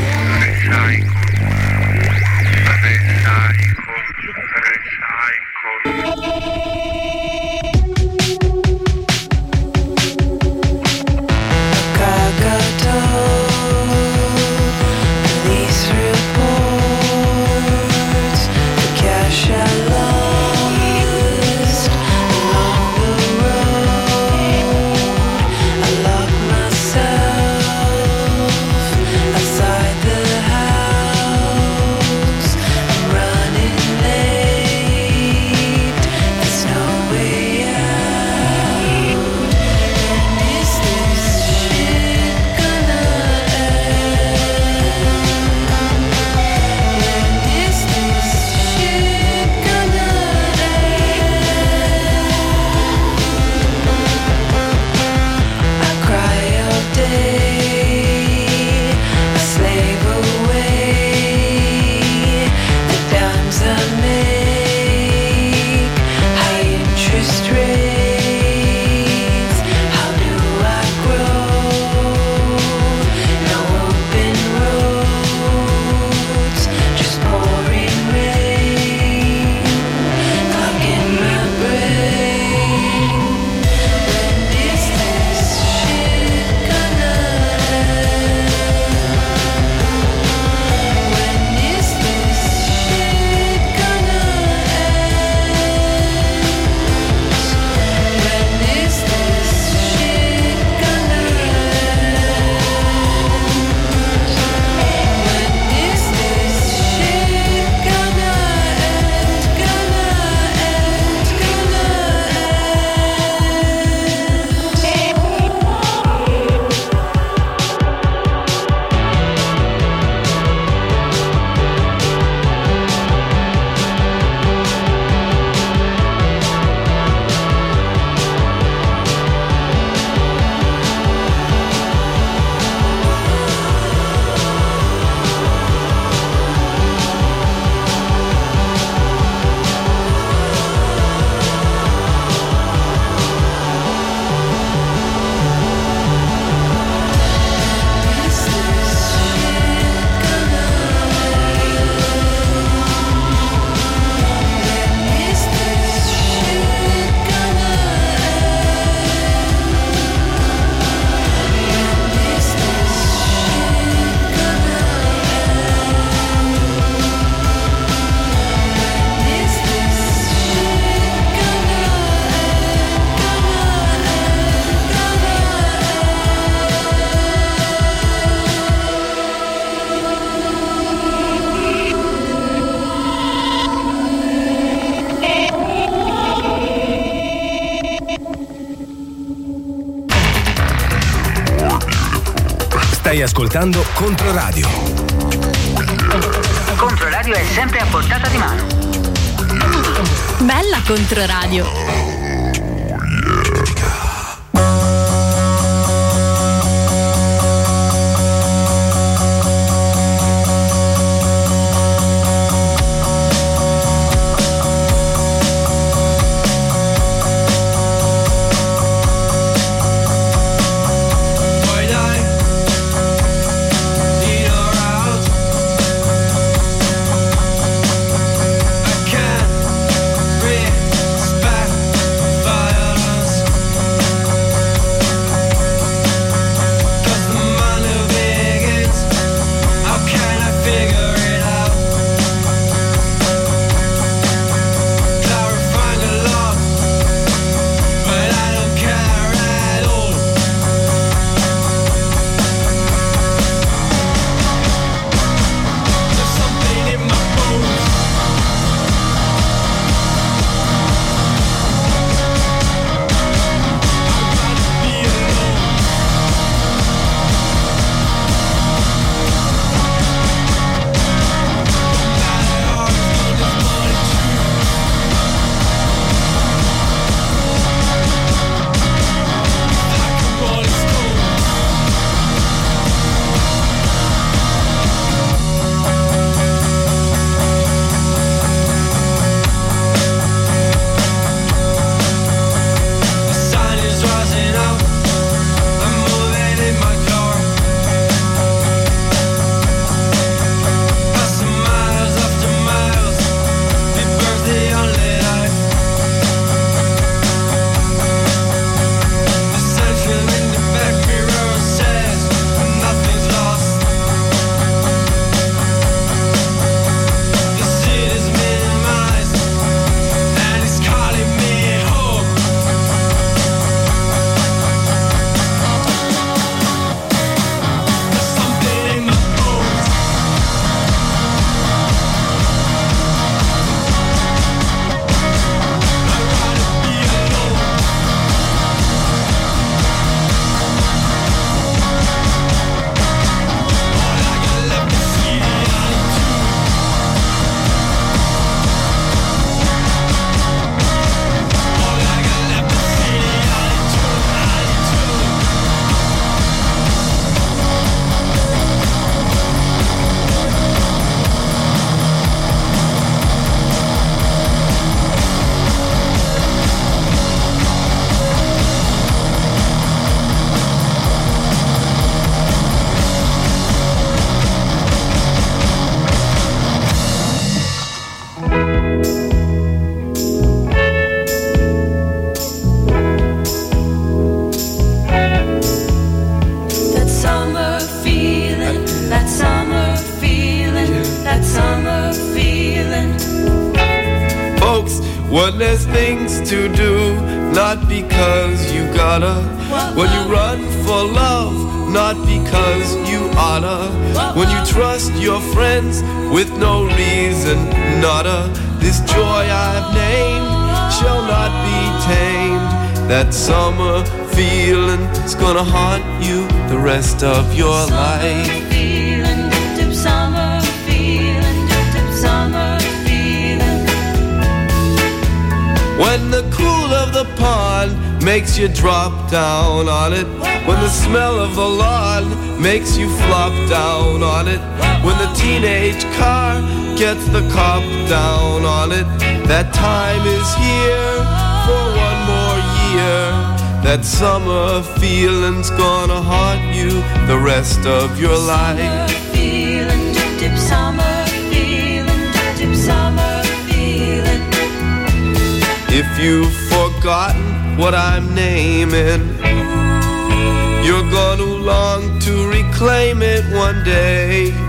Speaker 9: Ascoltando Controradio.
Speaker 8: Gets the cop down on it. That time is here for one more year. That summer feeling's gonna haunt you the rest of your life.
Speaker 20: Feeling, dip, dip, summer feeling, dip, summer feeling.
Speaker 8: If you've forgotten what I'm naming, you're gonna long to reclaim it one day.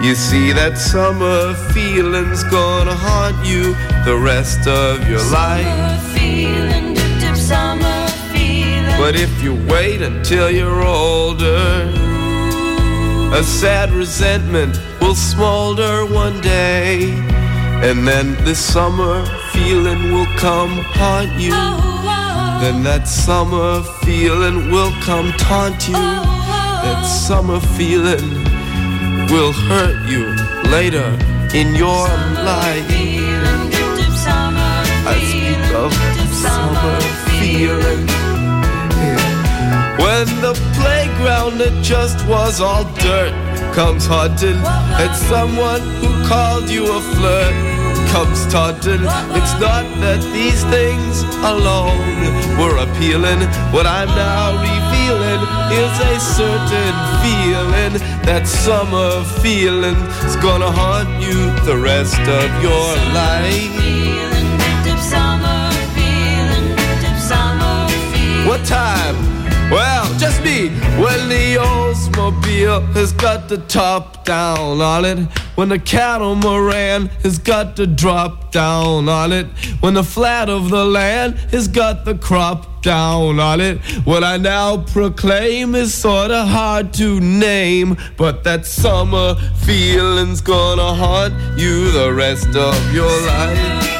Speaker 8: You see, that summer feeling's gonna haunt you the rest of your life.
Speaker 20: Feeling, dip, dip, summer feeling.
Speaker 8: But if you wait until you're older, a sad resentment will smolder one day. And then this summer feeling will come haunt you. Oh, oh, oh. Then that summer feeling will come taunt you. That summer feeling will hurt you later in your life. I speak of summer feeling. When the playground that just was all dirt comes haunting, and someone who called you a flirt comes taunting. It's not that these things alone were appealing. What I'm now revealing is a certain feeling. That summer feeling is gonna haunt you the rest of your life.
Speaker 20: Dip, summer feeling, dip, summer feeling.
Speaker 8: What time? Well, just me. When the Oldsmobile has got the top down on it. When the catamaran has got the drop down on it. When the flat of the land has got the crop down on it. What I now proclaim is sorta hard to name. But that summer feeling's gonna haunt you the rest of your life.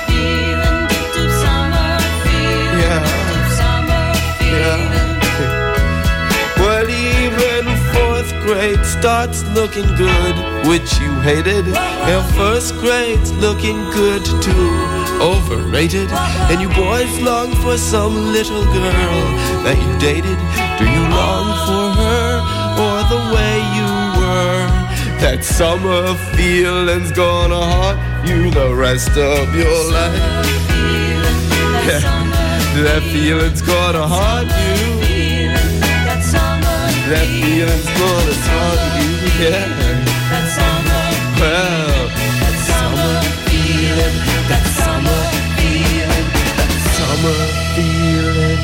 Speaker 8: Starts looking good, which you hated. And first grade's looking good too, overrated. And you boys long for some little girl that you dated. Do you long for her or the way you were? That summer feeling's gonna haunt you the rest of your life. that feeling's gonna haunt you. That feeling's gonna haunt you, yeah. Well, that summer feeling, that summer feeling, that summer feeling.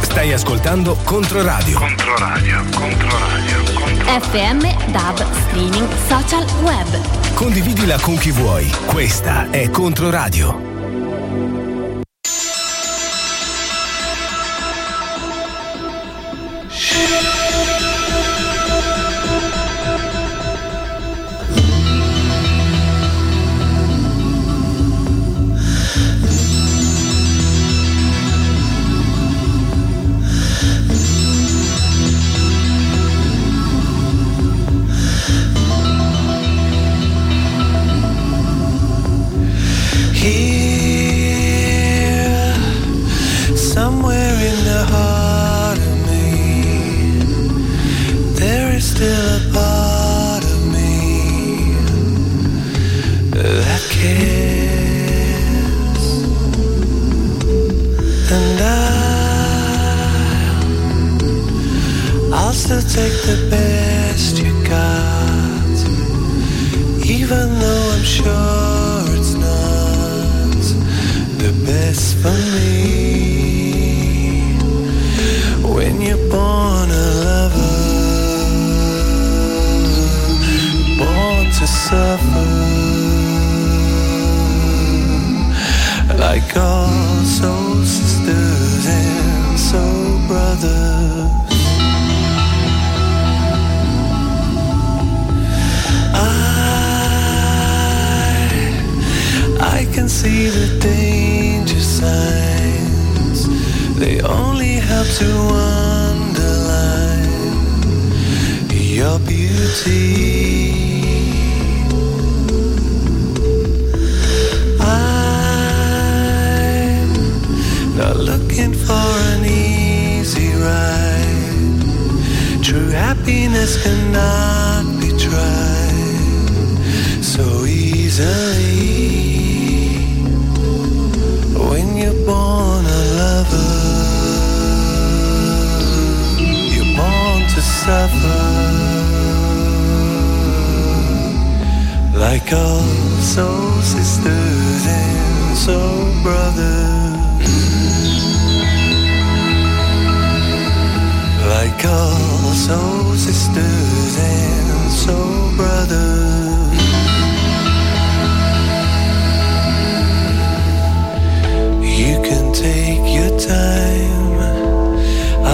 Speaker 9: Stai ascoltando Controradio.
Speaker 21: Controradio, controradio, controradio.
Speaker 18: FM, DAB, streaming, social, web.
Speaker 9: Condividila con chi vuoi. Questa è Controradio.